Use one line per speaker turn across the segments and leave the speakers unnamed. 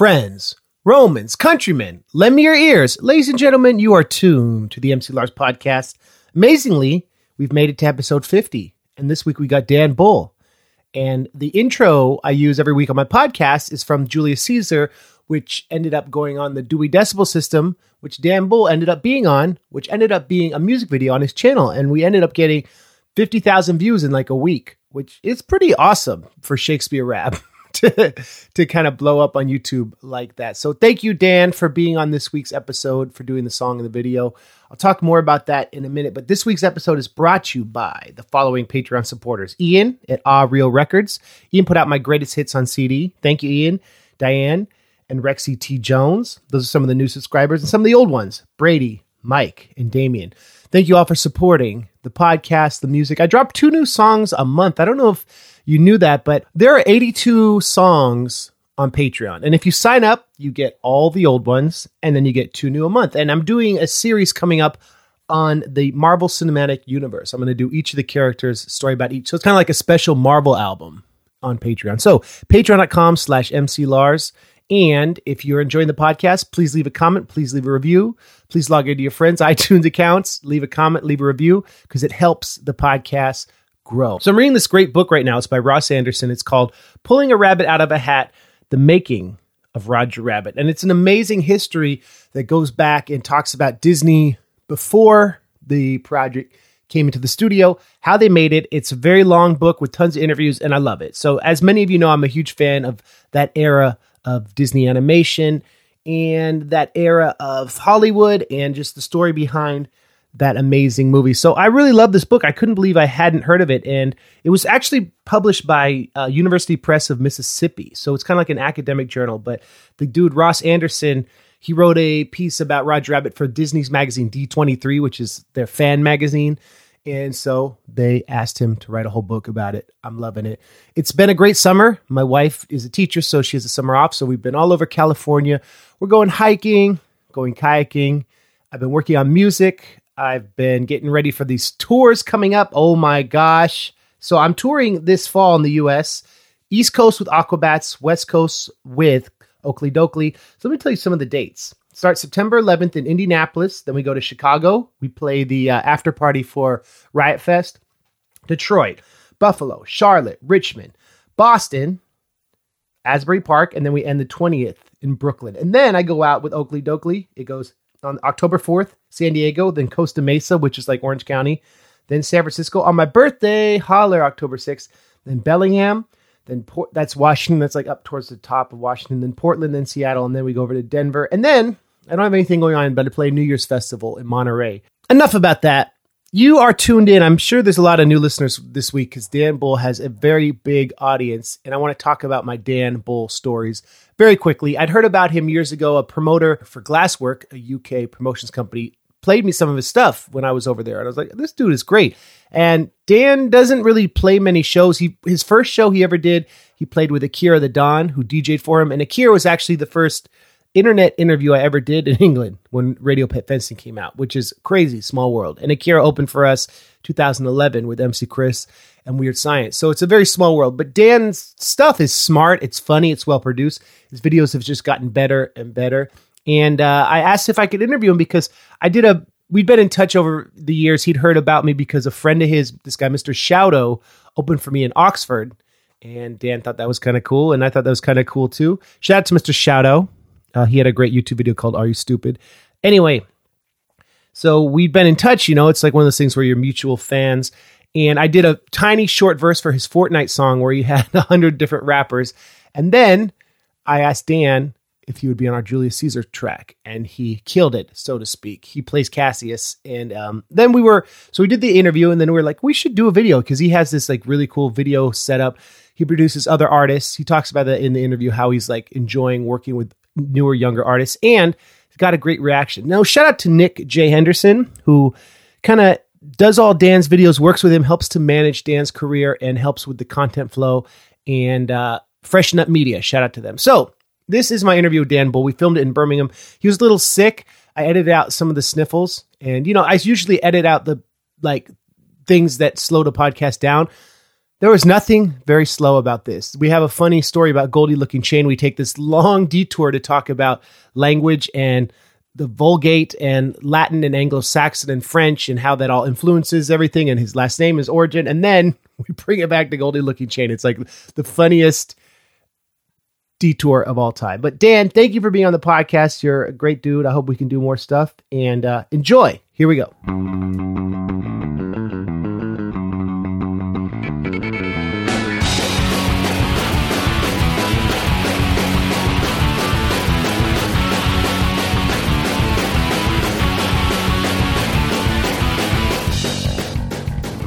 friends, Romans, countrymen, lend me your ears. Ladies and gentlemen, you are tuned to the MC Lars podcast. Amazingly, we've made it to episode 50. And this week we got Dan Bull. And the intro I use every week on my podcast is from Julius Caesar, which ended up going on the Dewey Decibel System, which Dan Bull ended up being on, which ended up being a music video on his channel. And we ended up getting 50,000 views in like a week, which is pretty awesome for Shakespeare rap. to, to kind of blow up on YouTube like that. So thank you, Dan, for being on this week's episode, for doing the song and the video. I'll talk more about that in a minute, but this week's episode is brought to you by the following Patreon supporters. Ian at Ah Real Records. Ian put out my greatest hits on CD. Thank you, Ian, Diane, and Rexy T. Jones. Those are some of the new subscribers and some of the old ones. Brady, Mike, and Damien. Thank you all for supporting the podcast, the music. I drop two new songs a month. I don't know if you knew that, but there are 82 songs on Patreon. And if you sign up, you get all the old ones and then you get two new a month. And I'm doing a series coming up on the Marvel Cinematic Universe. I'm going to do each of the characters, story about each. So it's kind of like a special Marvel album on Patreon. So patreon.com slash MC Lars. And if you're enjoying the podcast, please leave a comment, please leave a review, please log into your friends' iTunes accounts, leave a comment, leave a review, because it helps the podcast grow. So I'm reading this great book right now. It's by Ross Anderson. It's called Pulling a Rabbit Out of a Hat The Making of Roger Rabbit. And it's an amazing history that goes back and talks about Disney before the project came into the studio, how they made it. It's a very long book with tons of interviews, and I love it. So, as many of you know, I'm a huge fan of that era of Disney animation and that era of Hollywood and just the story behind that amazing movie. So I really love this book. I couldn't believe I hadn't heard of it, and it was actually published by uh, University Press of Mississippi. So it's kind of like an academic journal. But the dude Ross Anderson, he wrote a piece about Roger Rabbit for Disney's magazine D23, which is their fan magazine. And so they asked him to write a whole book about it. I'm loving it. It's been a great summer. My wife is a teacher, so she has a summer off. So we've been all over California. We're going hiking, going kayaking. I've been working on music. I've been getting ready for these tours coming up. Oh my gosh. So I'm touring this fall in the US, East Coast with Aquabats, West Coast with Okilly Dokilly. So let me tell you some of the dates. Start September 11th in Indianapolis. Then we go to Chicago. We play the uh, after party for Riot Fest. Detroit, Buffalo, Charlotte, Richmond, Boston, Asbury Park, and then we end the 20th in Brooklyn. And then I go out with Okilly Dokilly. It goes on October 4th, San Diego, then Costa Mesa, which is like Orange County, then San Francisco on my birthday, holler October 6th, then Bellingham, then Port, that's Washington, that's like up towards the top of Washington, then Portland, then Seattle, and then we go over to Denver. And then I don't have anything going on, but I play New Year's Festival in Monterey. Enough about that. You are tuned in. I'm sure there's a lot of new listeners this week because Dan Bull has a very big audience, and I want to talk about my Dan Bull stories very quickly. I'd heard about him years ago. A promoter for Glasswork, a UK promotions company, played me some of his stuff when I was over there, and I was like, "This dude is great." And Dan doesn't really play many shows. He his first show he ever did, he played with Akira the Don, who DJ'd for him, and Akira was actually the first internet interview I ever did in England when Radio Pet Fencing came out, which is crazy, small world. And Akira opened for us 2011 with MC Chris and Weird Science. So it's a very small world. But Dan's stuff is smart, it's funny, it's well produced. His videos have just gotten better and better. And uh, I asked if I could interview him because I did a. We'd been in touch over the years. He'd heard about me because a friend of his, this guy, Mr. Shouto, opened for me in Oxford. And Dan thought that was kind of cool. And I thought that was kind of cool too. Shout out to Mr. Shouto. Uh, he had a great YouTube video called Are You Stupid? Anyway, so we've been in touch. You know, it's like one of those things where you're mutual fans. And I did a tiny short verse for his Fortnite song where he had a hundred different rappers. And then I asked Dan if he would be on our Julius Caesar track, and he killed it, so to speak. He plays Cassius, and um, then we were so we did the interview, and then we were like, we should do a video because he has this like really cool video setup. He produces other artists. He talks about that in the interview how he's like enjoying working with newer, younger artists, and got a great reaction. Now, shout out to Nick J Henderson who kind of does all Dan's videos, works with him, helps to manage Dan's career, and helps with the content flow. And uh, Freshen Up Media, shout out to them. So this is my interview with Dan Bull. We filmed it in Birmingham. He was a little sick. I edited out some of the sniffles, and you know, I usually edit out the like things that slow the podcast down. There was nothing very slow about this. We have a funny story about Goldie Lookin' Chain. We take this long detour to talk about language and the Vulgate and Latin and Anglo Saxon and French and how that all influences everything and his last name, his origin. And then we bring it back to Goldie Lookin' Chain. It's like the funniest detour of all time. But Dan, thank you for being on the podcast. You're a great dude. I hope we can do more stuff and uh, enjoy. Here we go.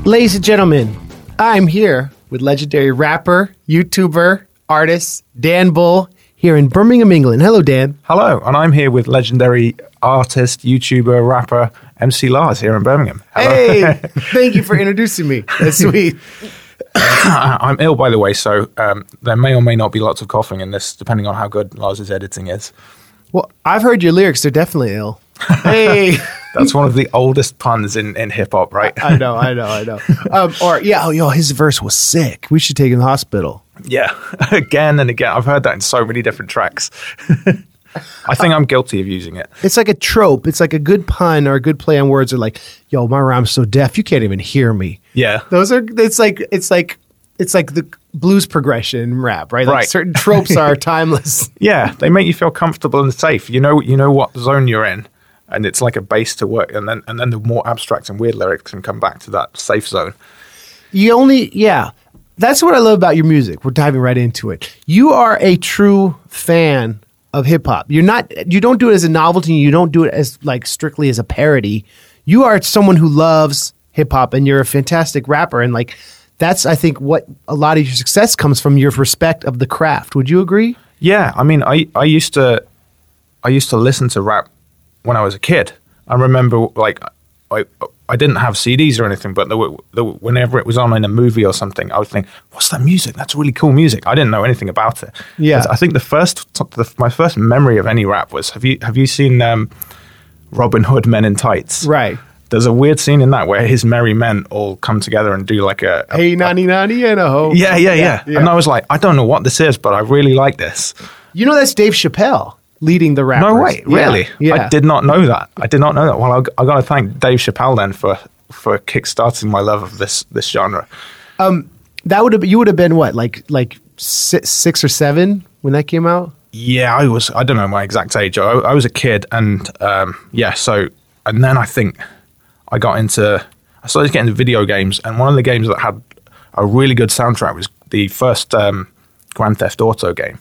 Ladies and gentlemen, I'm here with legendary rapper, YouTuber, artist Dan Bull here in Birmingham, England. Hello, Dan.
Hello, and I'm here with legendary artist, YouTuber, rapper MC Lars here in Birmingham. Hello.
Hey, thank you for introducing me. That's sweet.
I'm ill, by the way, so um, there may or may not be lots of coughing in this, depending on how good Lars's editing is.
Well, I've heard your lyrics. They're definitely ill. Hey.
That's one of the oldest puns in, in hip hop, right?
I know, I know, I know. Um, or, yeah, oh, yo, his verse was sick. We should take him to the hospital.
Yeah, again and again. I've heard that in so many different tracks. I think I'm guilty of using it.
It's like a trope. It's like a good pun or a good play on words. Are like, yo, my rhyme's so deaf you can't even hear me.
Yeah.
Those are. It's like it's like it's like the blues progression in rap, right? Like
Right.
certain tropes are timeless.
Yeah, they make you feel comfortable and safe. You know, you know what zone you're in, and it's like a base to work. And then, and then the more abstract and weird lyrics can come back to that safe zone.
You only, yeah. That's what I love about your music. We're diving right into it. You are a true fan of hip hop. You're not. You don't do it as a novelty. You don't do it as like strictly as a parody. You are someone who loves hip hop, and you're a fantastic rapper. And like, that's I think what a lot of your success comes from your respect of the craft. Would you agree?
Yeah, I mean, I, I used to I used to listen to rap when I was a kid. I remember like I I didn't have CDs or anything, but there were- whenever it was on in a movie or something, I would think, "What's that music? That's really cool music." I didn't know anything about it.
Yeah.
I think the first the, my first memory of any rap was have you have you seen um, Robin Hood Men in Tights?
Right.
There's a weird scene in that where his merry men all come together and do like a, a
Hey, nanny, nanny, and a ho.
yeah, yeah, yeah, And I was like, I don't know what this is, but I really like this.
You know that's Dave Chappelle leading the rappers.
No way, really?
Yeah.
I did not know that. I did not know that. Well, I, I got to thank Dave Chappelle then for for kickstarting my love of this this genre.
That would have you would have been what like like six, six or seven when that came out.
Yeah, I was. I don't know my exact age. I, I was a kid, and um, yeah. So, and then I think I got into. I started getting into video games, and one of the games that had a really good soundtrack was the first um, Grand Theft Auto game.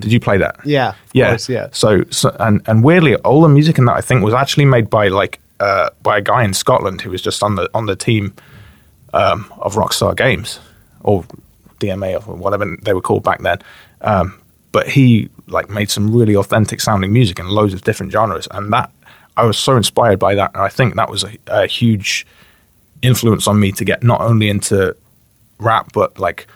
Did you play that?
Yeah,
yeah,
course, yeah.
So, so and and weirdly, all the music in that I think was actually made by like uh, by a guy in Scotland who was just on the on the team um, of Rockstar Games or DMA or whatever they were called back then. Um, but he like made some really authentic sounding music in loads of different genres, and that I was so inspired by that, and I think that was a, a huge influence on me to get not only into rap but like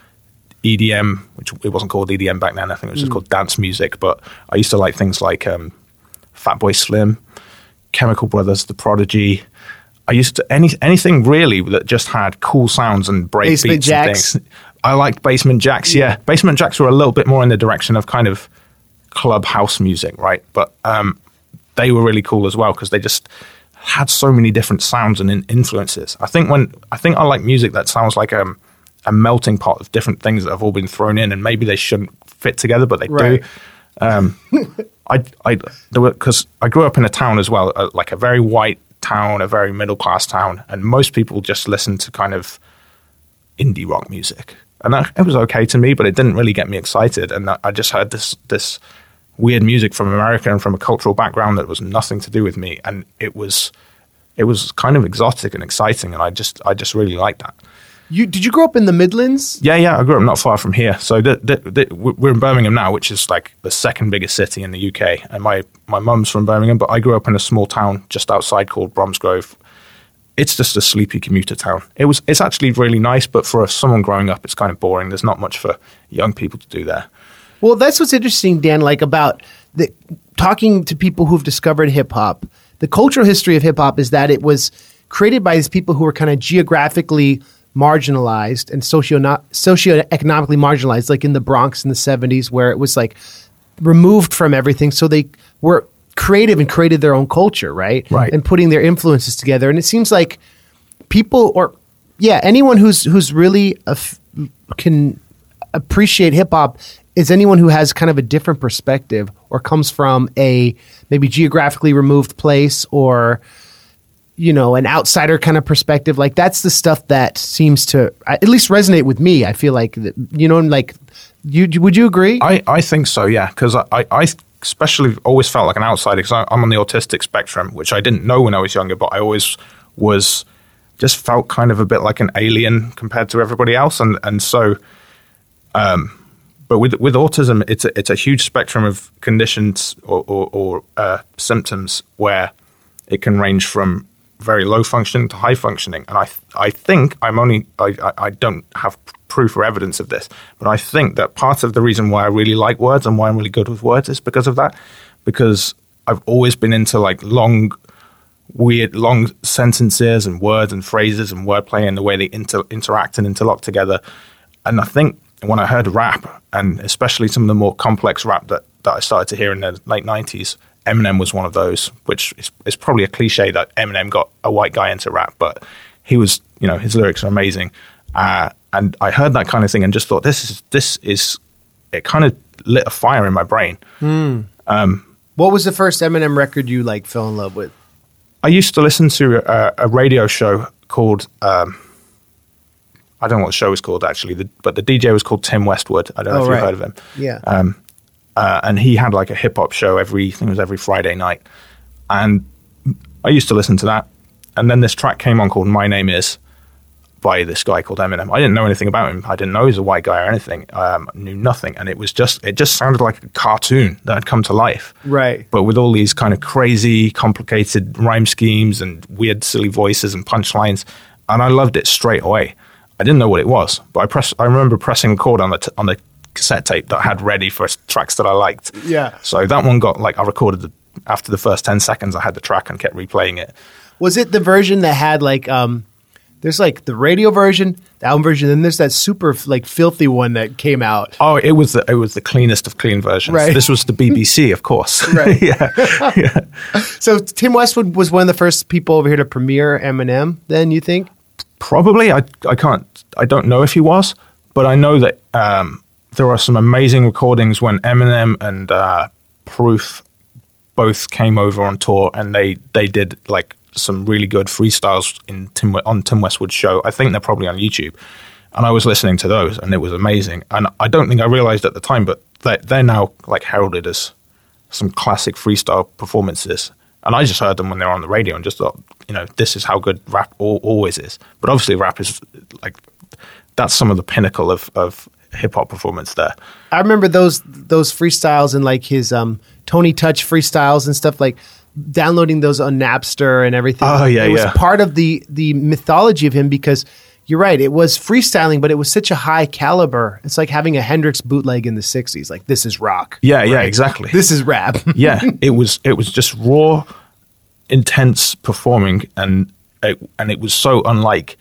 EDM, which it wasn't called EDM back then. I think it was just called dance music. But I used to like things like um, Fatboy Slim, Chemical Brothers, The Prodigy. I used to any anything really that just had cool sounds and break
Basement
beats
Jacks.
and things. I liked Basement Jaxx. Yeah, Basement Jaxx were a little bit more in the direction of kind of clubhouse music, right? But um, they were really cool as well because they just had so many different sounds and influences. I think when I think I like music that sounds like um, a melting pot of different things that have all been thrown in, and maybe they shouldn't fit together, but they
Right.
do. Um, I I because I grew up in a town as well, uh, like a very white town, a very middle class town, and most people just listen to kind of indie rock music, and that, it was okay to me, but it didn't really get me excited. And I, I just heard this this weird music from America and from a cultural background that was nothing to do with me, and it was it was kind of exotic and exciting, and I just I just really liked that.
You did you grow up in the Midlands?
Yeah, yeah, I grew up not far from here. So the, the, the, we're in Birmingham now, which is like the second biggest city in the UK. And my, my mum's from Birmingham, but I grew up in a small town just outside called Bromsgrove. It's just a sleepy commuter town. It was it's actually really nice, but for someone growing up, it's kind of boring. There's not much for young people to do there.
Well, that's what's interesting, Dan. Like about the talking to people who've discovered hip hop. The cultural history of hip hop is that it was created by these people who were kind of geographically marginalized and socio socioeconomically marginalized, like in the Bronx in the '70s, where it was like removed from everything. So they were creative and created their own culture, right?
Right.
And putting their influences together. And it seems like people, or yeah, anyone who's who's really a f- can appreciate hip hop is anyone who has kind of a different perspective or comes from a maybe geographically removed place or you know an outsider kind of perspective like that's the stuff that seems to at least resonate with me i feel like you know like you would you agree?
I, I think so, yeah, because I, I, I especially always felt like an outsider because I'm on the autistic spectrum, which I didn't know when I was younger, but I always was just felt kind of a bit like an alien compared to everybody else, and and so, um, but with with autism, it's a it's a huge spectrum of conditions or or, or uh, symptoms where it can range from very low functioning to high functioning. And I, I think I'm only, I, I, don't have proof or evidence of this, but I think that part of the reason why I really like words and why I'm really good with words is because of that. Because I've always been into like long, weird, long sentences and words and phrases and wordplay and the way they inter- interact and interlock together. And I think when I heard rap, and especially some of the more complex rap that, that I started to hear in the late 90s, Eminem was one of those, which is, is probably a cliche that Eminem got a white guy into rap, but he was, you know, his lyrics are amazing. Uh, and I heard that kind of thing and just thought, this is, this is, it kind of lit a fire in my brain.
what was the first eminem record you like fell in love with
I used to listen to a, a radio show called, um, I don't know what the show was called actually, the, but the DJ was called Tim Westwood. I don't know
Oh,
if
right.
you've heard of him.
yeah
uh, and he had like a hip hop show every I think it was every Friday night, and I used to listen to that. And then this track came on called "My Name Is" by this guy called Eminem. I didn't know anything about him. I didn't know he was a white guy or anything. Um, knew nothing, and it was just it just sounded like a cartoon that had come to life.
right
But with all these kind of crazy, complicated rhyme schemes and weird, silly voices and punchlines, and I loved it straight away. I didn't know what it was, but I press. I remember pressing record on the t- on the cassette tape that I had ready for tracks that I liked.
Yeah.
So that one got like I recorded the, after the first ten seconds. I had the track and kept replaying it.
was it the version that had like um there's like the radio version the album version then there's that super like filthy one that came out
Oh, it was the it was the cleanest of clean versions.
Right.
This was the BBC, of course.
Right.
yeah. yeah.
so tim westwood was one of the first people over here to premiere eminem then you think
Probably, I I can't, I don't know if he was, but I know that um, there are some amazing recordings when Eminem and uh, Proof both came over on tour, and they they did like some really good freestyles in Tim on Tim Westwood's show. I think they're probably on YouTube, and I was listening to those, and it was amazing. And I don't think I realized at the time, but they they're now like heralded as some classic freestyle performances. And I just heard them when they were on the radio and just thought, you know, this is how good rap al- always is. But obviously, rap is like that's some of the pinnacle of, of hip hop performance there.
I remember those those freestyles and like his um Tony Touch freestyles and stuff like downloading those on Napster and everything.
Oh, yeah,
it was
yeah.
part of the the mythology of him because you're right. It was freestyling, but it was such a high caliber. It's like having a Hendrix bootleg in the '60s. Like this is rock.
Yeah, yeah, exactly.
This is rap.
yeah, it was it was just raw, intense performing, and it, and it was so unlike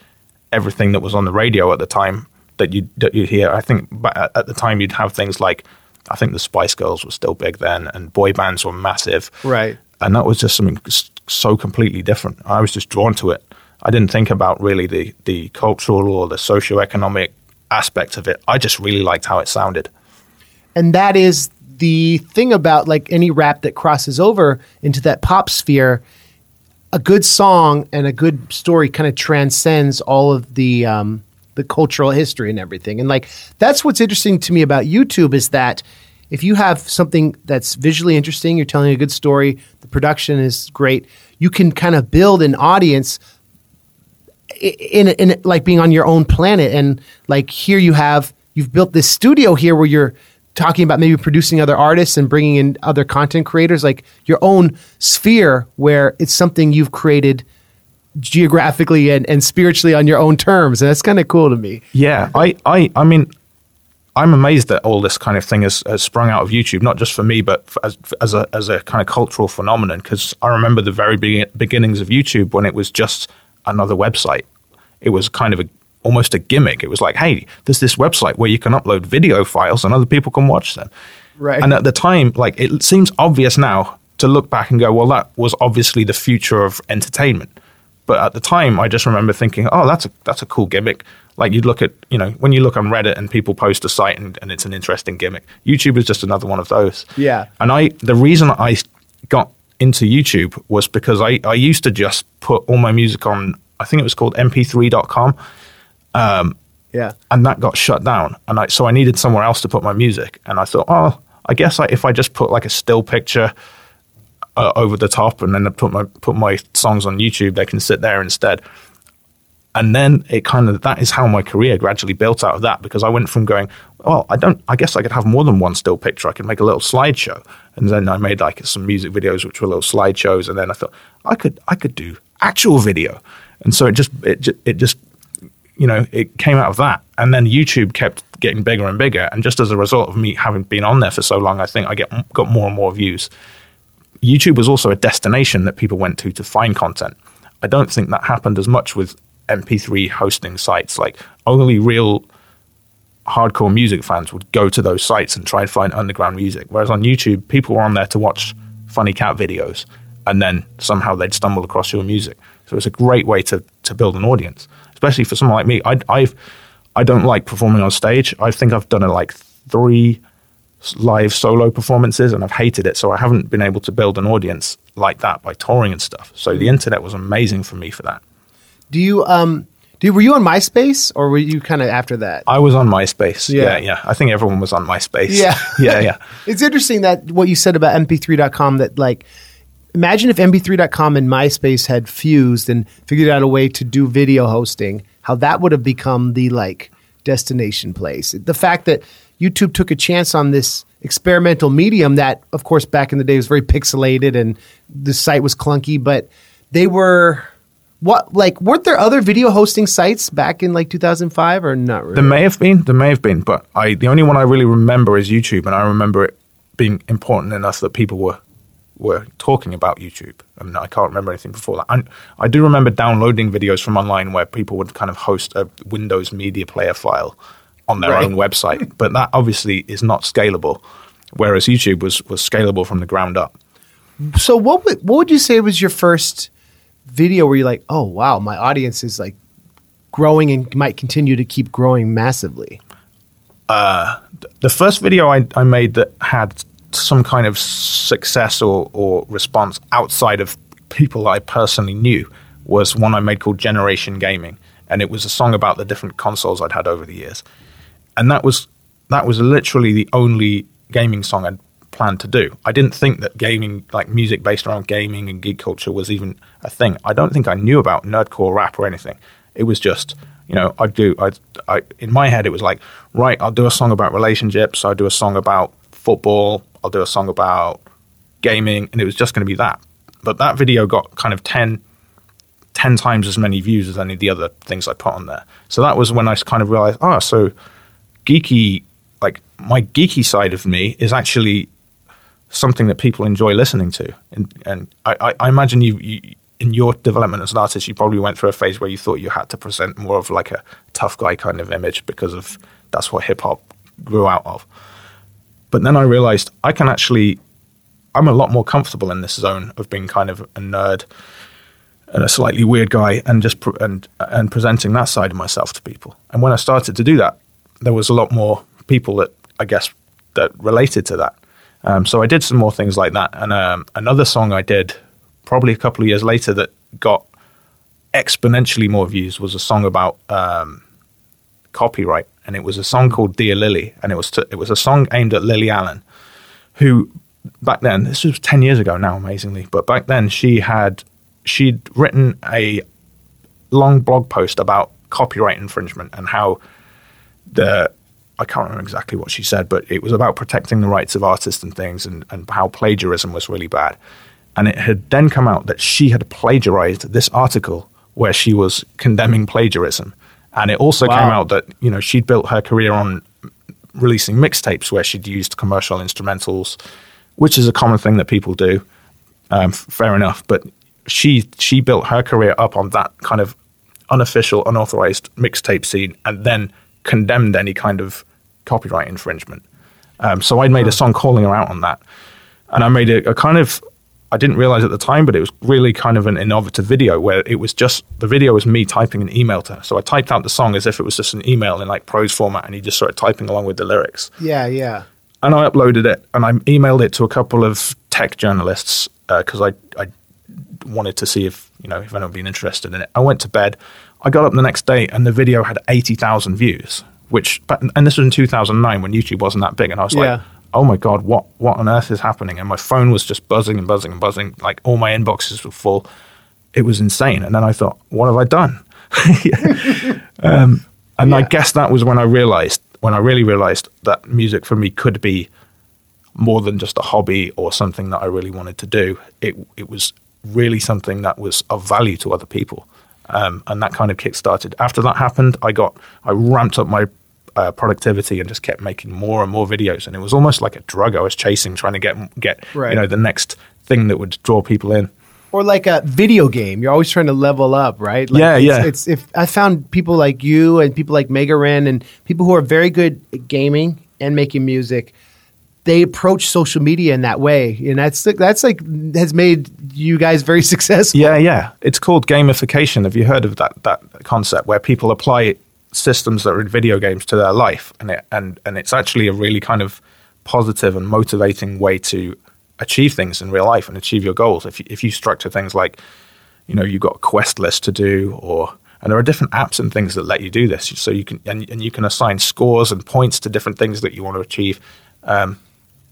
everything that was on the radio at the time that you that you hear. I think, at the time you'd have things like, I think the Spice Girls were still big then, and boy bands were massive,
Right.
And that was just something so completely different. I was just drawn to it. I didn't think about really the the cultural or the socioeconomic aspect of it. I just really liked how it sounded.
and that is the thing about like any rap that crosses over into that pop sphere a good song and a good story kind of transcends all of the um, the cultural history and everything. And like that's what's interesting to me about youtube is that if you have something that's visually interesting you're telling a good story the production is great you can kind of build an audience in, in like being on your own planet. And like here you have you've built this studio here where you're talking about maybe producing other artists and bringing in other content creators like your own sphere where it's something you've created geographically and, and spiritually on your own terms and that's kind of cool to me
Yeah, I, I, I mean, I'm amazed that all this kind of thing has, has sprung out of YouTube, not just for me, but for, as, as a as a kind of cultural phenomenon. Because I remember the very be- beginnings of YouTube when it was just another website. It was kind of a almost a gimmick. It was like, hey, there's this website where you can upload video files and other people can watch them.
Right.
And at the time, like it seems obvious now to look back and go, well, that was obviously the future of entertainment. But at the time, I just remember thinking, oh, that's a that's a cool gimmick. Like you'd look at, you know, when you look on Reddit and people post a site and, and it's an interesting gimmick. YouTube is just another one of those.
Yeah.
And I, the reason I got into YouTube was because I, I used to just put all my music on, I think it was called mp3.com. Um,
yeah.
and that got shut down. And I, so I needed somewhere else to put my music. And I thought, oh, I guess I, if I just put like a still picture uh, over the top and then put my put my songs on YouTube, they can sit there instead. And then it kind of that is how my career gradually built out of that because I went from going, well, I don't, I guess I could have more than one still picture. I could make a little slideshow, and then I made like some music videos which were little slideshows, and then I thought I could I could do actual video, and so it just it just, it just you know, it came out of that. And then YouTube kept getting bigger and bigger. And just as a result of me having been on there for so long, I think I get got more and more views. YouTube was also a destination that people went to to find content. I don't think that happened as much with MP3 hosting sites. Like only real hardcore music fans would go to those sites and try and find underground music. Whereas on YouTube, people were on there to watch funny cat videos, and then somehow they'd stumble across your music. So it's a great way to to build an audience especially for someone like me. I I've I don't like performing on stage. I think I've done it like three live solo performances and I've hated it. So I haven't been able to build an audience like that by touring and stuff. So the internet was amazing for me for that.
Do you um do were you on MySpace or were you kind of after that?
I was on MySpace.
Yeah.
Yeah, yeah. I think everyone was on MySpace.
Yeah.
yeah, yeah.
It's interesting that what you said about mp3.com that like imagine if mp3.com and MySpace had fused and figured out a way to do video hosting, how that would have become the like destination place. The fact that YouTube took a chance on this experimental medium that of course back in the day was very pixelated and the site was clunky, but they were what like weren't there other video hosting sites back in like 2005 or not really?
There may have been, there may have been, but I the only one I really remember is YouTube, and I remember it being important enough that people were were talking about YouTube, and I can't remember anything before that. I do remember downloading videos from online where people would kind of host a Windows Media Player file on their
Right.
own website, but that obviously is not scalable. Whereas YouTube was was scalable from the ground up.
So what would what would you say was your first video where you're like, oh wow, my audience is like growing and might continue to keep growing massively?
Uh, the first video I, I made that had some kind of success or, or response outside of people I personally knew was one I made called Generation Gaming, and it was a song about the different consoles I'd had over the years, and that was that was literally the only gaming song I'd planned to do. I didn't think that gaming, like music based around gaming and geek culture, was even a thing. I don't think I knew about nerdcore rap or anything. It was just you know, I'd do, I'd, I, in my head, it was like, right, I'll do a song about relationships, I'll do a song about football, I'll do a song about gaming, and it was just going to be that. But that video got kind of 10, 10 times as many views as any of the other things I put on there. So that was when I kind of realized, oh, so geeky, like my geeky side of me is actually something that people enjoy listening to. And, and I, I, imagine you, you, in your development as an artist, you probably went through a phase where you thought you had to present more of like a tough guy kind of image because of that's what hip hop grew out of. But then I realized I can actually, I'm a lot more comfortable in this zone of being kind of a nerd and a slightly weird guy and just pre- and and presenting that side of myself to people. And when I started to do that, there was a lot more people that I guess that related to that. Um, so I did some more things like that. And um, another song I did probably a couple of years later that got exponentially more views was a song about um, copyright, and it was a song called "Dear Lily," and it was to, it was a song aimed at Lily Allen, who back then this was ten years ago now, amazingly, but back then she had she'd written a long blog post about copyright infringement and how the I can't remember exactly what she said, but it was about protecting the rights of artists and things, and, and how plagiarism was really bad. And it had then come out that she had plagiarized this article where she was condemning plagiarism. And it also
Wow.
came out that you know she'd built her career on releasing mixtapes where she'd used commercial instrumentals, which is a common thing that people do. Um, fair enough, but she she built her career up on that kind of unofficial, unauthorized mixtape scene, and then condemned any kind of copyright infringement. Um, so I made a song calling her out on that, and I made a, a kind of I didn't realize at the time, but it was really kind of an innovative video where it was just the video was me typing an email to her. So I typed out the song as if it was just an email in like prose format, and he just started typing along with the lyrics.
Yeah, yeah.
And I uploaded it, and I emailed it to a couple of tech journalists because uh, I I wanted to see if you know if anyone had been interested in it. I went to bed. I got up the next day, and the video had eighty thousand views. Which, and this was in 2009 when YouTube wasn't that big, and I was
Yeah.
like, oh my god, what what on earth is happening? And my phone was just buzzing and buzzing and buzzing, like all my inboxes were full. It was insane. And then I thought, what have I done? um, and I guess that was when I realized, when I really realized that music for me could be more than just a hobby or something that I really wanted to do. It it was really something that was of value to other people, um, and that kind of kick-started. After that happened, I got I ramped up my uh, productivity and just kept making more and more videos, and it was almost like a drug I was chasing, trying to get get
Right.
you know the next thing that would draw people in.
Or like a video game, you're always trying to level up, right? Like
Yeah,
it's,
yeah.
It's if I found people like you and people like Mega Ran and people who are very good at gaming and making music, they approach social media in that way, and that's that's like has made you guys very successful.
Yeah, yeah. It's called gamification. Have you heard of that that concept where people apply systems that are in video games to their life, and it and and it's actually a really kind of positive and motivating way to achieve things in real life and achieve your goals. If you, if you structure things like, you know, you've got a quest list to do, or and there are different apps and things that let you do this, so you can and, and you can assign scores and points to different things that you want to achieve. Um,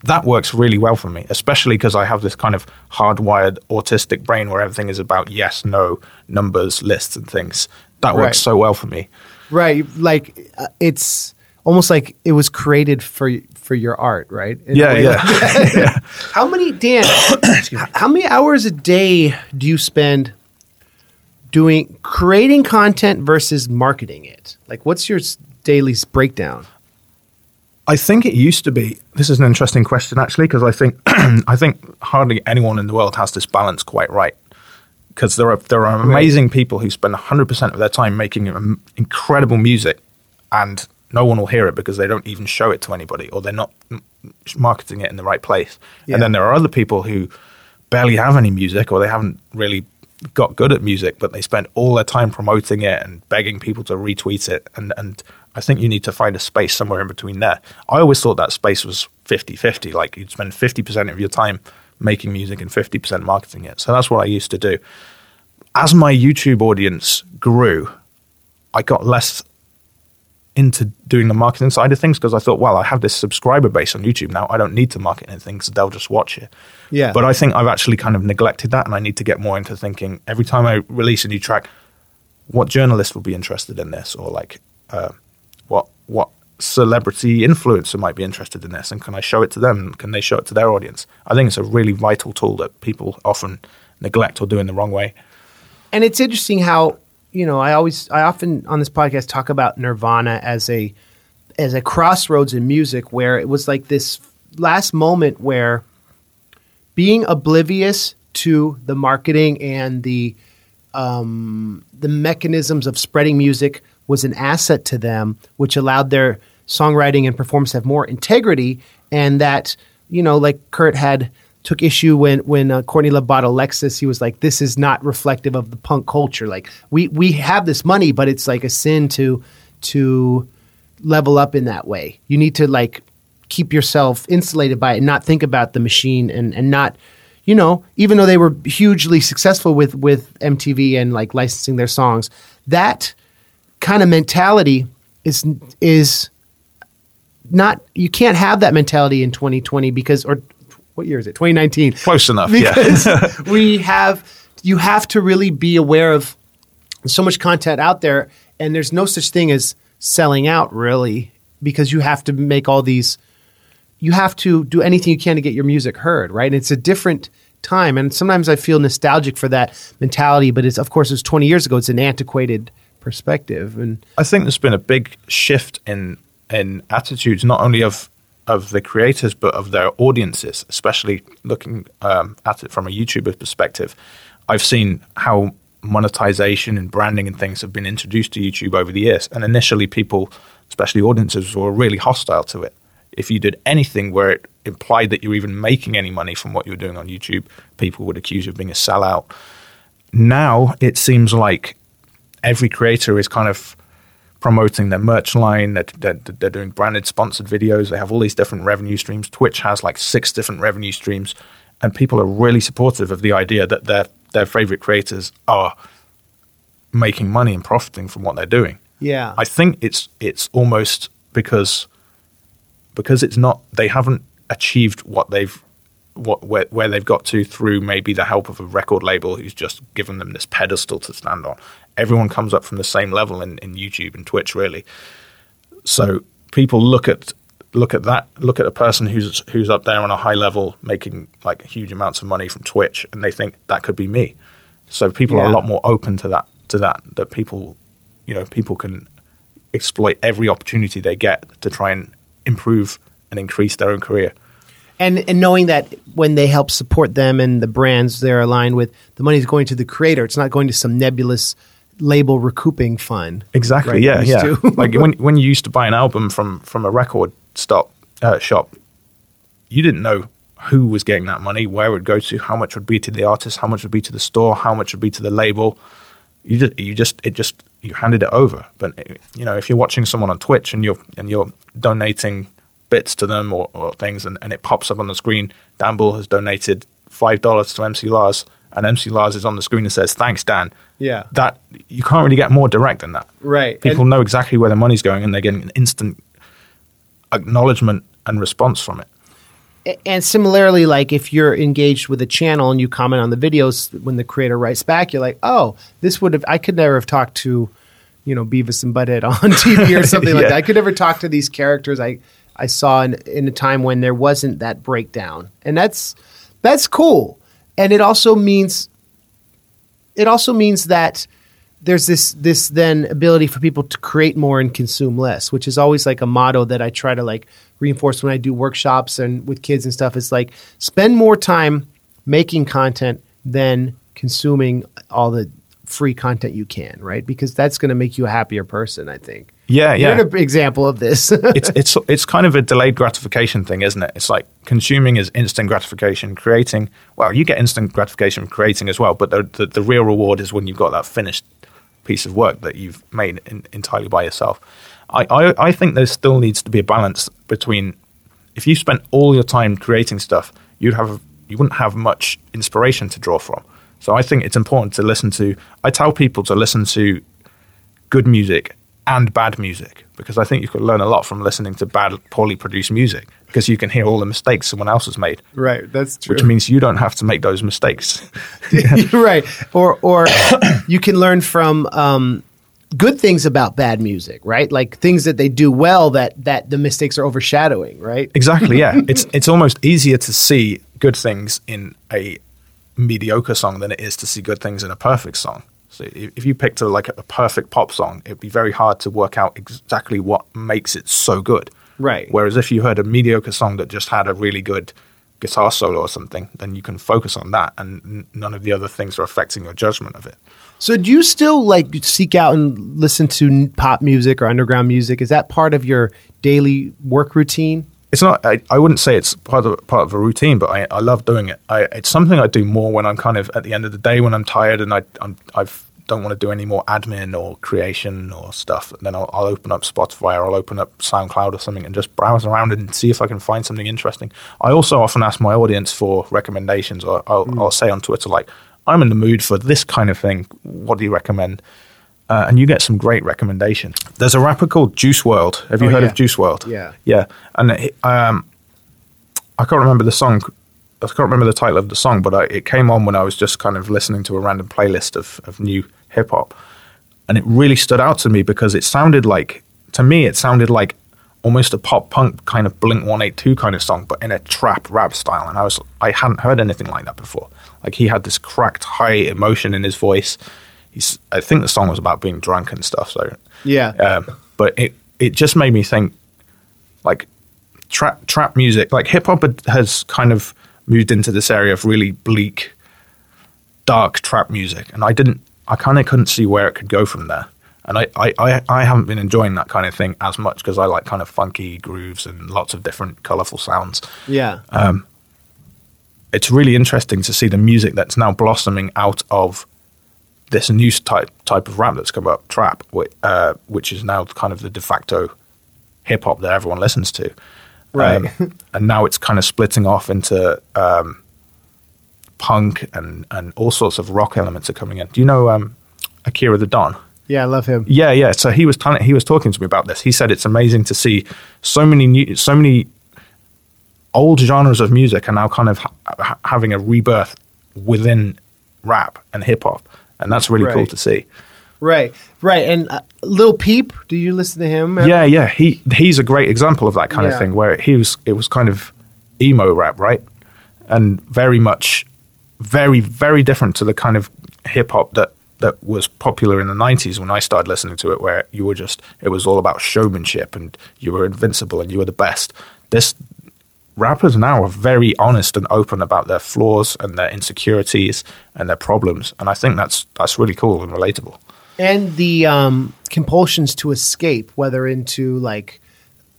that works really well for me, especially because I have this kind of hardwired autistic brain where everything is about yes, no, numbers, lists, and things. That
Right.
works so well for me.
Right, like uh, it's almost like it was created for for your art, right? In
Yeah,
way
yeah.
How many Dan? how many hours a day do you spend doing creating content versus marketing it? Like, what's your daily breakdown?
I think it used to be. This is an interesting question, actually, because I think I think hardly anyone in the world has this balance quite right. Because there are there are amazing people who spend 100 percent of their time making incredible music, and no one will hear it because they don't even show it to anybody, or they're not marketing it in the right place.
Yeah.
And then there are other people who barely have any music, or they haven't really got good at music, but they spend all their time promoting it and begging people to retweet it. And, and I think you need to find a space somewhere in between there. I always thought that space was 50 50, like you'd spend 50% of your time making music and 50% marketing it. So that's what I used to do. As my YouTube audience grew, I got less into doing the marketing side of things because I thought, well, I have this subscriber base on YouTube now. I don't need to market anything because they'll just watch it.
Yeah.
But I think I've actually kind of neglected that, and I need to get more into thinking every time I release a new track, what journalist will be interested in this, or like uh, what celebrity influencer might be interested in this, and can I show it to them? Can they show it to their audience? I think it's a really vital tool that people often neglect or do in the wrong way.
And it's interesting how you know I always I often on this podcast talk about Nirvana as a as a crossroads in music where it was like this last moment where being oblivious to the marketing and the um, the mechanisms of spreading music was an asset to them, which allowed their songwriting and performance to have more integrity, and that you know, like Kurt had took issue when when uh, Courtney Love bought a Lexus. He was like, "This is not reflective of the punk culture. Like we we have this money, but it's like a sin to to level up in that way. You need to like keep yourself insulated by it and not think about the machine and and not." You know, even though they were hugely successful with with MTV and like licensing their songs, that kind of mentality is is not you can't have that mentality in 2020 because or what year is it? 2019
Close enough, yeah.
we have you have to really be aware of so much content out there and there's no such thing as selling out really because you have to make all these you have to do anything you can to get your music heard right? And it's a different time and sometimes i feel nostalgic for that mentality but it's of course it's 20 years ago it's an antiquated perspective and
I think there's been a big shift in in attitudes, not only of of the creators but of their audiences. Especially looking um, at it from a YouTuber perspective, I've seen how monetization and branding and things have been introduced to YouTube over the years. And initially, people, especially audiences, were really hostile to it. If you did anything where it implied that you're even making any money from what you're doing on YouTube, people would accuse you of being a sellout. Now it seems like every creator is kind of promoting their merch line. They're, they're, they're, doing branded, sponsored videos. They have all these different revenue streams. Twitch has like six different revenue streams, and people are really supportive of the idea that their their favorite creators are making money and profiting from what they're doing.
Yeah,
I think it's it's almost because because it's not they haven't achieved what they've what where, where they've got to through maybe the help of a record label who's just given them this pedestal to stand on. Everyone comes up from the same level in, in YouTube and Twitch, really. So people look at look at that look at a person who's who's up there on a high level making like huge amounts of money from Twitch and they think that could be me. So people yeah. are a lot more open to that to that that people you know people can exploit every opportunity they get to try and improve and increase their own career.
And and knowing that when they help support them and the brands they're aligned with, the money is going to the creator. It's not going to some nebulous label recouping fund.
Exactly. Right? Yeah. Yeah. like when when you used to buy an album from from a record stop uh, shop, you didn't know who was getting that money, where it would go to, how much would be to the artist, how much would be to the store, how much would be to the label. You just you just it just you handed it over. But you know if you're watching someone on Twitch and you're and you're donating bits to them or, or things, and, and it pops up on the screen, Dan Bull has donated five dollars to MC Lars and MC Lars is on the screen and says, "Thanks, Dan."
Yeah,
that you can't really get more direct than that.
Right.
People and, know exactly where the money's going, and they're getting an instant acknowledgement and response from it.
And similarly, like if you're engaged with a channel and you comment on the videos, when the creator writes back, you're like, "Oh, this would have I could never have talked to." You know, Beavis and Butthead on TV or something yeah. like that. I could never talk to these characters I I saw in, in a time when there wasn't that breakdown, and that's that's cool and it also means it also means that there's this this then ability for people to create more and consume less, which is always like a motto that I try to like reinforce when I do workshops and with kids and stuff. It's like spend more time making content than consuming all the free content you can, right? Because that's going to make you a happier person, I think.
Yeah, yeah.
You're an example of this.
it's it's it's kind of a delayed gratification thing, isn't it? It's like consuming is instant gratification. Creating, well, you get instant gratification from creating as well, but the, the, the real reward is when you've got that finished piece of work that you've made in, entirely by yourself. I, I I think there still needs to be a balance between if you spent all your time creating stuff, you'd have you wouldn't have much inspiration to draw from. So I think it's important to listen to. I tell people to listen to good music and bad music because I think you could learn a lot from listening to bad, poorly produced music because you can hear all the mistakes someone else has made.
Right, that's true.
Which means you don't have to make those mistakes.
right, or or you can learn from um, good things about bad music, right? Like things that they do well that that the mistakes are overshadowing, right?
Exactly. Yeah, it's it's almost easier to see good things in a mediocre song than it is to see good things in a perfect song. So if you picked a, like a perfect pop song, it'd be very hard to work out exactly what makes it so good.
Right.
Whereas if you heard a mediocre song that just had a really good guitar solo or something, then you can focus on that, and n- none of the other things are affecting your judgment of it.
So do you still like seek out and listen to pop music or underground music? Is that part of your daily work routine?
It's not. I, I wouldn't say it's part of part of a routine, but I, I love doing it. I, it's something I do more when I'm kind of at the end of the day when I'm tired and I I'm, I've don't want to do any more admin or creation or stuff, then I'll, I'll, open up Spotify or I'll open up SoundCloud or something and just browse around and see if I can find something interesting. I also often ask my audience for recommendations, or I'll, mm. I'll say on Twitter like, "I'm in the mood for this kind of thing. What do you recommend?" Uh, and you get some great recommendations. There's a rapper called Juice WRLD. Have you oh, heard yeah. of Juice WRLD?
Yeah,
yeah. And it, um, I can't remember the song. I can't remember the title of the song, but I, it came on when I was just kind of listening to a random playlist of, of new hip hop, and it really stood out to me because it sounded like, to me, it sounded like almost a pop punk kind of Blink One Eight Two kind of song, but in a trap rap style. And I was, I hadn't heard anything like that before. Like he had this cracked high emotion in his voice. He's, I think the song was about being drunk and stuff. So
yeah,
um, but it it just made me think, like trap trap music, like hip hop has kind of moved into this area of really bleak, dark trap music, and I didn't I kind of couldn't see where it could go from there. And I, I, I, I haven't been enjoying that kind of thing as much because I like kind of funky grooves and lots of different colorful sounds.
Yeah.
It's really interesting to see the music that's now blossoming out of this new type type of rap that's come up, trap, whi- uh, which is now kind of the de facto hip hop that everyone listens to.
Right.
Um, and now it's kind of splitting off into um, punk and, and all sorts of rock elements are coming in. Do you know um, Akira the Don?
yeah, I love him.
Yeah, yeah. So he was telling, he was talking to me about this. He said it's amazing to see so many new, so many old genres of music are now kind of ha- having a rebirth within rap and hip hop, and that's really cool to see.
Right, right. And uh, Lil Peep, do you listen to him?
Yeah, yeah. He he's a great example of that kind
Yeah.
of thing where he was it was kind of emo rap, right? And very much very very different to the kind of hip hop that that was popular in the 90s when I started listening to it where you were just it was all about showmanship and you were invincible and you were the best. This rappers now are very honest and open about their flaws and their insecurities and their problems and I think that's that's really cool and relatable.
and the um, compulsions to escape, whether into like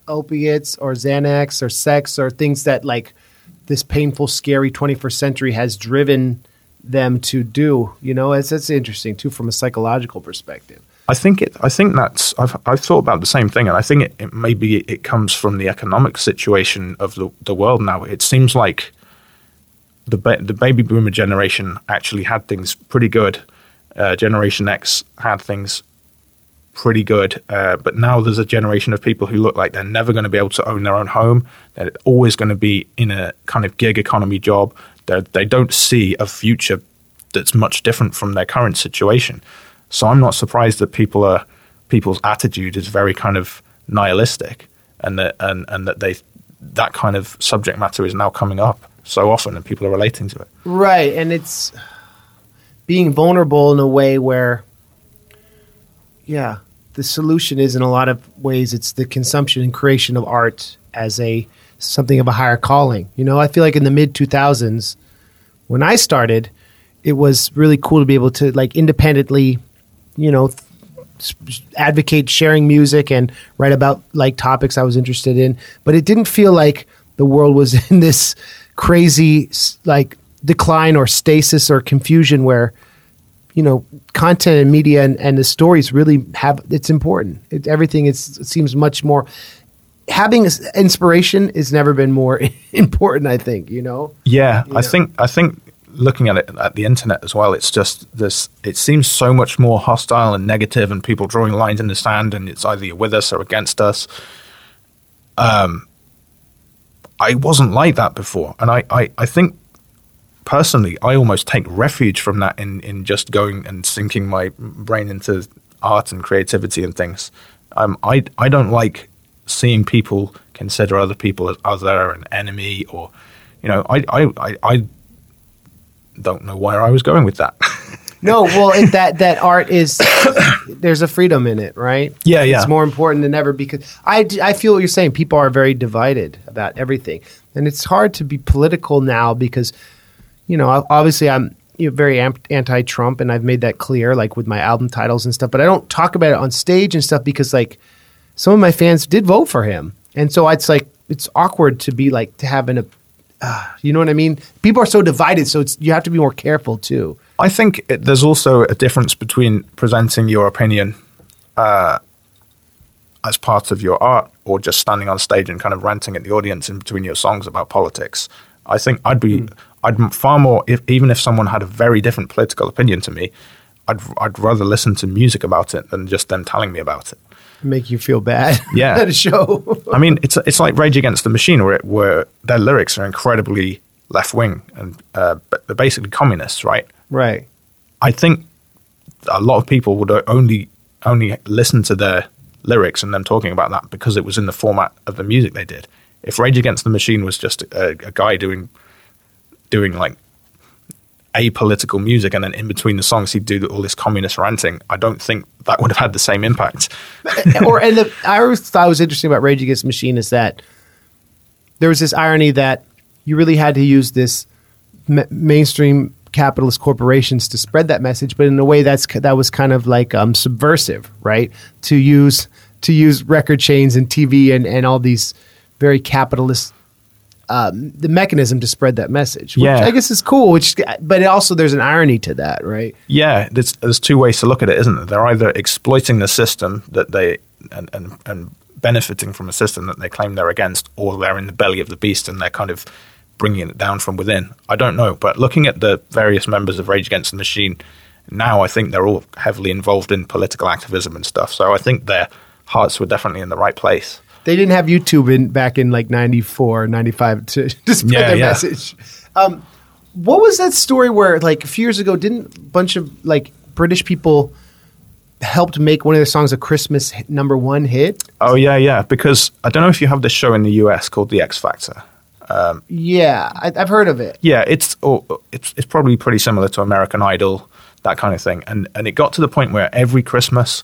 opiates or Xanax or sex or things that like this painful, scary 21st century has driven them to do. You know, it's, it's interesting too from a psychological perspective.
I think it. I think that's. I've I've thought about the same thing, and I think it, it maybe it comes from the economic situation of the the world now. It seems like the ba- the baby boomer generation actually had things pretty good. Uh, generation X had things pretty good, uh, but now there's a generation of people who look like they're never going to be able to own their own home. They're always going to be in a kind of gig economy job. They they don't see a future that's much different from their current situation. So I'm not surprised that people are people's attitude is very kind of nihilistic, and that and and that they that kind of subject matter is now coming up so often, and people are relating to it.
Right, and it's being vulnerable in a way where, yeah, the solution is in a lot of ways it's the consumption and creation of art as a something of a higher calling. You know, I feel like in the mid two thousands, when I started, it was really cool to be able to like independently, you know. advocate sharing music and write about like topics I was interested in, but it didn't feel like the world was in this crazy like decline or stasis or confusion where you know content and media and, and the stories really have it's important it, everything is it seems much more having inspiration has never been more important i think you know
Yeah, I
Yeah.
think I think looking at it at the internet as well, it's just this. It seems so much more hostile and negative, and people drawing lines in the sand, and it's either you're with us or against us. Um, I wasn't like that before, and I, I, I think personally, I almost take refuge from that in in just going and sinking my brain into art and creativity and things. Um, I I don't like seeing people consider other people as other and enemy or you know I I, I don't know where I was going with that.
no well it, that that art is there's a freedom in it right
Yeah, yeah.
it's more important than ever because I I feel what you're saying people are very divided about everything and it's hard to be political now because you know obviously i'm you know, very anti-trump and i've made that clear like with my album titles and stuff but i don't talk about it on stage and stuff because like some of my fans did vote for him and so it's like it's awkward to be like to have an uh, you know what i mean? People are so divided so it's you have to be more careful too.
I think it, there's also a difference between presenting your opinion uh, as part of your art or just standing on stage and kind of ranting at the audience in between your songs about politics. I think I'd be, I'd far more, if, even if someone had a very different political opinion to me, I'd, I'd rather listen to music about it than just them telling me about it.
make you feel bad
Yeah.
at a show
I mean, it's it's like Rage Against the Machine, where it, where their lyrics are incredibly left wing and uh, but they're basically communists, right?
right
I think a lot of people would only only listen to their lyrics and them talking about that because it was in the format of the music they did. If Rage Against the Machine was just a, a guy doing doing like apolitical music and then in between the songs he'd do all this communist ranting, I don't think that would have had the same impact.
or and the, I always thought was interesting about Rage Against the Machine is that there was this irony that you really had to use this ma- mainstream capitalist corporations to spread that message, but in a way that's that was kind of like um, subversive, right? To use to use record chains and TV and, and all these very capitalist um, the mechanism to spread that message. Which
Yeah.
I guess is cool. Which, but also there's an irony to that, right?
Yeah, there's, there's two ways to look at it, isn't there? They're either exploiting the system that they and, and, and benefiting from a system that they claim they're against, or they're in the belly of the beast and they're kind of bringing it down from within. I don't know, but looking at the various members of Rage Against the Machine now, I think they're all heavily involved in political activism and stuff. So I think their hearts were definitely in the right place.
They didn't have YouTube in back in like 94, 95 to, to spread
Yeah,
their
yeah.
message. Um, what was that story where like a few years ago didn't a bunch of like British people helped make one of their songs a Christmas hit, number one hit?
Oh yeah, yeah. Because I don't know if you have this show in the US called The X Factor.
Yeah, I, I've heard of it.
Yeah, it's or it's it's probably pretty similar to American Idol, that kind of thing. And and it got to the point where every Christmas,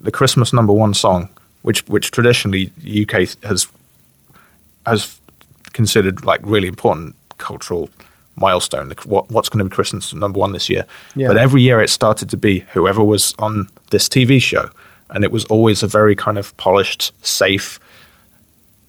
the Christmas number one song, which which traditionally UK has has considered like really important cultural milestone. What what's going to be Christmas number one this year?
Yeah.
But every year it started to be whoever was on this TV show, and it was always a very kind of polished, safe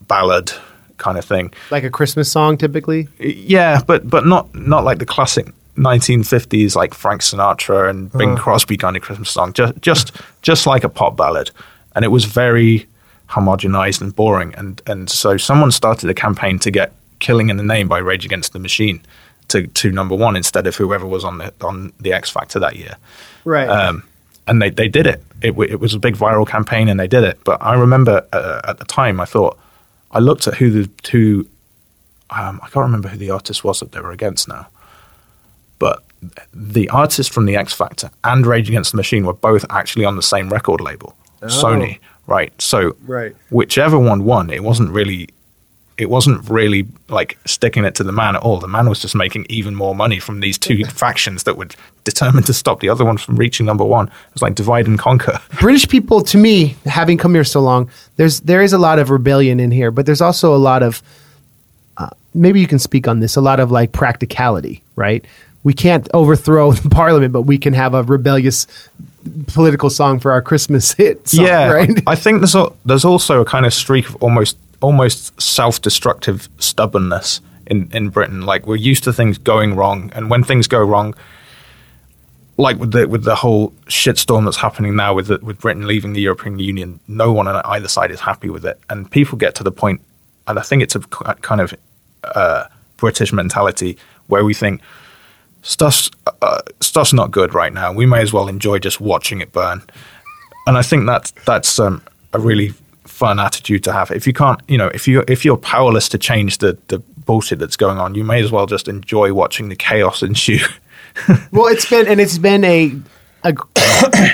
ballad kind of thing.
Like a Christmas song, typically.
Yeah, but but not not like the classic 1950s like Frank Sinatra and Bing uh-huh. Crosby kind of Christmas song. Just just just like a pop ballad, and it was very homogenized and boring. And and so someone started a campaign to get "Killing in the Name" by Rage Against the Machine to to number one instead of whoever was on the on the X Factor that year.
Right.
Um, and they, they did it. It, it was a big viral campaign, and they did it. But I remember uh, at the time, I thought I looked at who the two um, I can't remember who the artist was that they were against now, but the artist from the X Factor and Rage Against the Machine were both actually on the same record label, Sony. Right. So
Right.
whichever one won, it wasn't really. It wasn't really like sticking it to the man at all. The man was just making even more money from these two factions that were determined to stop the other one from reaching number one. It was like divide and conquer.
British people, to me, having come here so long, there's there is a lot of rebellion in here, but there's also a lot of uh, maybe you can speak on this. A lot of like practicality, right? We can't overthrow the parliament, but we can have a rebellious political song for our Christmas hit. Song,
yeah,
right.
I think there's al- there's also a kind of streak of almost almost self-destructive stubbornness in in Britain. Like we're used to things going wrong, and when things go wrong, like with the with the whole shitstorm that's happening now with the, with Britain leaving the European Union, no one on either side is happy with it, and people get to the point, and I think it's a kind of uh, British mentality where we think stuff's uh, stuff's not good right now. We may as well enjoy just watching it burn, and I think that that's um, a really fun attitude to have. If you can't, you know, if you if you're powerless to change the the bullshit that's going on, you may as well just enjoy watching the chaos ensue.
well, it's been and it's been a a,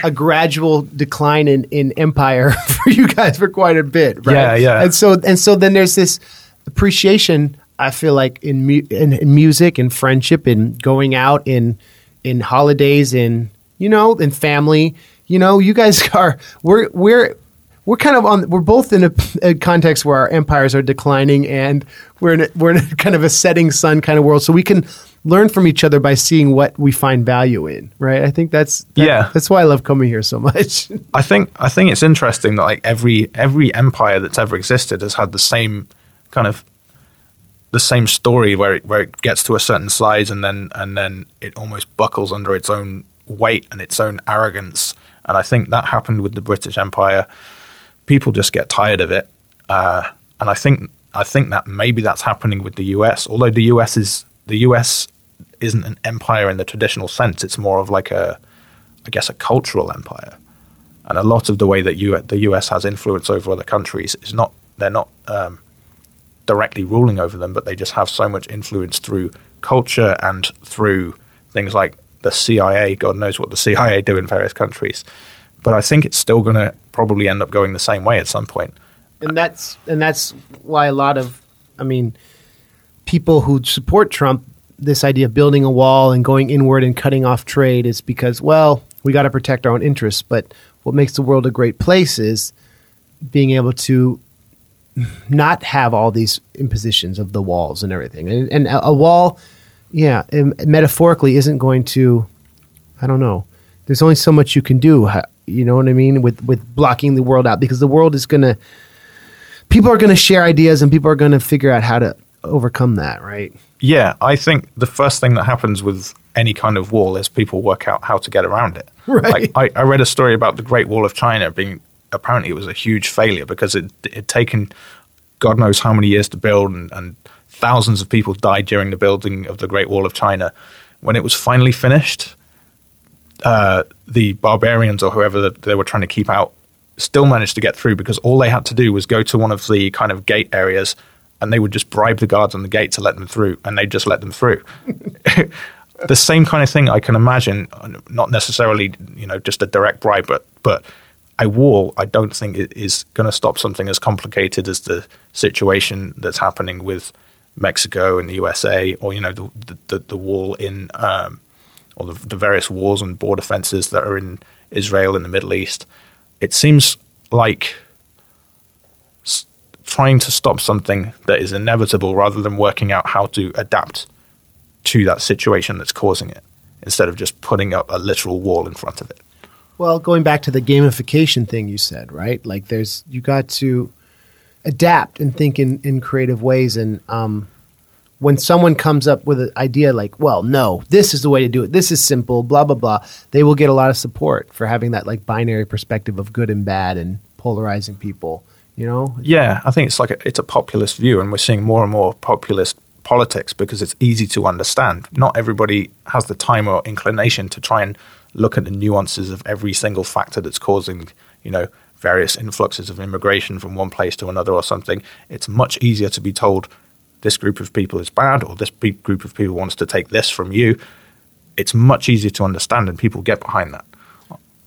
a gradual decline in, in empire for you guys for quite a bit, right?
Yeah, yeah.
And so and so then there's this appreciation. I feel like in, mu- in, in music and friendship and going out in in holidays in you know in family. You know, you guys are we're we're we're kind of on. We're both in a, a context where our empires are declining, and we're in a, we're in a kind of a setting sun kind of world. So we can learn from each other by seeing what we find value in. Right? I think that's that-
Yeah.
That's why I love coming here so much.
I think I think it's interesting that like every every empire that's ever existed has had the same kind of the same story where it, where it gets to a certain size and then and then it almost buckles under its own weight and its own arrogance. And I think that happened with the British Empire. People just get tired of it, uh, and I think I think that maybe that's happening with the US. Although the US is the US isn't an empire in the traditional sense; it's more of like a, I guess, a cultural empire and a lot of the way that you, the US has influence over other countries is not they're not um, directly ruling over them, but they just have so much influence through culture and through things like the CIA. God knows what the CIA do in various countries, but I think it's still going to probably end up going the same way at some point.
and that's and that's why a lot of i mean people who support trump this idea of building a wall and going inward and cutting off trade is because well we got to protect our own interests but what makes the world a great place is being able to not have all these impositions of the walls and everything and, and a, a wall yeah, and metaphorically isn't going to. I don't know. There's only so much you can do. You know what I mean with with blocking the world out because the world is gonna. People are gonna share ideas and people are gonna figure out how to overcome that, right?
Yeah, I think the first thing that happens with any kind of wall is people work out how to get around it.
Right.
Like I, I read a story about the Great Wall of China being apparently it was a huge failure because it had taken God knows how many years to build and, and thousands of people died during the building of the Great Wall of China. When it was finally finished, uh, the barbarians or whoever that they were trying to keep out still managed to get through because all they had to do was go to one of the kind of gate areas and they would just bribe the guards on the gate to let them through and they just let them through. the same kind of thing I can imagine, not necessarily, you know, just a direct bribe, but, but a wall, I don't think it is going to stop something as complicated as the situation that's happening with Mexico and the USA, or you know, the the, the wall in, um, or the, the various wars and border fences that are in Israel and the Middle East. It seems like s- trying to stop something that is inevitable rather than working out how to adapt to that situation that's causing it, instead of just putting up a literal wall in front of it.
Well, going back to the gamification thing you said, right? Like there's you got to adapt and think in, in creative ways and um when someone comes up with an idea like, well, no, this is the way to do it. This is simple, blah blah blah. They will get a lot of support for having that like binary perspective of good and bad and polarizing people, you know?
Yeah, I think it's like a, it's a populist view, and we're seeing more and more populist politics because it's easy to understand. Not everybody has the time or inclination to try and look at the nuances of every single factor that's causing, you know, various influxes of immigration from one place to another or something. It's much easier to be told this group of people is bad or this big group of people wants to take this from you. It's much easier to understand, and people get behind that.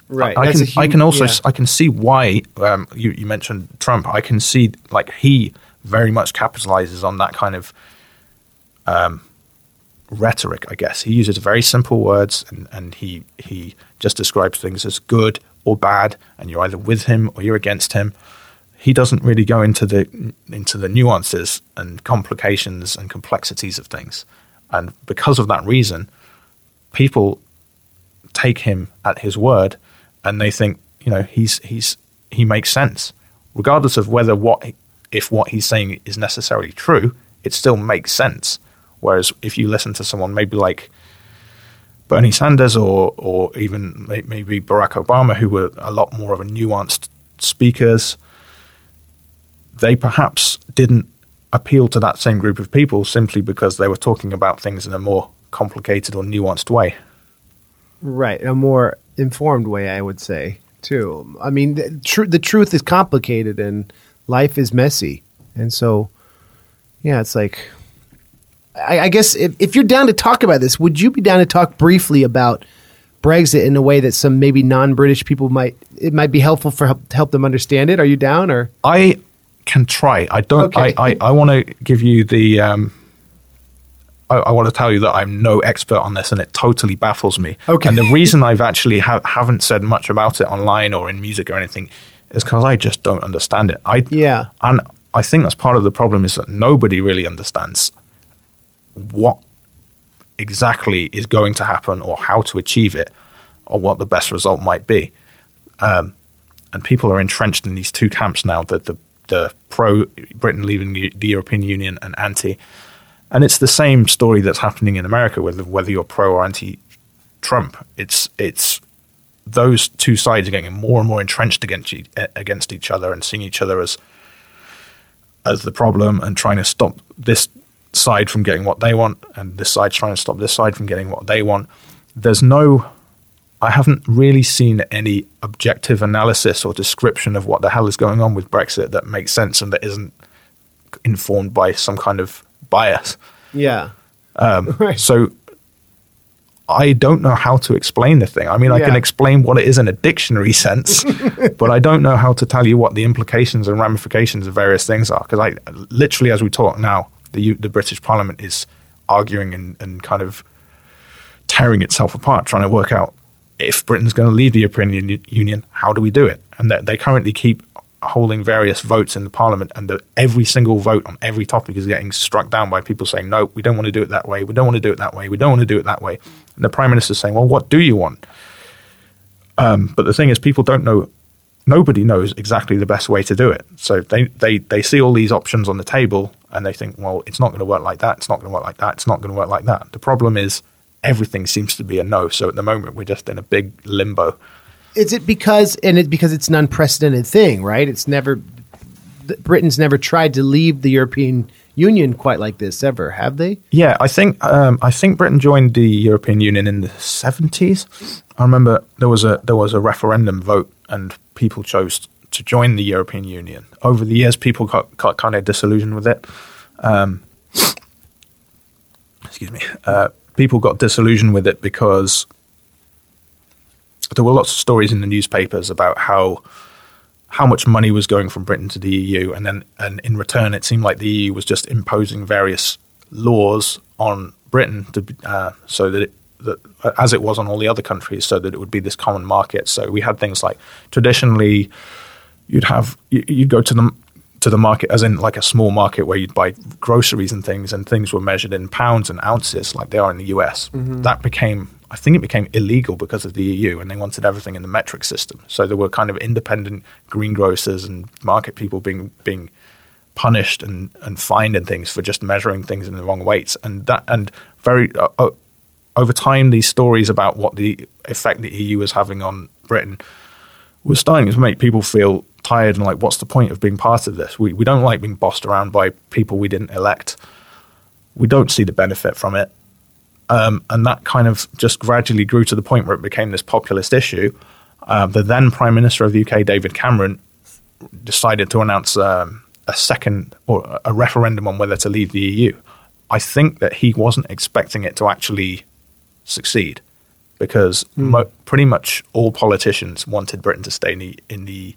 Right.
I
That's
can I can also
yeah.
I can see why um, you you mentioned Trump. I can see like he very much capitalizes on that kind of um, rhetoric. I guess he uses very simple words and, and he he just describes things as good or bad, and you're either with him or you're against him. He doesn't really go into the into the nuances and complications and complexities of things, and because of that reason, people take him at his word and they think you know he's he's he makes sense regardless of whether what if what he's saying is necessarily true it still makes sense whereas if you listen to someone maybe like Bernie Sanders or or even maybe Barack Obama who were a lot more of a nuanced speakers they perhaps didn't appeal to that same group of people simply because they were talking about things in a more complicated or nuanced way
Right, a more informed way, I would say too. I mean, the, tr- the truth is complicated and life is messy, and so yeah, it's like I, I guess if, if you're down to talk about this, would you be down to talk briefly about Brexit in a way that some maybe non-British people might it might be helpful for help, to help them understand it? Are you down or
I can try. I don't.
Okay.
I, I, I want to give you the. Um, I, I want to tell you that I'm no expert on this, and it totally baffles me.
Okay.
And the reason I've actually ha- haven't said much about it online or in music or anything is because I just don't understand it. I
Yeah.
and I think that's part of the problem is that nobody really understands what exactly is going to happen or how to achieve it or what the best result might be Um, and people are entrenched in these two camps now: the the, the pro Britain leaving the, European Union and anti. And it's the same story that's happening in America, whether whether you're pro or anti Trump. It's it's those two sides are getting more and more entrenched against against each other and seeing each other as as the problem and trying to stop this side from getting what they want and this side's trying to stop this side from getting what they want. There's no I haven't really seen any objective analysis or description of what the hell is going on with Brexit that makes sense and that isn't informed by some kind of bias.
yeah?
Um,
Right.
So I don't know how to explain the thing. I mean, I can explain what it is in a dictionary sense, but I don't know how to tell you what the implications and ramifications of various things are. Because I literally, as we talk now, the the British Parliament is arguing and, and kind of tearing itself apart, trying to work out if Britain's going to leave the European Union, how do we do it? And they currently keep holding various votes in the parliament, and the, every single vote on every topic is getting struck down by people saying, "No, we don't want to do it that way. We don't want to do it that way. We don't want to do it that way." And the prime minister's saying, "Well, what do you want?" Um, but the thing is, people don't know. Nobody knows exactly the best way to do it. So they, they, they see all these options on the table and they think, well, it's not going to work like that. It's not going to work like that. It's not going to work like that. The problem is everything seems to be a no. So at the moment, we're just in a big limbo.
Is it because and it because it's an unprecedented thing, right? It's never Britain's never tried to leave the European Union quite like this ever, have they?
Yeah, I think um, I think Britain joined the European Union in the seventies. I remember there was a there was a referendum vote, and people chose to join the European Union. Over the years, people got, got kind of disillusioned with it. Um, excuse me. Uh, people got disillusioned with it because there were lots of stories in the newspapers about how how much money was going from Britain to the EU, and then and in return, it seemed like the EU was just imposing various laws on Britain to uh, so that it, that as it was on all the other countries, so that it would be this common market. So we had things like traditionally, you'd have you'd go to the to the market as in like a small market where you'd buy groceries and things, and things were measured in pounds and ounces like they are in the US. Mm-hmm. That became I think it became illegal because of the EU and they wanted everything in the metric system. So there were kind of independent greengrocers and market people being being punished and, and fined and things for just measuring things in the wrong weights. And that and very uh, uh, over time, these stories about what the effect the EU was having on Britain was starting to make people feel tired and like, what's the point of being part of this? We we don't like being bossed around by people we didn't elect. We don't see the benefit from it um, and that kind of just gradually grew to the point where it became this populist issue. Uh, the then Prime Minister of the UK, David Cameron, decided to announce um, a second or a referendum on whether to leave the EU. I think that he wasn't expecting it to actually succeed because mm. mo- pretty much all politicians wanted Britain to stay in the, in the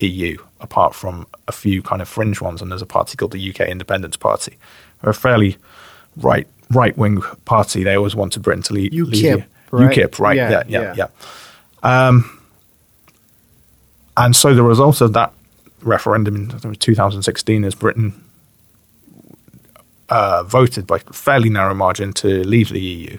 EU, apart from a few kind of fringe ones. And there's a party called the UK Independence Party, are fairly right right wing party. They always wanted Britain to leave.
UKIP,
leave
right?
UKIP, right? Yeah, yeah, yeah. yeah. Um, and so the result of that referendum in 2016 is Britain uh, voted by fairly narrow margin to leave the EU,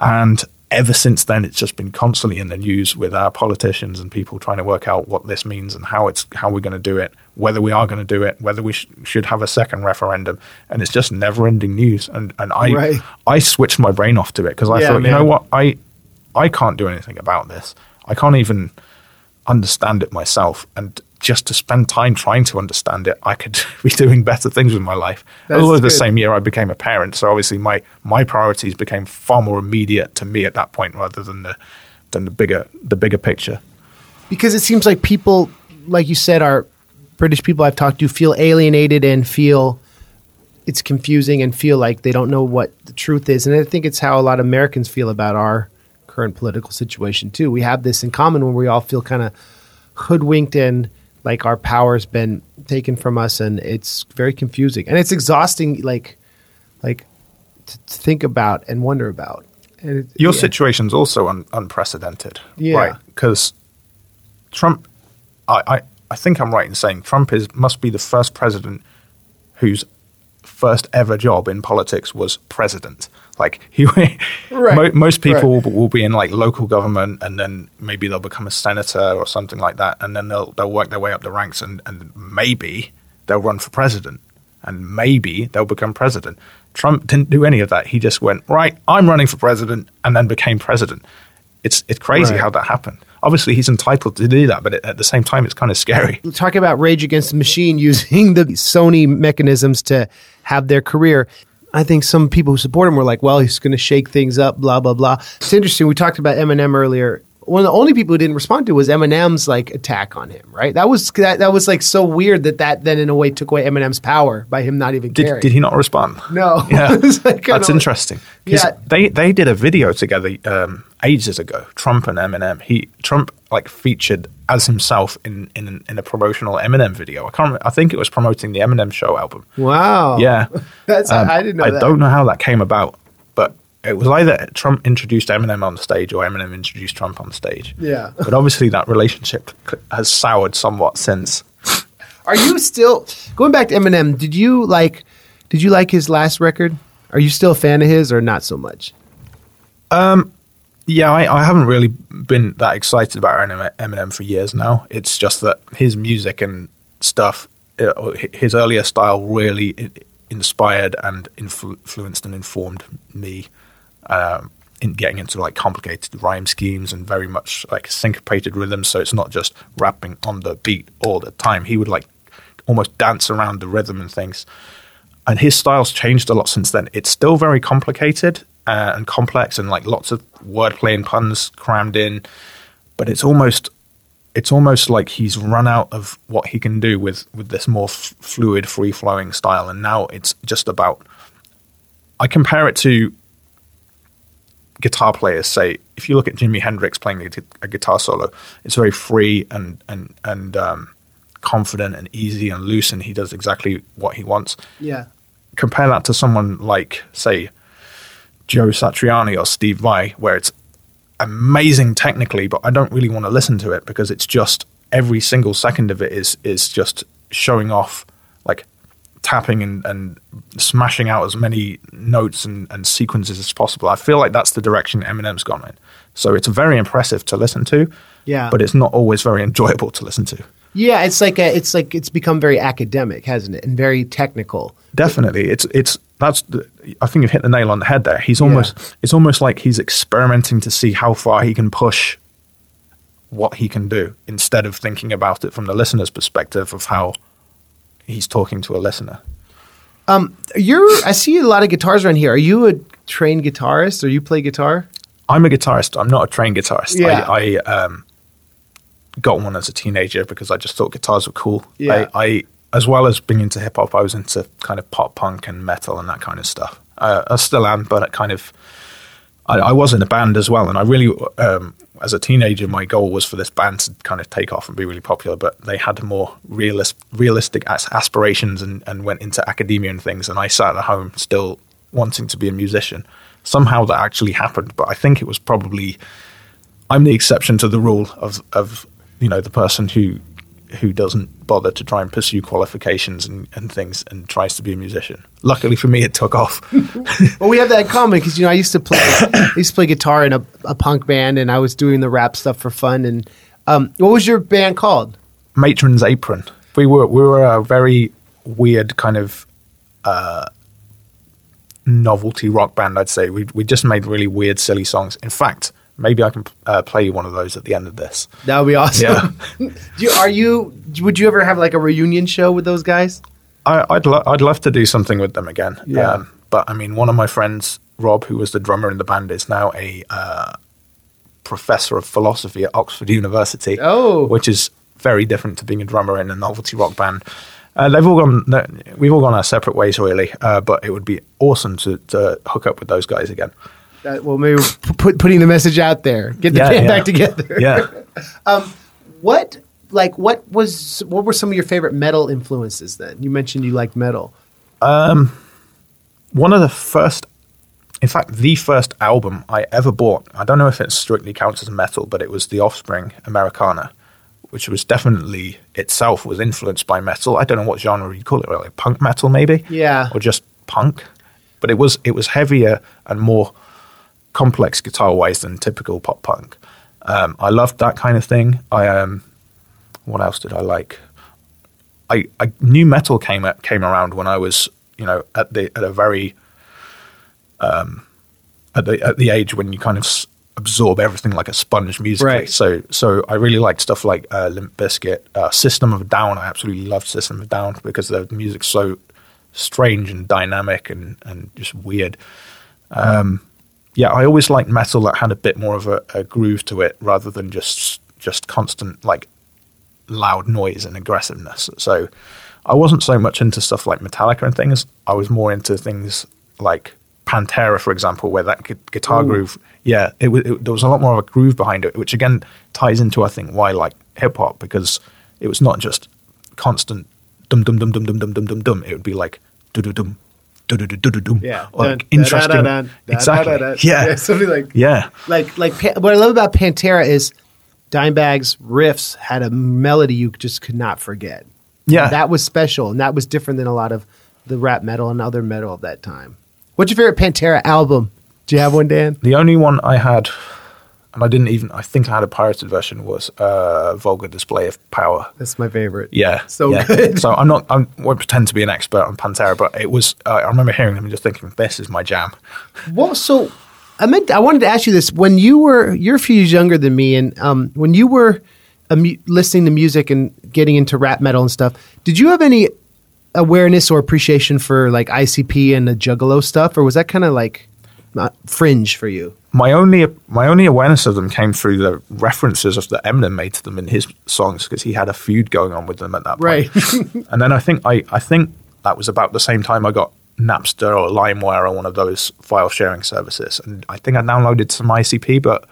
and ever since then, it's just been constantly in the news with our politicians and people trying to work out what this means and how it's how we're going to do it, whether we are going to do it, whether we sh- should have a second referendum, and it's just never-ending news. And and I right. I switched my brain off to it because I yeah, thought, man. you know what, I I can't do anything about this. I can't even understand it myself, and just to spend time trying to understand it, I could be doing better things with my life. That's Although the same year I became a parent, so obviously my my priorities became far more immediate to me at that point rather than the than the bigger the bigger picture.
Because it seems like people, like you said, are British people I've talked to feel alienated and feel it's confusing and feel like they don't know what the truth is. And I think it's how a lot of Americans feel about our current political situation too. We have this in common when we all feel kind of hoodwinked and like our power's been taken from us and it's very confusing and it's exhausting like like to, think about and wonder about and
it, your yeah. situation's also un- unprecedented yeah. right because trump I, I i think i'm right in saying trump is must be the first president whose first ever job in politics was president like he, right. mo- most people right. will, be in like local government, and then maybe they'll become a senator or something like that, and then they'll they'll work their way up the ranks, and, and maybe they'll run for president, and maybe they'll become president. Trump didn't do any of that. He just went right. I'm running for president, and then became president. It's it's crazy right. how that happened. Obviously, he's entitled to do that, but at the same time, it's kind of scary.
Talk about Rage Against the Machine using the Sony mechanisms to have their career. I think some people who support him were like, well, he's going to shake things up, blah, blah, blah. It's interesting. We talked about Eminem earlier. One of the only people who didn't respond to was Eminem's like attack on him, right? That was that, that was like so weird that that then in a way took away Eminem's power by him not even
did,
caring.
Did he not respond?
No.
Yeah, like that's interesting. Yeah, they they did a video together um, ages ago. Trump and Eminem. He Trump like featured as himself in in, in a promotional Eminem video. I can't. Remember, I think it was promoting the Eminem Show album.
Wow.
Yeah,
that's um, I didn't know.
I
that.
don't know how that came about, but it was either Trump introduced Eminem on stage or Eminem introduced Trump on stage.
Yeah.
but obviously that relationship has soured somewhat since.
Are you still going back to Eminem? Did you like? Did you like his last record? Are you still a fan of his or not so much?
Yeah, I, I haven't really been that excited about Eminem for years now. It's just that his music and stuff, uh, his earlier style really inspired and influenced and informed me um, in getting into like complicated rhyme schemes and very much like syncopated rhythms. So it's not just rapping on the beat all the time. He would like almost dance around the rhythm and things and his style's changed a lot since then. It's still very complicated uh, and complex, and like lots of wordplay and puns crammed in. But it's almost, it's almost like he's run out of what he can do with with this more f- fluid, free flowing style, and now it's just about. I compare it to guitar players. Say, if you look at Jimi Hendrix playing a, a guitar solo, it's very free and and and um, confident and easy and loose, and he does exactly what he wants
Yeah.
compare that to someone like, say, Joe Satriani or Steve Vai, where it's amazing technically, but I don't really want to listen to it because it's just every single second of it is is just showing off, like tapping and, and smashing out as many notes and, and sequences as possible. I feel like that's the direction Eminem's gone in. So it's very impressive to listen to,
Yeah.
but it's not always very enjoyable to listen to.
Yeah, it's like a, it's like it's become very academic, hasn't it, and very technical.
Definitely, it's it's that's. The, I think you've hit the nail on the head there. He's almost it's almost like he's experimenting to see how far he can push what he can do instead of thinking about it from the listener's perspective of how he's talking to a listener.
Um, You're I see a lot of guitars around here. Are you a trained guitarist or you play guitar?
I'm a guitarist. I'm not a trained guitarist.
Yeah.
I, I um, got one as a teenager because I just thought guitars were cool.
Yeah.
I, I as well as being into hip hop, I was into kind of pop punk and metal and that kind of stuff. Uh, I still am, but it kind of I, I was in a band as well, and I really, um, as a teenager, my goal was for this band to kind of take off and be really popular. But they had more realist, realistic as- aspirations and, and went into academia and things. And I sat at home still wanting to be a musician. Somehow that actually happened, but I think it was probably I'm the exception to the rule of of you know the person who who doesn't bother to try and pursue qualifications and, and things and tries to be a musician. Luckily for me, it took off.
Well, we have that in common because you know I used to play I used to play guitar in a, a punk band, and I was doing the rap stuff for fun. And um, what was your band called?
Matron's Apron. We were we were a very weird kind of uh, novelty rock band. I'd say we we just made really weird, silly songs. In fact, maybe I can uh, play you one of those at the end of this.
That would be awesome.
Yeah.
Do you, are you? Would you ever have like a reunion show with those guys?
I, I'd lo- I'd love to do something with them again.
Yeah.
Um, but I mean, one of my friends, Rob, who was the drummer in the band, is now a uh, professor of philosophy at Oxford University.
Oh.
which is very different to being a drummer in a novelty rock band. Uh, they've all gone. We've all gone our separate ways, really. Uh, but it would be awesome to, to hook up with those guys again.
That, well, maybe put, putting the message out there, get the
Yeah,
band
yeah.
back together.
Yeah.
Um, what like what was what were some of your favorite metal influences? Then you mentioned you like metal.
Um, one of the first, in fact, the first album I ever bought. I don't know if it strictly counts as metal, but it was The Offspring Americana, which was definitely itself was influenced by metal. I don't know what genre you call it, like punk metal maybe,
Yeah.
or just punk. But it was it was heavier and more complex guitar wise than typical pop punk. Um, I loved that kind of thing. I um, what else did I like? I, I new metal came came around when I was you know at the at a very um, at the at the age when you kind of s- absorb everything like a sponge musically.
Right.
So so I really liked stuff like uh, Limp Bizkit, uh, System of a Down. I absolutely loved System of a Down because the music's so strange and dynamic and and just weird. Um, yeah, I always liked metal that had a bit more of a, a groove to it rather than just just constant like loud noise and aggressiveness. So I wasn't so much into stuff like Metallica and things. I was more into things like Pantera, for example, where that gu- guitar groove, yeah, it, it, there was a lot more of a groove behind it, which again ties into I think why like hip hop because it was not just constant dum dum dum dum dum dum dum dum dum. It would be like dum. do dum.
Yeah.
Like, interesting.
dun, dun,
exactly. Yeah.
Yeah, something like-
Yeah.
Like like what I love about Pantera is Dimebag's riffs had a melody you just could not forget.
Yeah.
that was special, and that was different than a lot of the rap metal and other metal of that time. What's your favorite Pantera album? Do you have one, Dan?
The only one I had, and I didn't even, I think I had a pirated version, was uh, Vulgar Display of Power.
That's my favorite.
Yeah.
So
yeah.
good.
So I'm not, I won't pretend to be an expert on Pantera, but it was, uh, I remember hearing them and just thinking, this is my jam.
Well, so I meant I wanted to ask you this: when you were you're a few years younger than me, and um, when you were mu- listening to music and getting into rap metal and stuff, did you have any awareness or appreciation for like ICP and the Juggalo stuff, or was that kind of like not fringe for you?
My only, my only awareness of them came through the references of that Eminem made to them in his songs because he had a feud going on with them at that point.
Right.
and then I think I, I think that was about the same time I got Napster or LimeWire or one of those file sharing services, and I think I downloaded some ICP, but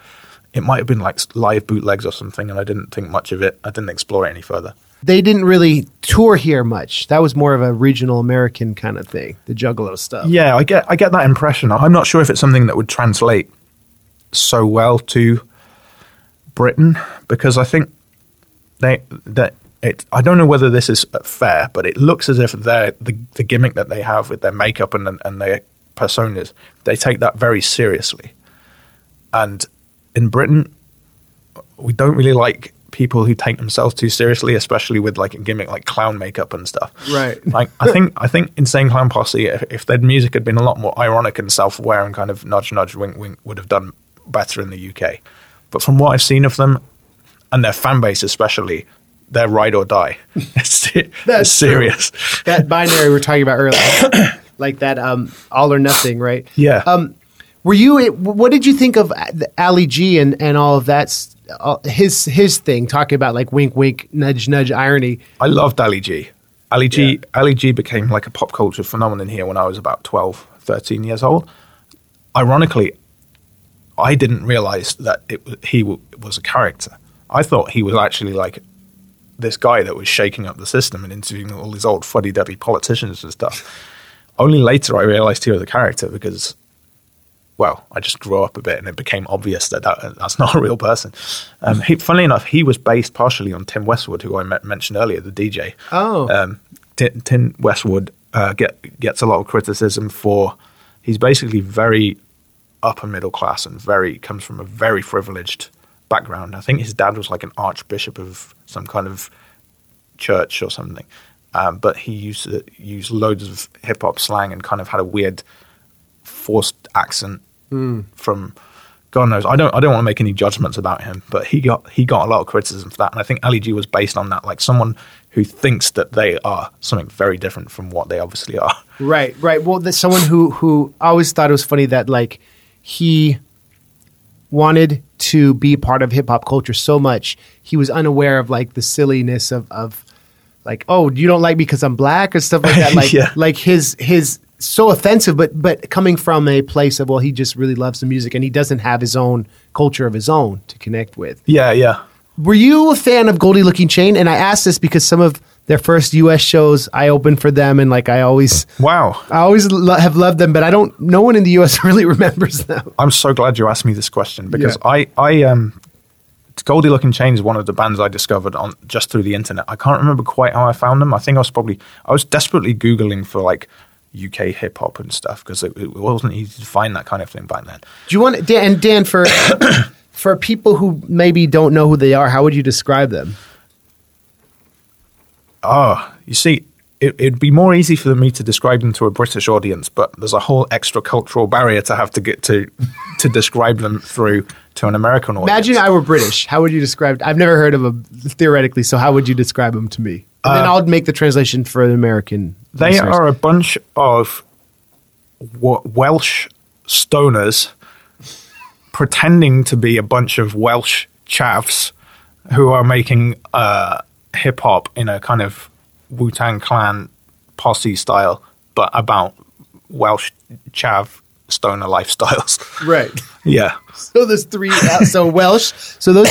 it might have been like live bootlegs or something, and I didn't think much of it. I didn't explore it any further.
They didn't really tour here much. That was more of a regional American kind of thing, the Juggalo stuff.
Yeah, I get I get that impression. I'm not sure if it's something that would translate so well to Britain because I think they that it. I don't know whether this is fair, but it looks as if they're the the gimmick that they have with their makeup and and their personas. They take that very seriously, and in Britain, we don't really like people who take themselves too seriously, especially with like a gimmick like clown makeup and stuff.
Right.
Like I think I think Insane Clown Posse, if, if their music had been a lot more ironic and self-aware and kind of nudge nudge wink wink, would have done better in the UK. But from what I've seen of them, and their fan base especially, they're ride or die. It's,
That's
serious.
that binary we were talking about earlier, like that um, all or nothing, right?
Yeah.
Um, were you? What did you think of Ali G and, and all of that? Uh, his his thing, talking about like wink, wink, nudge, nudge, irony.
I loved Ali G. Ali G, Ali G became like a pop culture phenomenon here when I was about 12, 13 years old. Ironically, I didn't realize that it, he w- was a character. I thought he was actually like this guy that was shaking up the system and interviewing all these old fuddy duddy politicians and stuff. Only later I realized he was a character because, well, I just grew up a bit and it became obvious that, that that's not a real person. Um, he, funnily enough, he was based partially on Tim Westwood, who I me- mentioned earlier, the DJ.
Oh.
Um, Tim, Tim Westwood uh, get, gets a lot of criticism for he's basically very upper middle class and very comes from a very privileged background. I think his dad was like an archbishop of some kind of church or something. Um, but he used to use loads of hip hop slang and kind of had a weird forced accent hmm. from God knows. I don't I don't want to make any judgments about him, but he got he got a lot of criticism for that. And I think Ali G was based on that, like someone who thinks that they are something very different from what they obviously are.
Right, right. Well, there's someone who who I always thought it was funny that like he wanted to be part of hip hop culture so much he was unaware of like the silliness of of like oh you don't like me because I'm black or stuff like that. Like
Yeah.
like his his so offensive, but but coming from a place of well he just really loves the music and he doesn't have his own culture of his own to connect with.
Yeah, yeah.
Were you a fan of Goldie Lookin' Chain? And I asked this because some of their first U.S. shows I opened for them, and like I always,
Wow.
I always lo- have loved them, but I don't. No one in the U.S. really remembers them.
I'm so glad you asked me this question because
Yeah.
I, I um Goldie Lookin' Chain is one of the bands I discovered on just through the internet. I can't remember quite how I found them. I think I was probably I was desperately googling for like UK hip hop and stuff because it, it wasn't easy to find that kind of thing back then.
Do you want Dan? And Dan for for people who maybe don't know who they are, how would you describe them?
Oh, you see, it, it'd be more easy for me to describe them to a British audience, but there's a whole extra cultural barrier to have to get to to describe them through to an American audience.
Imagine I were British. How would you describe? I've never heard of them theoretically, so how would you describe them to me? And then uh, I'll make the translation for an American.
They
listeners.
are a bunch of w- Welsh stoners pretending to be a bunch of Welsh chavs who are making uh, hip hop in a kind of Wu Tang Clan posse style, but about Welsh chav stoner lifestyles.
right.
yeah.
So there's three. uh, so Welsh. So those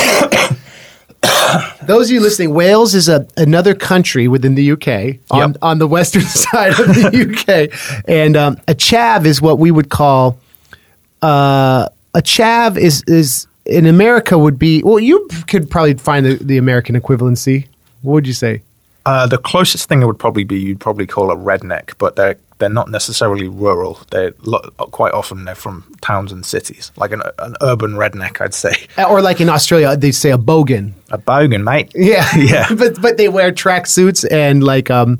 those of you listening, Wales is a another country within the UK on
Yep.
on the western side of the UK, and um, a chav is what we would call uh, a chav is is in America would be well. You could probably find the, the American equivalency. What would you say?
Uh, the closest thing it would probably be you'd probably call a redneck, but they're they're not necessarily rural. They're lo- quite often they're from towns and cities, like an an urban redneck, I'd say.
Or like in Australia, they say a bogan.
A bogan, mate.
Yeah,
Yeah.
but but they wear track suits and like um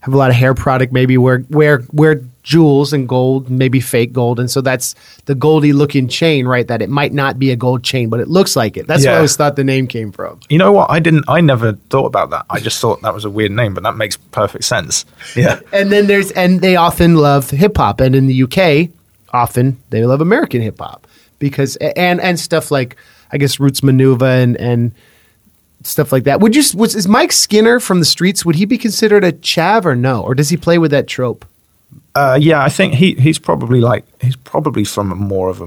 have a lot of hair product. Maybe wear wear wear jewels and gold, maybe fake gold, and so that's the Goldie Lookin' Chain, right? That it might not be a gold chain, but it looks like it. That's where I
Yeah.
always thought the name came from.
You know what? I didn't. I never thought about that. I just thought that was a weird name, but that makes perfect sense. Yeah.
And then there's and they often love hip hop, and in the UK, often they love American hip hop because and and stuff like I guess Roots Manuva and and stuff like that. Would you was is Mike Skinner from the streets? Would he be considered a chav or no, or does he play with that trope?
Uh, yeah, I think he he's probably like he's probably from more of a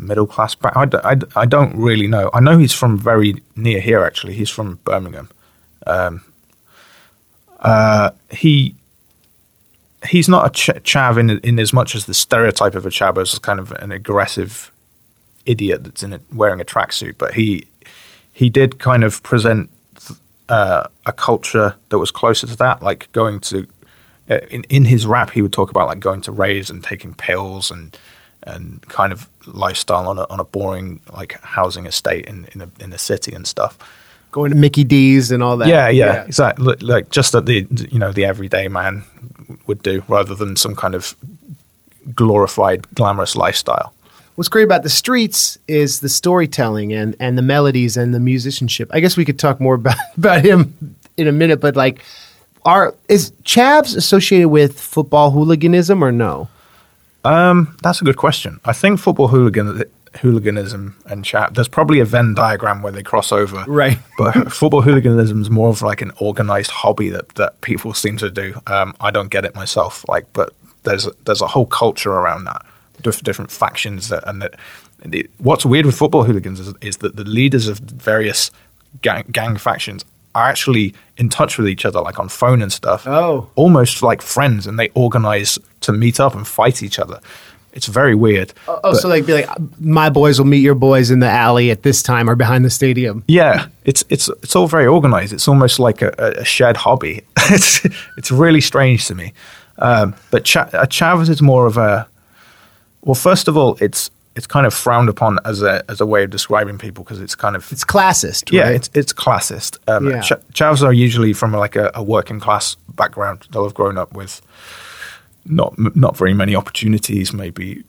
middle class back. I, I, I don't really know. I know he's from very near here. Actually, he's from Birmingham. Um, uh, he he's not a ch- chav in in as much as the stereotype of a chav is kind of an aggressive idiot that's in a, wearing a tracksuit. But he he did kind of present uh, a culture that was closer to that, like going to Uh, in in his rap, he would talk about like going to raves and taking pills and and kind of lifestyle on a on a boring like housing estate in in a, in a city and stuff.
Going to Mickey D's and all that.
Yeah, yeah, exactly. Like, like just that the you know the everyday man would do, rather than some kind of glorified, glamorous lifestyle.
What's great about the streets is the storytelling and, and the melodies and the musicianship. I guess we could talk more about, about him in a minute, but like, are is Chavs associated with football hooliganism or no?
That's a good question. I think football hooligan hooliganism and chat. There's probably a Venn diagram where they cross over,
Right.
But football hooliganism is more of like an organized hobby that that people seem to do. Um, I don't get it myself, like, but there's a, there's a whole culture around that, Dif- different factions that, and that. The, what's weird with football hooligans is, is that the leaders of various gang, gang factions are actually in touch with each other, like on phone and stuff.
Oh.
almost like friends, and they organize to meet up and fight each other. It's very weird.
Oh,
But-
so like be like, my boys will meet your boys in the alley at this time or behind the stadium.
Yeah, it's it's it's all very organized. It's almost like a, a shared hobby. it's it's really strange to me. Um, but Cha- a Chavez is more of a well. First of all, it's it's kind of frowned upon as a as a way of describing people because it's kind of
It's classist,
yeah,
right?
it's it's classist. Um,
Yeah.
Ch- Chavs are usually from like a, a working class background. They'll have grown up with not not very many opportunities, maybe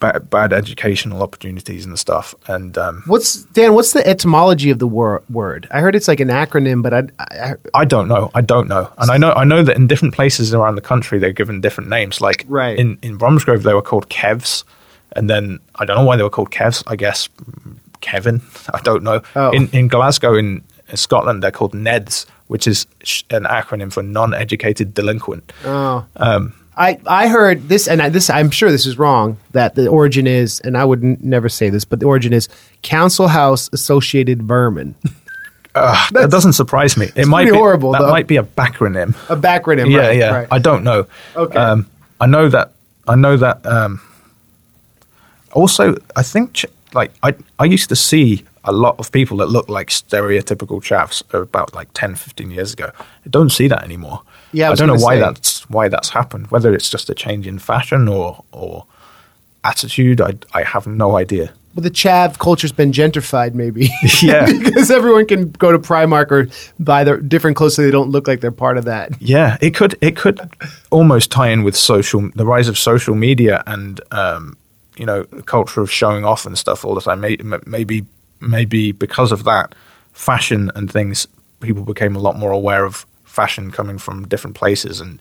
bad, bad educational opportunities and stuff. And um,
what's Dan? What's the etymology of the wor- word? I heard it's like an acronym, but I, I,
I don't know. I don't know. And I know I know that in different places around the country they're given different names. Like
Right.
in in Bromsgrove they were called Kevs, and then I don't know why they were called Kevs. I guess Kevin. I don't know.
Oh.
In in Glasgow in Scotland they're called Neds, which is sh- an acronym for non-educated delinquent.
Oh.
Um,
I, I heard this, and I, this I'm sure this is wrong. That the origin is, and I would n- never say this, but the origin is Council House Associated Vermin,
that doesn't surprise me. It might be
horrible,
That
though.
might be a backronym.
a backronym.
yeah,
right,
yeah.
right.
I don't know.
Okay.
Um, I know that. I know that. Um, also, I think like I I used to see a lot of people that look like stereotypical chavs about like 10, 15 years ago. I don't see that anymore.
Yeah, I
I, don't know why
say.
that's why that's happened. Whether it's just a change in fashion or or attitude, I I have no idea.
well, the chav culture's been gentrified, maybe.
Yeah.
because everyone can go to Primark or buy their different clothes, so they don't look like they're part of that.
Yeah, it could it could almost tie in with social the rise of social media and um, you know culture of showing off and stuff all the time. Maybe maybe because of that, fashion and things, people became a lot more aware of fashion coming from different places and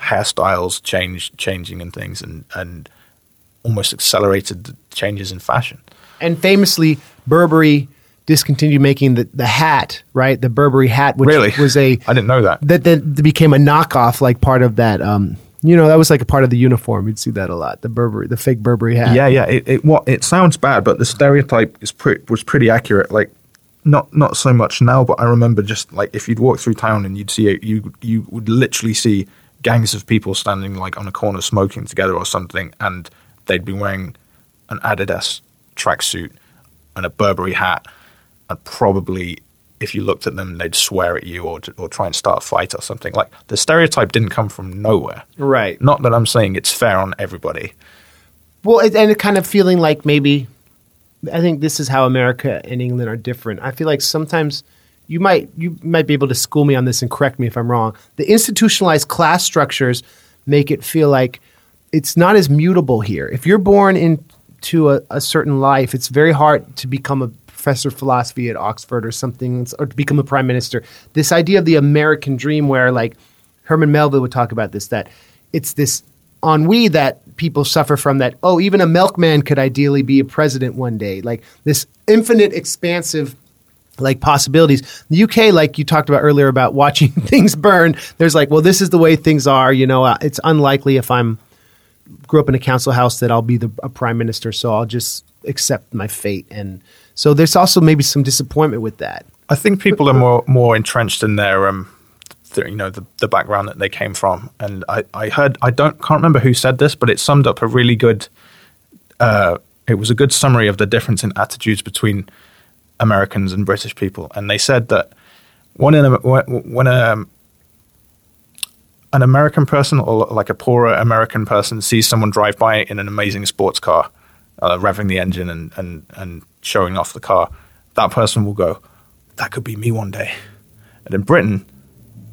hairstyles change changing and things and and almost accelerated the changes in fashion.
And famously, Burberry discontinued making the, the hat, right? The Burberry hat, which
Really,
was a
I didn't know that.
that that became a knockoff, like part of that. Um, you know, that was like a part of the uniform. You'd see that a lot. The Burberry, the fake Burberry hat.
Yeah, yeah. It, it it sounds bad, but the stereotype is pretty was pretty accurate. Like not not so much now, but I remember just like if you'd walk through town and you'd see you you would literally see gangs of people standing like on a corner smoking together or something, and they'd be wearing an Adidas tracksuit and a Burberry hat, and probably if you looked at them, they'd swear at you or or try and start a fight or something. Like the stereotype didn't come from nowhere.
Right.
Not that I'm saying it's fair on everybody.
Well, and it kind of feeling like maybe I think this is how America and England are different. I feel like sometimes you might you might be able to school me on this and correct me if I'm wrong. The institutionalized class structures make it feel like it's not as mutable here. If you're born into a, a certain life, it's very hard to become a professor of philosophy at Oxford or something, or to become a prime minister. This idea of the American dream, where like Herman Melville would talk about this, that it's this ennui that people suffer from that oh even a milkman could ideally be a president one day like this infinite expansive like possibilities the uk like you talked about earlier about watching things burn there's like well this is the way things are you know uh, it's unlikely if i'm grew up in a council house that i'll be the a prime minister so i'll just accept my fate. And so there's also maybe some disappointment with that.
I think people are more more entrenched in their um, you know the, the background that they came from, and I, I heard I don't can't remember who said this, but it summed up a really good. Uh, it was a good summary of the difference in attitudes between Americans and British people, and they said that when an when a an American person or like a poorer American person sees someone drive by in an amazing sports car, uh, revving the engine and, and and showing off the car, that person will go, "That could be me one day." And in Britain,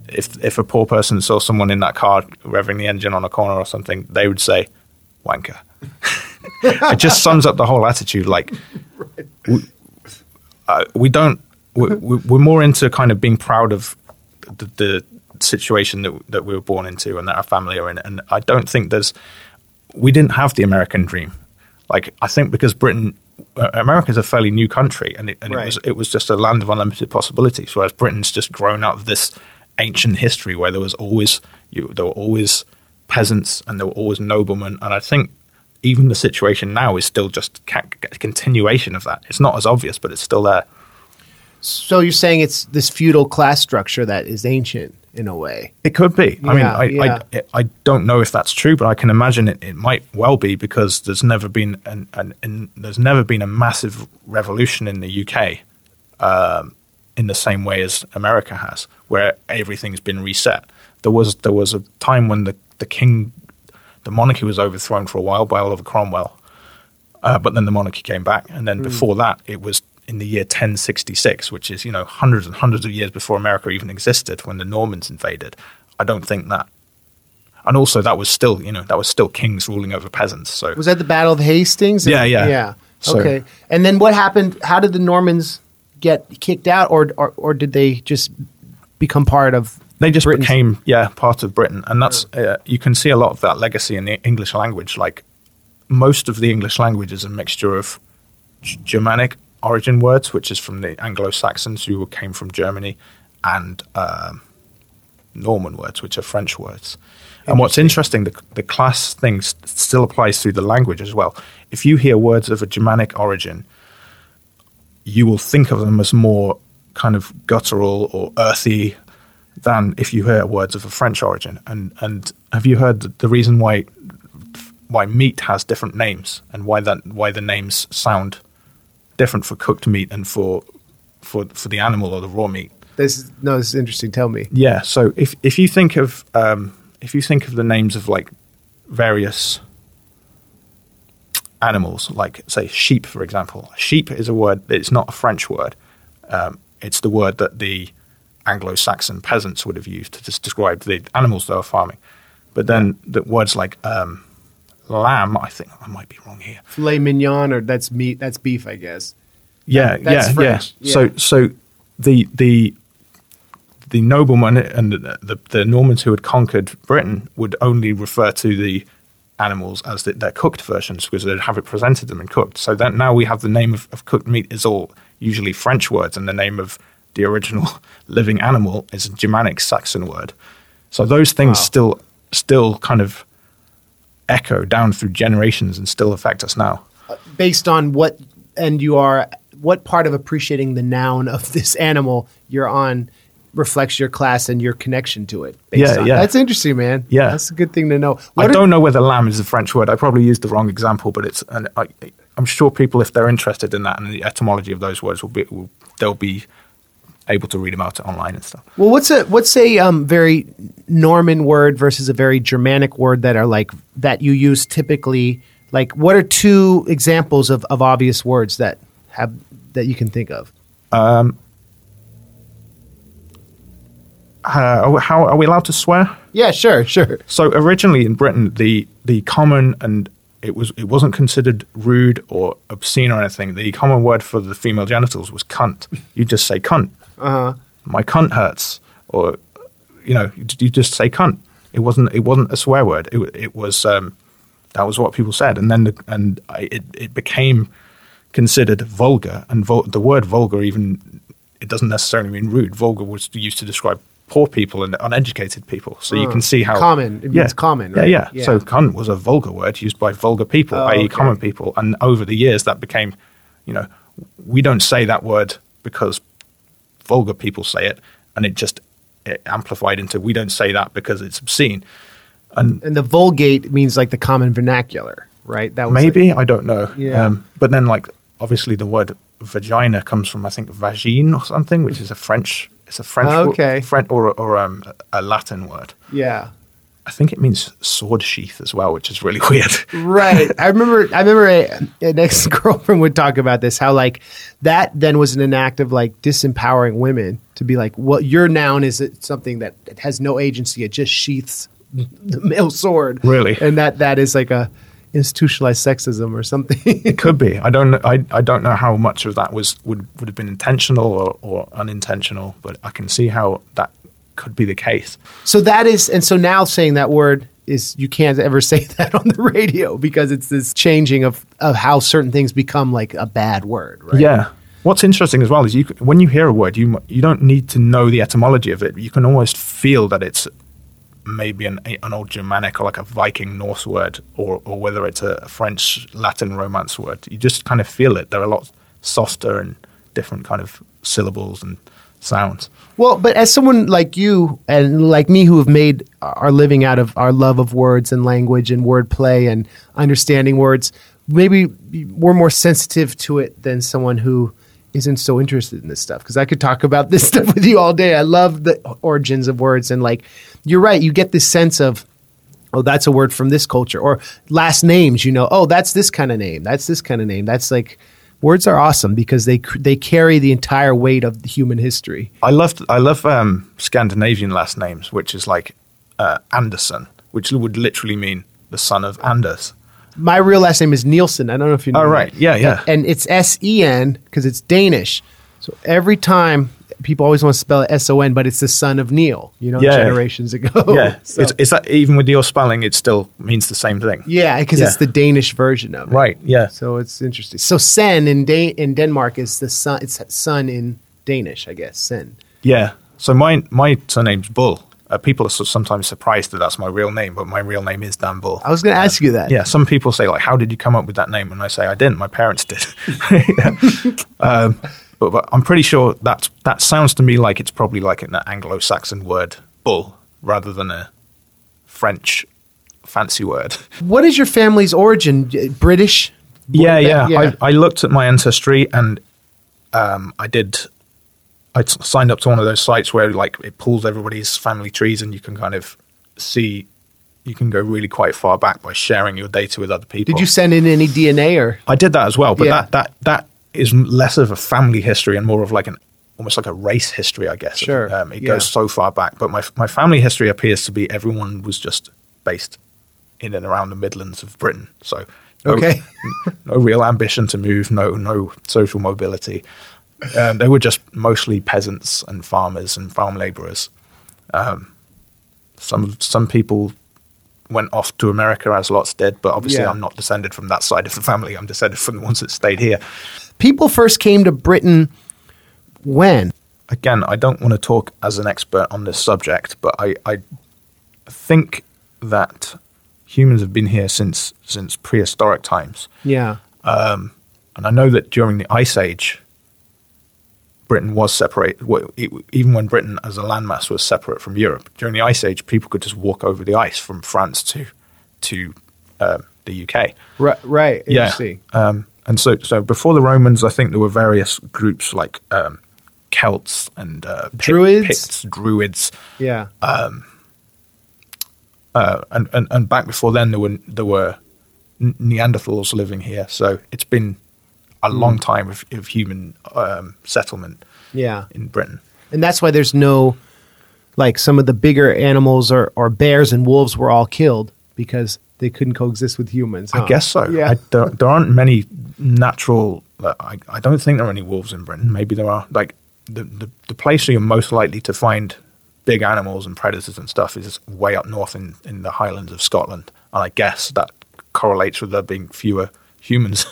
if if a poor person saw someone in that car revving the engine on a corner or something, they would say, "Wanker." it just sums up the whole attitude. Like we, uh, we, don't. We, we're more into kind of being proud of the, the situation that that we were born into and that our family are in. And I don't think there's. We didn't have the American dream. Like I think because Britain uh, America is a fairly new country, and, it, and right. it, was it was just a land of unlimited possibilities. Whereas Britain's just grown out of this ancient history where there was always you, there were always peasants and there were always noblemen, and I think even the situation now is still just a continuation of that. It's not as obvious, but it's still there.
So you're saying it's this feudal class structure that is ancient in a way.
It could be. I mean, I, yeah. I, I, don't know if that's true, but I can imagine it, it might well be because there's never been an, an, an there's never been a massive revolution in the UK um, in the same way as America has, where everything's been reset. There was there was a time when the, the king, the monarchy was overthrown for a while by Oliver Cromwell, uh, but then the monarchy came back, and then mm. before that it was in the year 1066, which is you know hundreds and hundreds of years before America even existed when the Normans invaded. I don't think that. And also, that was still, you know, that was still kings ruling over peasants. So
was that the Battle of Hastings?
Yeah, yeah,
yeah. So, okay. And then what happened? How did the Normans get kicked out, or or, or did they just become part of?
They just Britain's? became yeah part of Britain, and that's uh, you can see a lot of that legacy in the English language. Like most of the English language is a mixture of Germanic origin words, which is from the Anglo Saxons who came from Germany, and um, Norman words, which are French words. And what's interesting, the, the class thing still applies through the language as well. If you hear words of a Germanic origin, you will think of them as more kind of guttural or earthy than if you hear words of a French origin. And and have you heard the reason why why meat has different names and why that why the names sound different for cooked meat and for for for the animal or the raw meat?
This no, this is interesting. Tell me.
Yeah. So if if you think of um, if you think of the names of like various animals, like say sheep, for example. Sheep is a word; it's not a French word. Um, it's the word that the Anglo-Saxon peasants would have used to just describe the animals they were farming. But then the words like um, lamb, I think I might be wrong here.
Filet mignon, or that's meat, that's beef, I guess.
Yeah, yeah, yeah, yeah. So, so the the the noblemen and the, the, the Normans who had conquered Britain would only refer to the animals as the, their cooked versions because they'd have it presented them and cooked. So that now we have the name of, of cooked meat is all usually French words, and the name of the original living animal is a Germanic Saxon word. So those things wow. still still kind of echo down through generations and still affect us now.
Uh, based on what and you are what part of appreciating the noun of this animal you're on reflects your class and your connection to it.
yeah, on. yeah.
That's interesting, man.
Yeah.
That's a good thing to know.
What I don't know whether lamb is a French word. I probably used the wrong example, but it's, and I, am sure people, if they're interested in that and the etymology of those words, will be, will, they'll be able to read about it online and stuff.
Well, what's a what's a um, very Norman word versus a very Germanic word that are like that you use typically? Like, what are two examples of, of obvious words that have that you can think of?
Uh, how are we allowed to swear?
Yeah, sure, sure.
So originally in Britain, the the common and it was it wasn't considered rude or obscene or anything. The common word for the female genitals was cunt. You just say cunt.
Uh-huh.
My cunt hurts, or you know, you, you just say cunt. It wasn't it wasn't a swear word. It it was um, that was what people said, and then the, and I, it it became considered vulgar, and vul- the word vulgar even it doesn't necessarily mean rude. Vulgar was used to describe poor people and uneducated people. So you can see how
Common. It means common,
Yeah, yeah,
Yeah.
So cunt was a vulgar word used by vulgar people,
Oh,
i.e.,
okay.
common people. And over the years, that became, you know, we don't say that word because vulgar people say it, and it just it amplified into we don't say that because it's obscene. And
And the Vulgate means like the common vernacular, right? That was like-
maybe I don't know.
Yeah.
Um, but then, like, obviously, the word vagina comes from I think vagine or something, which is a French. It's a French,
Okay.
French or or um, a Latin word.
yeah.
I think it means sword sheath as well, which is really weird.
right. I remember. I remember a, an ex girlfriend would talk about this. How like that then was an act of like disempowering women to be like, well, your noun is something that has no agency. It just sheaths the male sword.
Really?
and that that is like a institutionalized sexism or something.
It could be. I don't. know- I, I don't know how much of that was would would have been intentional or, or unintentional, but I can see how that could be the case.
so that is, and so now saying that word is you can't ever say that on the radio because it's this changing of of how certain things become like a bad word. Right?
Yeah. What's interesting as well is you when you hear a word, you you don't need to know the etymology of it. You can almost feel that it's maybe an an old Germanic or like a Viking Norse word, or or whether it's a French Latin Romance word. You just kind of feel it. They're a lot softer and different kind of syllables and sounds.
Well, but as someone like you and like me who have made our living out of our love of words and language and wordplay and understanding words, maybe we're more sensitive to it than someone who isn't so interested in this stuff. Because I could talk about this stuff with you all day. I love the origins of words. And like, you're right, you get this sense of, oh, that's a word from this culture. Or last names, you know, oh, that's this kind of name. That's this kind of name. That's like, words are awesome because they, they carry the entire weight of human history.
I love I love um, Scandinavian last names, which is like uh, Anderson, which would literally mean the son of Anders.
My real last name is Nielsen. I don't know if you know.
Oh,
that.
Yeah, yeah.
And, and it's S E N because it's Danish. So every time people always want to spell it S O N, but it's the son of Neil. You know,
Yeah.
generations ago.
Yeah,
So-
it's, is that even with your spelling, it still means the same thing.
yeah, because it's the Danish version of it.
Right. Yeah.
So it's interesting. So Sen in Dan- in Denmark is the son. It's son in Danish, I guess. Sen.
Yeah. So my my surname's Bull. Uh, people are sometimes surprised that that's my real name, but my real name is Dan Bull.
I was going to ask you that.
Yeah, some people say like, "How did you come up with that name?" And I say, "I didn't. My parents did." um, but, but I'm pretty sure that that sounds to me like it's probably like an Anglo-Saxon word, "bull," rather than a French fancy word.
What is your family's origin? British.
Yeah, yeah.
Yeah.
I, I looked at my ancestry and um, I did. I t- signed up to one of those sites where like it pulls everybody's family trees and you can kind of see. You can go really quite far back by sharing your data with other people.
Did you send in any DNA or?
I did that as well, but
Yeah.
that that that is less of a family history and more of like an almost like a race history, I guess.
Sure,
um, it
yeah.
goes so far back. But my my family history appears to be everyone was just based in and around the Midlands of Britain. So no,
Okay.
no real ambition to move, no no social mobility. Um, they were just mostly peasants and farmers and farm labourers. Um, some some people went off to America as lots did, but obviously
Yeah.
I'm not descended from that side of the family. I'm descended from the ones that stayed here.
People first came to Britain when?
Again, I don't want to talk as an expert on this subject, but I, I think that humans have been here since since prehistoric times.
Yeah.
Um, and I know that during the Ice Age, Britain was separate. well, it- Even when Britain as a landmass was separate from Europe, during the Ice Age, people could just walk over the ice from France to to um, the UK.
Right. Right.
Yeah. Um, and so, so before the Romans, I think there were various groups like um, Celts and uh,
Druids?
Picts, Druids,
Yeah.
uh, and, and and back before then there were there were Neanderthals living here. So it's been a long time of, of human um, settlement
yeah.
in Britain.
And that's why there's no like some of the bigger animals or, or bears and wolves were all killed because they couldn't coexist with humans.
I guess so.
Yeah.
I don't, there aren't many natural. uh, I, I don't think there are any wolves in Britain. Maybe there are. Like the, the the place where you're most likely to find big animals and predators and stuff is way up north in, in the Highlands of Scotland, and I guess that correlates with there being fewer humans.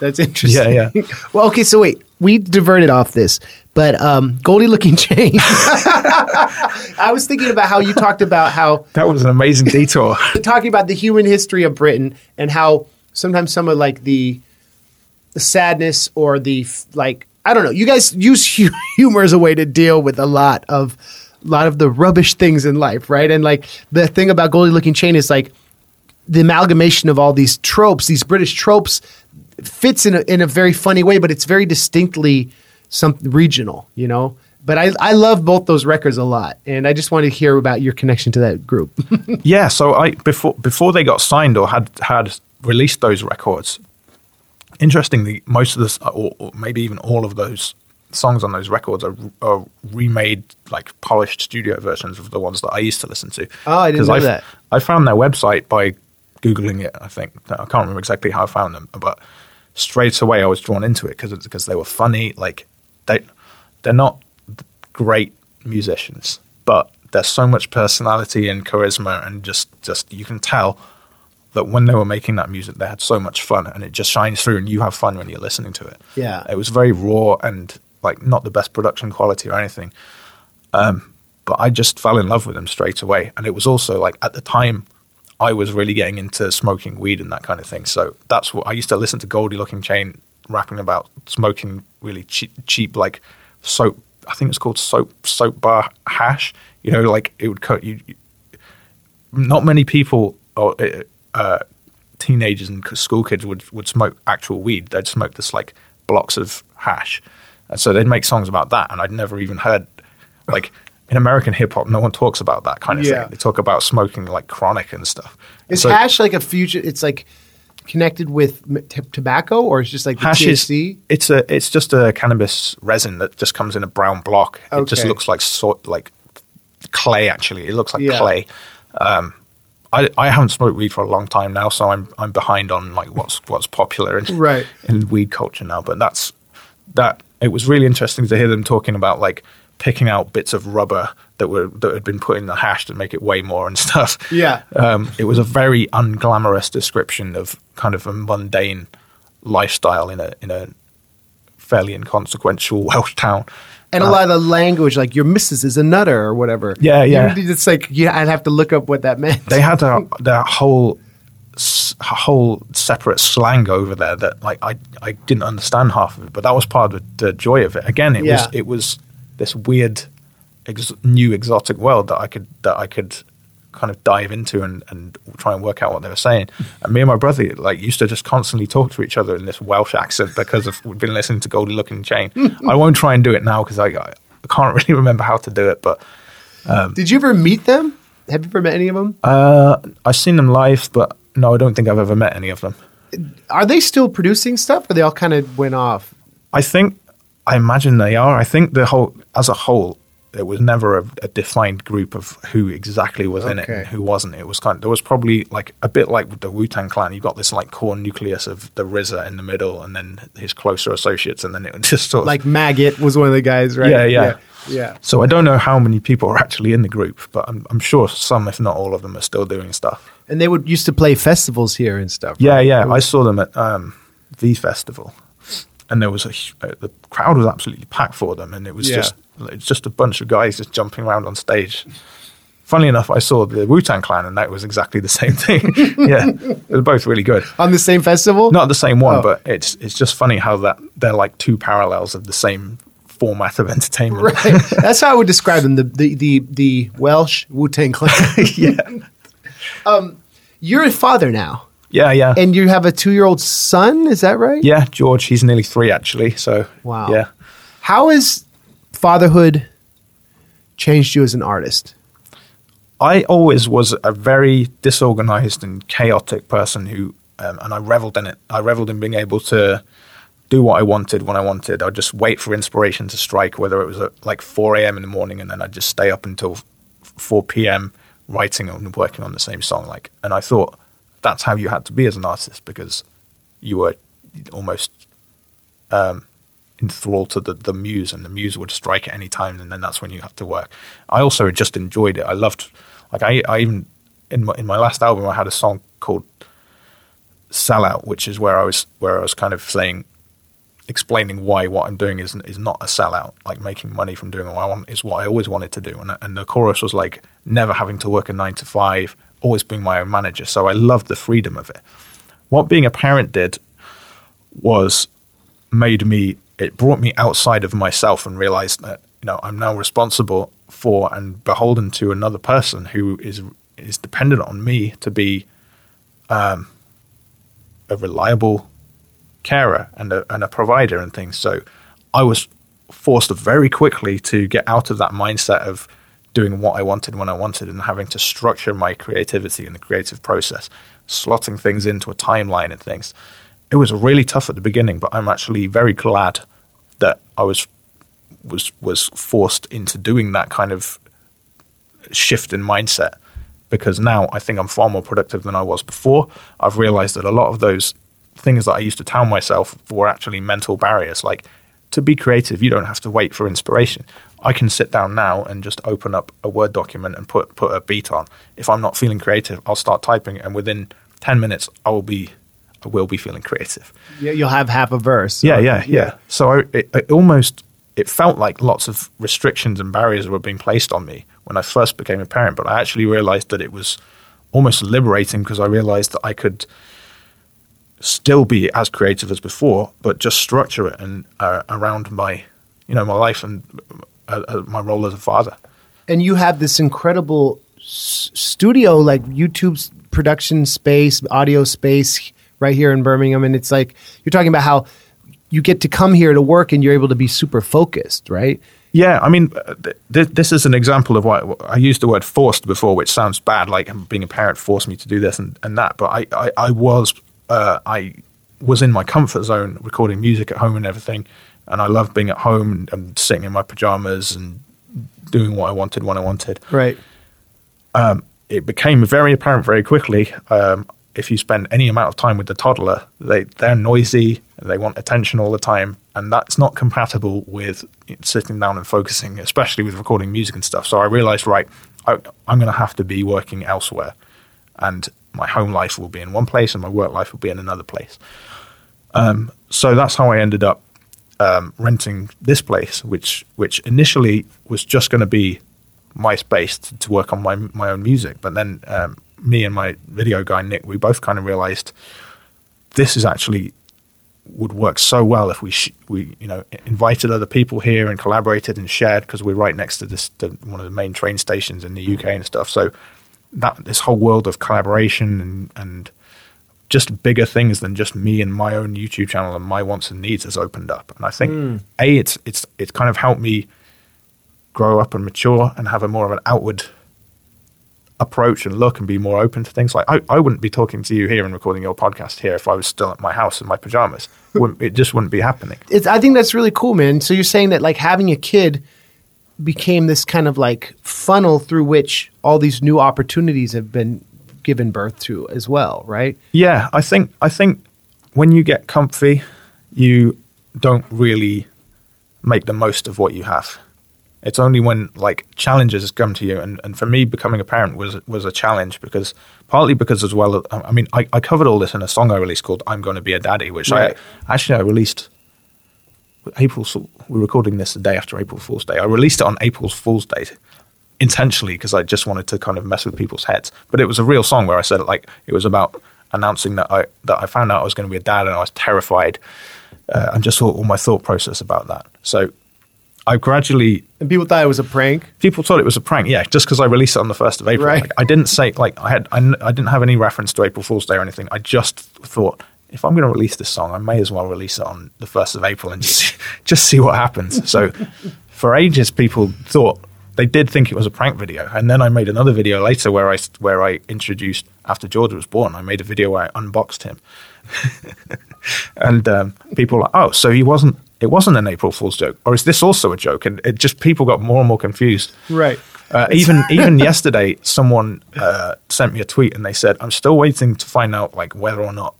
That's interesting.
Yeah, yeah.
well, okay, so wait, we diverted off this, but um, Goldie Lookin' chain. I was thinking about how you talked about how
That was an amazing detour.
talking about the human history of Britain and how sometimes some of like the the sadness or the like I don't know. You guys use hu- humor as a way to deal with a lot of a lot of the rubbish things in life, right? And like the thing about Goldie Lookin' Chain is like the amalgamation of all these tropes, these British tropes, fits in a, in a very funny way, but it's very distinctly some regional, you know. But I I love both those records a lot, and I just want to hear about your connection to that group.
Yeah, so I before before they got signed or had had released those records. Interestingly, most of this, or, or maybe even all of those songs on those records are, are remade, like polished studio versions of the ones that I used to listen to.
Oh, I didn't know
I f-
that.
I found their website by googling it. I think I can't remember exactly how I found them, but straight away I was drawn into it because because they were funny. Like they they're not great musicians, but there's so much personality and charisma, and just just you can tell that when they were making that music, they had so much fun, and it just shines through, and you have fun when you're listening to it.
Yeah.
it was very raw and like not the best production quality or anything. Um, but I just fell in love with them straight away, and it was also like at the time. I was really getting into smoking weed and that kind of thing. So that's what I used to listen to Goldie Lookin' Chain rapping about smoking really cheap, cheap like soap. I think it's called soap soap bar hash. You know, like it would cut you. Not many people or uh, uh, teenagers and school kids would would smoke actual weed. They'd smoke this like blocks of hash, and so they'd make songs about that. And I'd never even heard like in American hip hop, no one talks about that kind of
Yeah.
thing. They talk about smoking like chronic and stuff.
Is
So
hash like a future? It's like connected with t- tobacco, or it's just like
hash is it's a it's just a cannabis resin that just comes in a brown block. It just looks like sort like clay. Actually, it looks like
Yeah.
clay. Um, I, I haven't smoked weed for a long time now, so I'm I'm behind on like what's what's popular in
Right.
in weed culture now. But that's that. It was really interesting to hear them talking about like picking out bits of rubber that were that had been put in the hash to make it weigh more and stuff.
Yeah.
um, it was a very unglamorous description of kind of a mundane lifestyle in a in a fairly inconsequential Welsh town.
And a lot of the language, like your missus is a nutter or whatever.
Uh, Yeah, yeah.
It's like yeah, I'd have to look up what that meant.
They had a, their whole whole separate slang over there that like I I didn't understand half of it, but that was part of the joy of it. Again, it
Yeah.
was it was this weird ex- new exotic world that I could that I could kind of dive into and, and try and work out what they were saying. And me and my brother like used to just constantly talk to each other in this Welsh accent because of we'd been listening to Goldie Lookin' Chain. I won't try and do it now because I, I can't really remember how to do it, but
Did you ever meet them? Have you ever met any of them?
uh, I've seen them live, but no, I don't think I've ever met any of them.
Are they still producing stuff, or they all kind of went off?
I think, I imagine they are. I think the whole, as a whole, it was never a, a defined group of who exactly was in it and who wasn't. It was kind. there was probably like a bit like with the Wu Tang Clan. You got this like core nucleus of the RZA in the middle, and then his closer associates, and then it just sort of
Like Maggot was one of the guys, right?
Yeah, yeah.
yeah. yeah.
So I don't know how many people are actually in the group, but I'm, I'm sure some, if not all of them, are still doing stuff.
And they would used to play festivals here and stuff.
Yeah,
right?
yeah. I saw them at um, the festival, and there was a uh, the crowd was absolutely packed for them, and it was
Yeah.
just it's just a bunch of guys just jumping around on stage. Funnily enough, I saw the Wu Tang Clan, and that was exactly the same thing. yeah, they're both really good.
on the same festival.
Not the same one,
Oh.
but it's it's just funny how that they're like two parallels of the same format of entertainment.
Right. That's how I would describe them. The the the, the Welsh Wu Tang Clan.
yeah,
You're a father now,
yeah, yeah.
and you have a two year old son. Is that right?
yeah, George, he's nearly three actually. So
Wow.
yeah.
How has fatherhood changed you as an artist?
I always was a very disorganized and chaotic person who, um, and I reveled in it. I reveled in being able to do what I wanted when I wanted. I'd just wait for inspiration to strike, whether it was at like 4 a.m. in the morning, and then I'd just stay up until 4 p.m. writing and working on the same song. Like, and I thought that's how you had to be as an artist because you were almost um, enthralled to the, the muse, and the muse would strike at any time, and then that's when you had to work. I also just enjoyed it. I loved, like, I, I even in my, in my last album, I had a song called "Sellout," which is where I was where I was kind of saying, explaining why what I'm doing is is not a sellout. Like making money from doing what I want is what I always wanted to do, and and the chorus was like never having to work a nine to five, always being my own manager. So I loved the freedom of it. What being a parent did was made me it brought me outside of myself and realized that you know I'm now responsible for and beholden to another person who is is dependent on me to be um, a reliable carer and a, and a provider and things. So I was forced very quickly to get out of that mindset of doing what I wanted when I wanted and having to structure my creativity and the creative process, slotting things into a timeline and things it was really tough at the beginning, but I'm actually very glad that I was was was forced into doing that kind of shift in mindset because now I think I'm far more productive than I was before. I've realized that a lot of those things that I used to tell myself were actually mental barriers. Like to be creative, you don't have to wait for inspiration. I can sit down now and just open up a Word document and put put a beat on. If I'm not feeling creative, I'll start typing, and within ten minutes, I will be I will be feeling creative.
Yeah, you'll have half a verse.
Yeah, yeah, yeah. So I, it, it almost it felt like lots of restrictions and barriers were being placed on me when I first became a parent, but I actually realized that it was almost liberating because I realized that I could still be as creative as before, but just structure it and uh, around my, you know, my life and uh, my role as a father.
And you have this incredible s- studio, like YouTube's production space, audio space right here in Birmingham. And it's like you're talking about how you get to come here to work and you're able to be super focused, right?
Yeah, I mean, uh, th- this is an example of why I used the word forced before, which sounds bad, like being a parent forced me to do this and, and that. But I, I, I was, uh, I was in my comfort zone recording music at home and everything, and I loved being at home and, and sitting in my pajamas and doing what I wanted when I wanted.
Right.
Um, it became very apparent very quickly. Um, if you spend any amount of time with the toddler, they they're noisy, they want attention all the time, and that's not compatible with sitting down and focusing, especially with recording music and stuff. So I realized, right, I, I'm going to have to be working elsewhere, and my home life will be in one place, and my work life will be in another place. Um, so that's how I ended up um, renting this place, which which initially was just going to be my space to, to, work on my my own music, but then um, me and my video guy Nick, we both kind of realized this is actually would work so well if we sh- we you know invited other people here and collaborated and shared because we're right next to this one of the main train stations in the UK and stuff. So that this whole world of collaboration and and just bigger things than just me and my own YouTube channel and my wants and needs has opened up. And I think mm. a it's it's it's kind of helped me grow up and mature and have a more of an outward approach and look and be more open to things. Like I, I wouldn't be talking to you here and recording your podcast here if I was still at my house in my pajamas. It, it just wouldn't be happening.
It's, I think that's really cool, man. So you're saying that like having a kid became this kind of like funnel through which all these new opportunities have been given birth to as well, right?
Yeah, I think I think when you get comfy, you don't really make the most of what you have. It's only when like challenges come to you, and, and for me, becoming a parent was was a challenge because partly because as well. I mean, I, I covered all this in a song I released called "I'm Going to Be a Daddy," which right. I actually I released April. We're recording this the day after April Fool's Day. I released it on April Fool's Day intentionally because I just wanted to kind of mess with people's heads. But it was a real song where I said it like it was about announcing that I that I found out I was going to be a dad and I was terrified. Uh, and just thought all my thought process about that. So I gradually
and people thought it was a prank.
People thought it was a prank, yeah, just because I released it on the first of April.
Right.
Like, I didn't say like I had I, I didn't have any reference to April Fool's Day or anything. I just thought if I'm going to release this song, I may as well release it on the first of April and just just see what happens. So for ages people thought they did think it was a prank video, and then I made another video later where I where I introduced after George was born. I made a video where I unboxed him, and um, people were like, "Oh, so he wasn't." It wasn't an April Fool's joke, or is this also a joke? And it just people got more and more confused.
Right.
Uh, even even yesterday, someone uh, sent me a tweet and they said, "I'm still waiting to find out like whether or not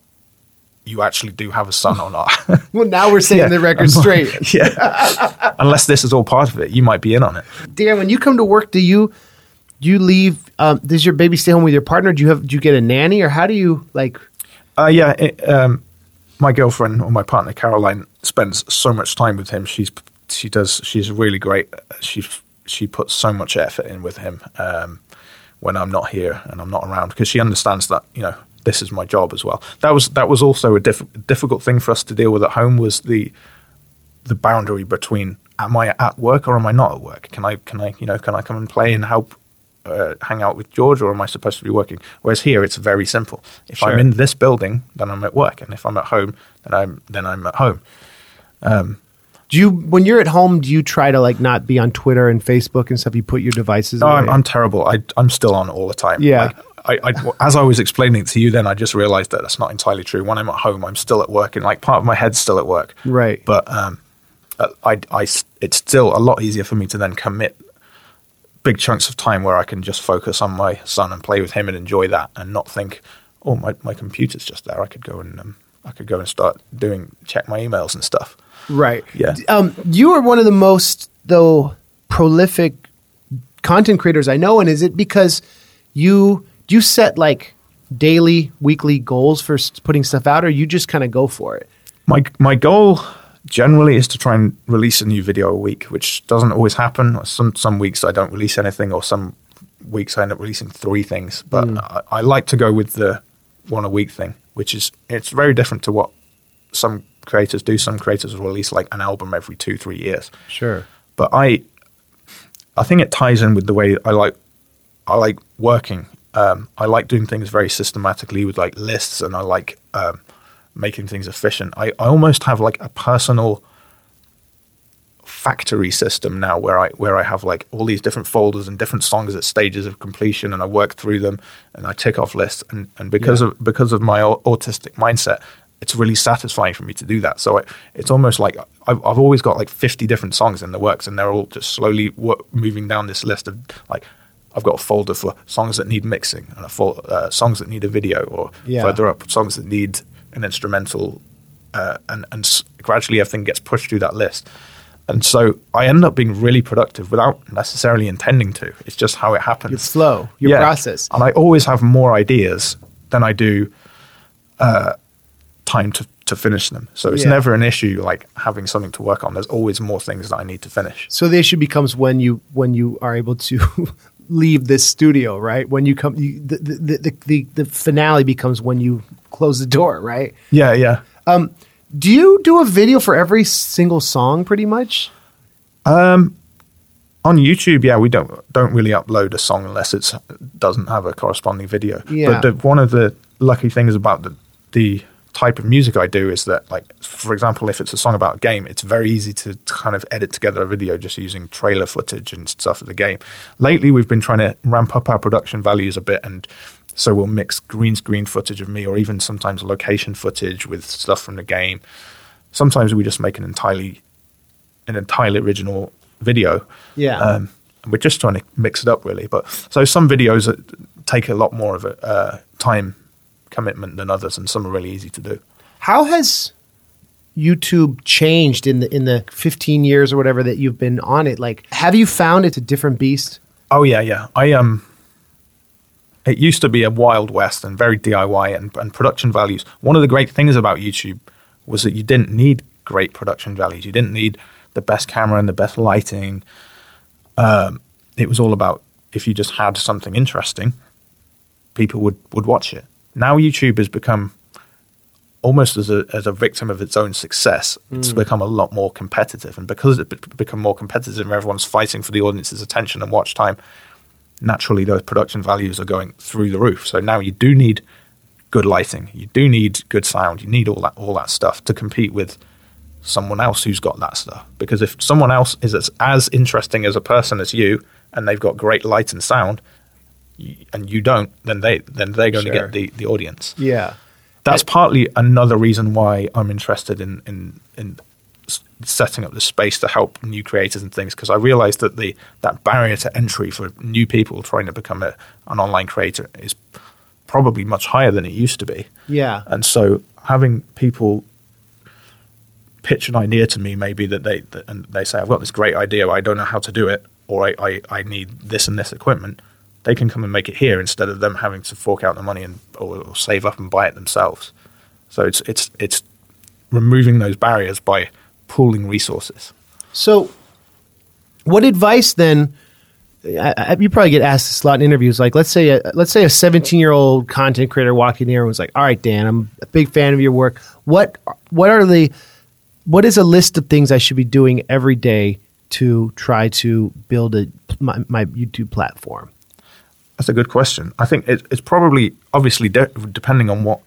you actually do have a son or not."
Well, now we're setting the record straight.
yeah. Unless this is all part of it, you might be in on it.
Dan, when you come to work, do you do you leave? Um, does your baby stay home with your partner? Do you have do you get a nanny, or how do you like?
Uh, yeah, it, um, my girlfriend or my partner Caroline spends so much time with him. She's she does she's really great. She she puts so much effort in with him um, when I'm not here and I'm not around because she understands that you know this is my job as well. That was that was also a diff- difficult thing for us to deal with at home was the the boundary between am I at work or am I not at work? Can I can I you know can I come and play and help uh, hang out with George or am I supposed to be working? Whereas here it's very simple. If
Sure.
I'm in this building, then I'm at work, and if I'm at home, then I'm then I'm at home.
Do you when you're at home? Do you try to like not be on Twitter and Facebook and stuff? You put your devices.
No,
away?
I'm, I'm terrible. I, I'm still on all the time.
Yeah.
Like, I, I, as I was explaining it to you, then I just realized that that's not entirely true. When I'm at home, I'm still at work, and like part of my head's still at work.
Right.
But um, uh, I, I, it's still a lot easier for me to then commit big chunks of time where I can just focus on my son and play with him and enjoy that, and not think, oh, my, my computer's just there. I could go and um, I could go and start doing check my emails and stuff.
Right.
Yeah.
Um, you are one of the most though prolific content creators I know, and is it because you do you set like daily, weekly goals for putting stuff out, or you just kind of go for it?
My my goal generally is to try and release a new video a week, which doesn't always happen. Some some weeks I don't release anything, or some weeks I end up releasing three things. But mm. I, I like to go with the one a week thing, which is it's very different to what some creators do. Some creators will release like an album every two three years.
Sure.
But I I think it ties in with the way I like I like working. Um, I like doing things very systematically with like lists, and I like um, making things efficient. I, I almost have like a personal factory system now where I where I have like all these different folders and different songs at stages of completion, and I work through them and I tick off lists. And, and because
Yeah.
of because of my autistic mindset, it's really satisfying for me to do that. So I, it's almost like I've, I've always got like fifty different songs in the works, and they're all just slowly moving down this list of like. I've got a folder for songs that need mixing, and a fol- uh, songs that need a video, or
Yeah.
further up songs that need an instrumental, uh, and and s- gradually everything gets pushed through that list. And so I end up being really productive without necessarily intending to. It's just how it happens.
Your flow, your process.
And I always have more ideas than I do uh, time to, to finish them. So it's
Yeah.
never an issue like having something to work on. There's always more things that I need to finish.
So the issue becomes when you when you are able to leave this studio, right? When you come, you, the, the, the the the finale becomes when you close the door, right?
Yeah, yeah.
Um, Do you do a video for every single song, pretty much?
Um, On YouTube, yeah, we don't don't really upload a song unless it doesn't have a corresponding video.
Yeah.
But the, one of the lucky things about the the type of music I do is that, like, for example, if it's a song about a game, it's very easy to kind of edit together a video just using trailer footage and stuff of the game. Lately, we've been trying to ramp up our production values a bit, and so we'll mix green screen footage of me, or even sometimes location footage with stuff from the game. Sometimes we just make an entirely an entirely original video.
Yeah.
Um, and we're just trying to mix it up, really. But so some videos take a lot more of a uh, time commitment than others, and some are really easy to do.
How has YouTube changed in the in the 15 years or whatever that you've been on it? Like, have you found it's a different beast?
Oh yeah, yeah. I um, it used to be a wild west and very DIY and, and production values. One of the great things about YouTube was that you didn't need great production values. You didn't need the best camera and the best lighting. Um, it was all about if you just had something interesting, people would would watch it. Now YouTube has become almost as a as a victim of its own success. It's mm. become a lot more competitive, and because it's become more competitive, and everyone's fighting for the audience's attention and watch time. Naturally, those production values are going through the roof. So now you do need good lighting, you do need good sound, you need all that all that stuff to compete with someone else who's got that stuff. Because if someone else is as, as interesting as a person as you, and they've got great light and sound, and you don't, then they then they're going
Sure.
to get the the audience.
Yeah.
That's partly another reason why I'm interested in in in setting up the space to help new creators and things because I realized that the that barrier to entry for new people trying to become a, an online creator is probably much higher than it used to be.
Yeah.
And so having people pitch an idea to me, maybe that they that, and they say, "I've got this great idea, I don't know how to do it, or I, I, I need this and this equipment." They can come and make it here instead of them having to fork out the money and or, or save up and buy it themselves. So it's it's it's removing those barriers by pooling resources.
So, what advice then? I, I, you probably get asked this a lot in interviews. Like, let's say, a, let's say a 17 year old content creator walked in here and was like, "All right, Dan, I'm a big fan of your work. What what are the what is a list of things I should be doing every day to try to build a my, my YouTube platform?"
That's a good question. I think it, it's probably obviously de- depending on what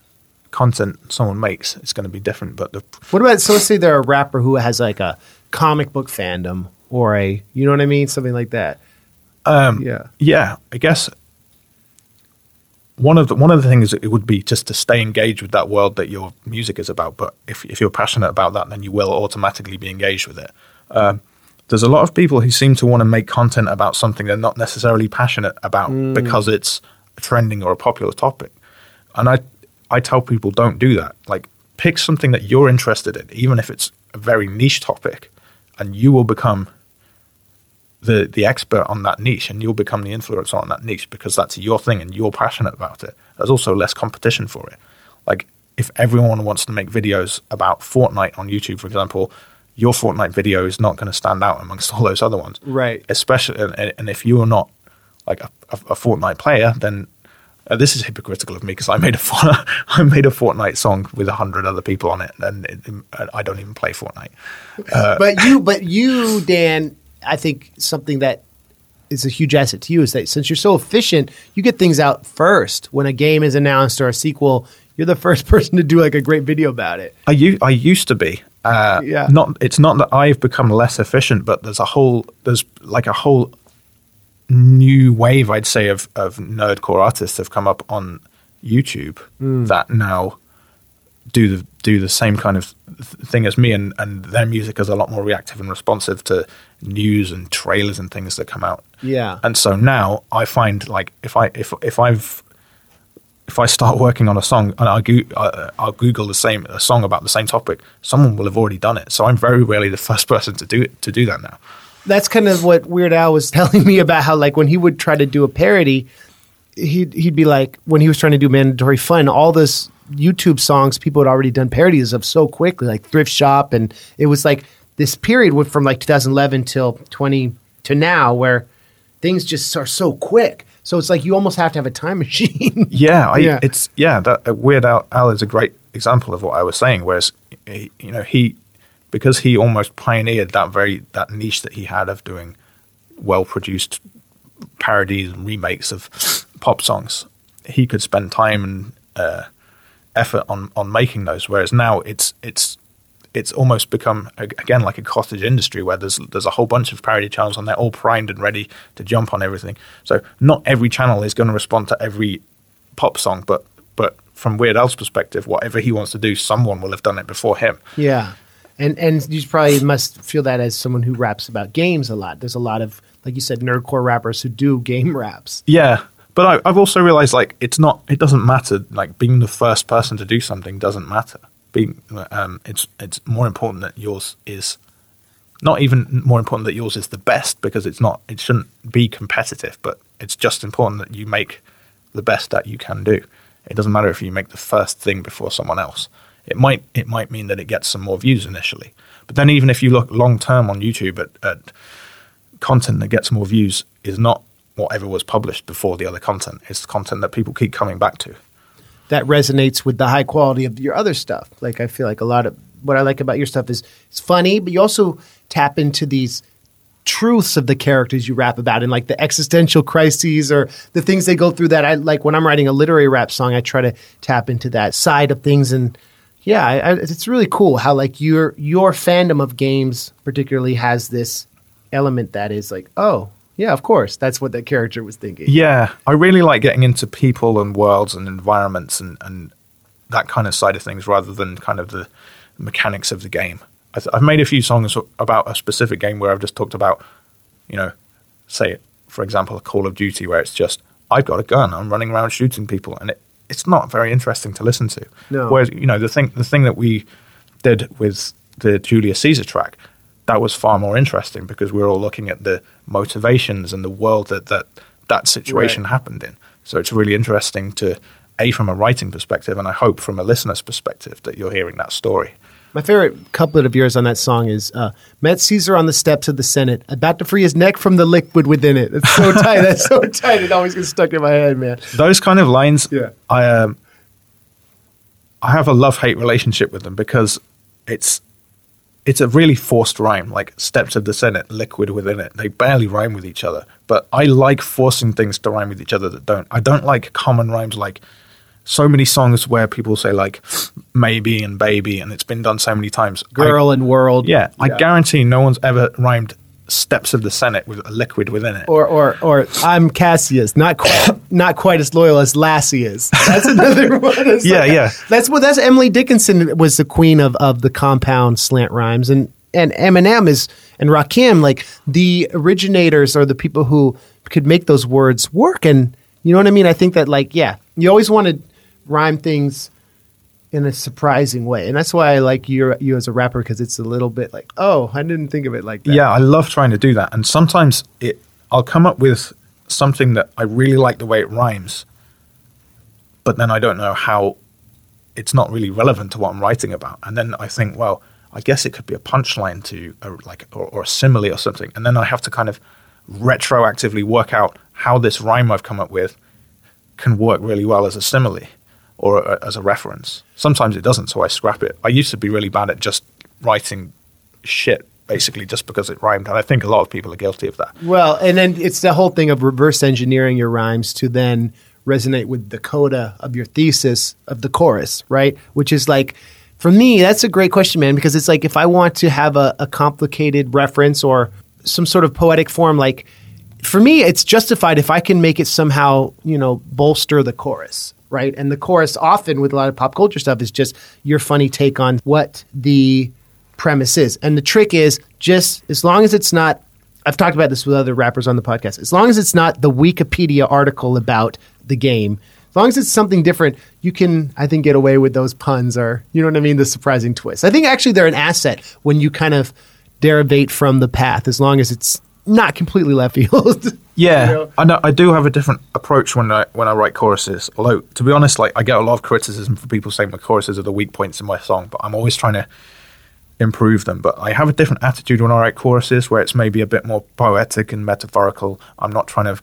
content someone makes, it's going to be different. But the
What about so let's say they're a rapper who has like a comic book fandom or a you know what I mean, something like that.
Um,
Yeah.
yeah, I guess one of the one of the things it would be just to stay engaged with that world that your music is about. But if if you're passionate about that, then you will automatically be engaged with it. Um, there's a lot of people who seem to want to make content about something they're not necessarily passionate about mm. because it's trending or a popular topic. And I I tell people don't do that. Like pick something that you're interested in, even if it's a very niche topic, and you will become the the expert on that niche and you'll become the influencer on that niche because that's your thing and you're passionate about it. There's also less competition for it. Like if everyone wants to make videos about Fortnite on YouTube, for example, your Fortnite video is not going to stand out amongst all those other ones.
Right.
Especially and, and if you are not like a, a, a Fortnite player, then uh, this is hypocritical of me because I made a Fort- I made a Fortnite song with a hundred other people on it, and it, I don't even play Fortnite.
but you, but you, Dan, I think something that is a huge asset to you is that since you're so efficient, you get things out first. When a game is announced or a sequel, you're the first person to do like a great video about it.
I, u- I used to be. Uh,
Yeah.
Not. It's not that I've become less efficient, but there's a whole. There's like a whole new wave, I'd say, of of nerdcore artists have come up on YouTube that now do the do the same kind of th- thing as me, and and their music is a lot more reactive and responsive to news and trailers and things that come out.
Yeah.
And so now I find like if I if if I've if I start working on a song and I go, uh, I'll Google the same a song about the same topic, someone will have already done it. So I'm very rarely the first person to do it to do that now.
That's kind of what Weird Al was telling me about how like when he would try to do a parody, he'd he'd be like when he was trying to do mandatory fun, all this YouTube songs people had already done parodies of so quickly, like Thrift Shop, and it was like this period from like 2011 till 20 to now where things just are so quick. So it's like you almost have to have a time machine.
Yeah, I,
Yeah.
it's yeah. That uh, Weird Al, Al is a great example of what I was saying. Whereas, he, you know, he because he almost pioneered that very that niche that he had of doing well produced parodies and remakes of pop songs. He could spend time and uh, effort on on making those. Whereas now it's it's it's almost become again like a cottage industry where there's there's a whole bunch of parody channels and they're all primed and ready to jump on everything. So not every channel is going to respond to every pop song, but but from Weird Al's perspective, whatever he wants to do, someone will have done it before him.
Yeah, and and you probably must feel that as someone who raps about games a lot. There's a lot of like you said, nerdcore rappers who do game raps.
Yeah, but I, I've also realized like it's not. It doesn't matter. Like being the first person to do something doesn't matter. Being um, it's it's more important that yours is not even more important that yours is the best because it's not. It shouldn't be competitive, but it's just important that you make the best that you can do. It doesn't matter if you make the first thing before someone else. It might it might mean that it gets some more views initially, but then even if you look long term on YouTube at, at content that gets more views is not whatever was published before the other content. It's content that people keep coming back to.
That resonates with the high quality of your other stuff. Like I feel like a lot of what I like about your stuff is it's funny, but you also tap into these truths of the characters you rap about and like the existential crises or the things they go through that I like when I'm writing a literary rap song, I try to tap into that side of things and Yeah, I, I, it's really cool how like your your fandom of games particularly has this element that is like, oh yeah, of course, that's what that character was thinking.
Yeah, I really like getting into people and worlds and environments and, and that kind of side of things rather than kind of the mechanics of the game. I th- I've made a few songs about a specific game where I've just talked about, you know, say, for example, a Call of Duty where it's just, I've got a gun, I'm running around shooting people, and it, it's not very interesting to listen to.
No.
Whereas, you know, the thing, the thing that we did with the Julius Caesar track, that was far more interesting because we are all looking at the motivations and the world that that, that situation
Right.
happened in. So it's really interesting to, A, from a writing perspective, and I hope from a listener's perspective that you're hearing that story.
My favorite couplet of yours on that song is uh, Met Caesar on the steps of the Senate, about to free his neck from the liquid within it. It's so tight. That's so tight. It always gets stuck in my head, man.
Those kind of lines,
Yeah.
I um, I have a love hate relationship with them because it's it's a really forced rhyme, like steps of the Senate, liquid within it. They barely rhyme with each other, but I like forcing things to rhyme with each other that don't. I don't like common rhymes like so many songs where people say like maybe and baby, and it's been done so many times. I-
Girl and world.
yeah, I guarantee no one's ever rhymed steps of the Senate with a liquid within it.
Or, or, or I'm Cassius, not quite, not quite as loyal as Lassie is. That's another one.
Yeah,
like-
yeah.
That's what. That's Emily Dickinson was the queen of, of the compound slant rhymes, and and Eminem is and Rakim like the originators or the people who could make those words work. And you know what I mean? I think that like yeah, you always want to rhyme things in a surprising way, and that's why I like you you as a rapper because it's a little bit like oh I didn't think of it like that.
Yeah, I love trying to do that. And sometimes it I'll come up with something that I really like the way it rhymes, but then I don't know how it's not really relevant to what I'm writing about. And then I think, well, I guess it could be a punchline to a, like or, or a simile or something. And then I have to kind of retroactively work out how this rhyme I've come up with can work really well as a simile or a, as a reference. Sometimes it doesn't, so I scrap it. I used to be really bad at just writing shit, basically, just because it rhymed, and I think a lot of people are guilty of that.
Well, and then it's the whole thing of reverse engineering your rhymes to then resonate with the coda of your thesis of the chorus, right? Which is like, for me, that's a great question, man, because it's like if I want to have a, a complicated reference or some sort of poetic form, like for me, it's justified if I can make it somehow, you know, bolster the chorus, right? And the chorus often with a lot of pop culture stuff is just your funny take on what the premise is. And the trick is just as long as it's not I've talked about this with other rappers on the podcast. As long as it's not the Wikipedia article about the game, as long as it's something different, you can, I think, get away with those puns or, you know what I mean, the surprising twist. I think actually they're an asset when you kind of derivate from the path, as long as it's not completely left field.
Yeah,
You know?
I know. I do have a different approach when I when I write choruses. Although, to be honest, like I get a lot of criticism for people saying my choruses are the weak points in my song, but I'm always trying to improve them. But I have a different attitude when I write choruses, where it's maybe a bit more poetic and metaphorical. I'm not trying to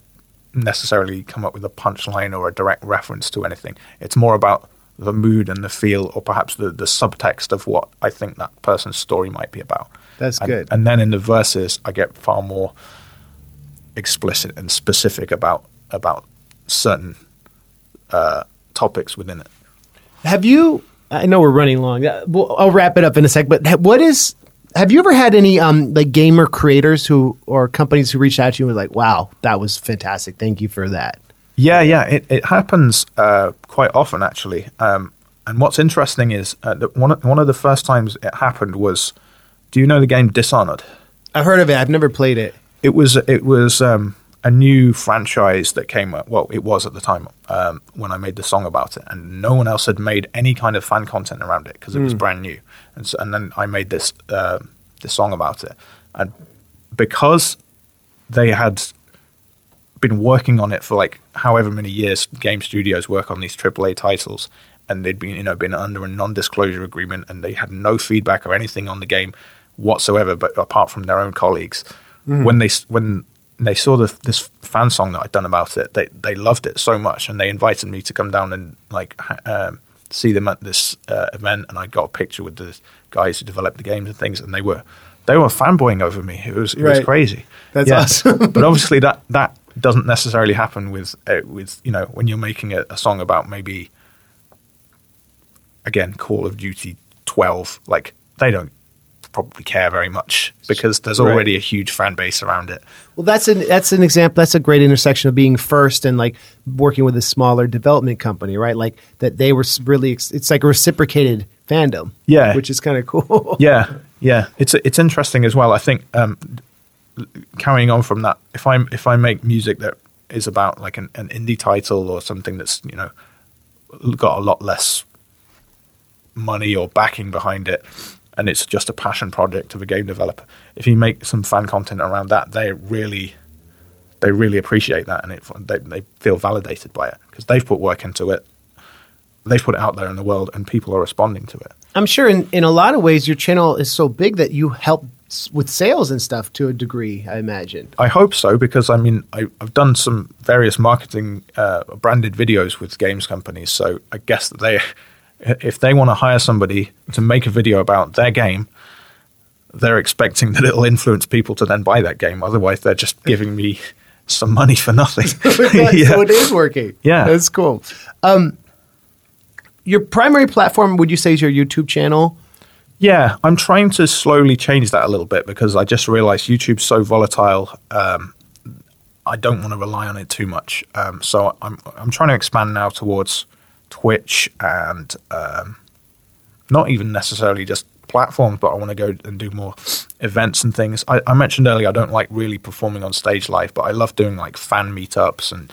necessarily come up with a punchline or a direct reference to anything. It's more about the mood and the feel, or perhaps the the subtext of what I think that person's story might be about.
That's
And-
good.
And then in the verses, I get far more explicit and specific about about certain uh, topics within it.
Have you? I know we're running long. Uh, I'll wrap it up in a sec. But what is? Have you ever had any um, like gamer creators who or companies who reached out to you and were like, "Wow, that was fantastic. Thank you for that."
Yeah, yeah, it, it happens uh, quite often actually. Um, and what's interesting is uh, that one of, one of the first times it happened was, do you know the game Dishonored?
I've heard of it. I've never played it.
It was it was um, a new franchise that came. up- Well, it was at the time um, when I made the song about it, and no one else had made any kind of fan content around it because it was brand new. And so, and then I made this uh, this song about it, and because they had been working on it for like however many years game studios work on these AAA titles and they'd been you know been under a non-disclosure agreement and they had no feedback or anything on the game whatsoever but apart from their own colleagues. When they when they saw the, this fan song that I'd done about it they they loved it so much and they invited me to come down and like um, see them at this uh, event and I got a picture with the guys who developed the games and things and they were they were fanboying over me. It was it was crazy.
That's awesome.
but obviously that that doesn't necessarily happen with uh, with you know when you're making a, a song about maybe again, Call of Duty 12, like they don't probably care very much because there's
Right.
already a huge fan base around it.
Well, that's an that's an example. That's a great intersection of being first and like working with a smaller development company, right? Like that they were really. It's like a reciprocated fandom,
Yeah.
which is kind of cool.
yeah, yeah. It's it's interesting as well. I think um, carrying on from that, if I if I make music that is about like an, an indie title or something that's you know got a lot less money or backing behind it, and it's just a passion project of a game developer. If you make some fan content around that, they really they really appreciate that, and it, they they feel validated by it because they've put work into it. They've put it out there in the world, and people are responding to it.
I'm sure in, in a lot of ways your channel is so big that you help with sales and stuff to a degree. I imagine.
I hope so because I mean I, I've done some various marketing uh, branded videos with games companies, so I guess that they, if they want to hire somebody to make a video about their game, they're expecting that it'll influence people to then buy that game. Otherwise, they're just giving me some money for nothing.
So it is working.
Yeah.
that's cool. Um, your primary platform, would you say, is your YouTube channel?
Yeah, I'm trying to slowly change that a little bit because I just realized YouTube's so volatile. Um, I don't want to rely on it too much. Um, so I'm I'm trying to expand now towards Twitch and um, not even necessarily just platforms, but I want to go and do more events and things. I, I mentioned earlier I don't like really performing on stage live, but I love doing like fan meetups and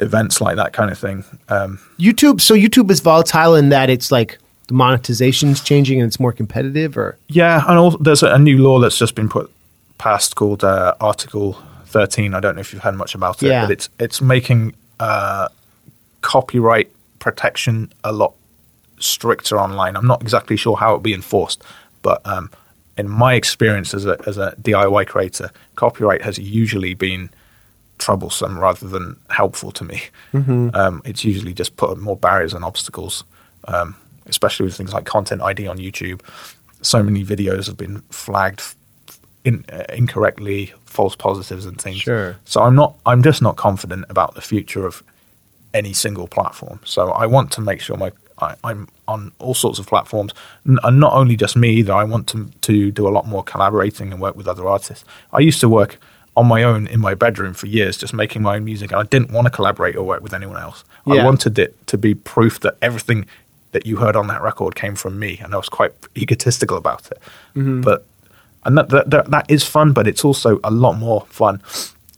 events like that kind of thing. Um,
YouTube. So YouTube is volatile in that it's like the monetization's changing and it's more competitive, or
Yeah, and also, there's a, new law that's just been put passed called uh, Article 13. I don't know if you've heard much about it,
Yeah.
but it's it's making uh, copyright protection a lot stricter online. I'm not exactly sure how it'll be enforced, but um, in my experience as a as a DIY creator, copyright has usually been troublesome rather than helpful to me. Um, it's usually just put more barriers and obstacles, um, especially with things like content ID on YouTube. So many videos have been flagged in, uh, incorrectly, false positives and things.
Sure.
So I'm not. I'm just not confident about the future of any single platform. So I want to make sure my I, I'm on all sorts of platforms, N- and not only just me either. I want to to do a lot more collaborating and work with other artists. I used to work on my own in my bedroom for years, just making my own music, and I didn't want to collaborate or work with anyone else.
Yeah.
I wanted it to be proof that everything that you heard on that record came from me, and I was quite egotistical about it. Mm-hmm. But and that, that that that is fun, but it's also a lot more fun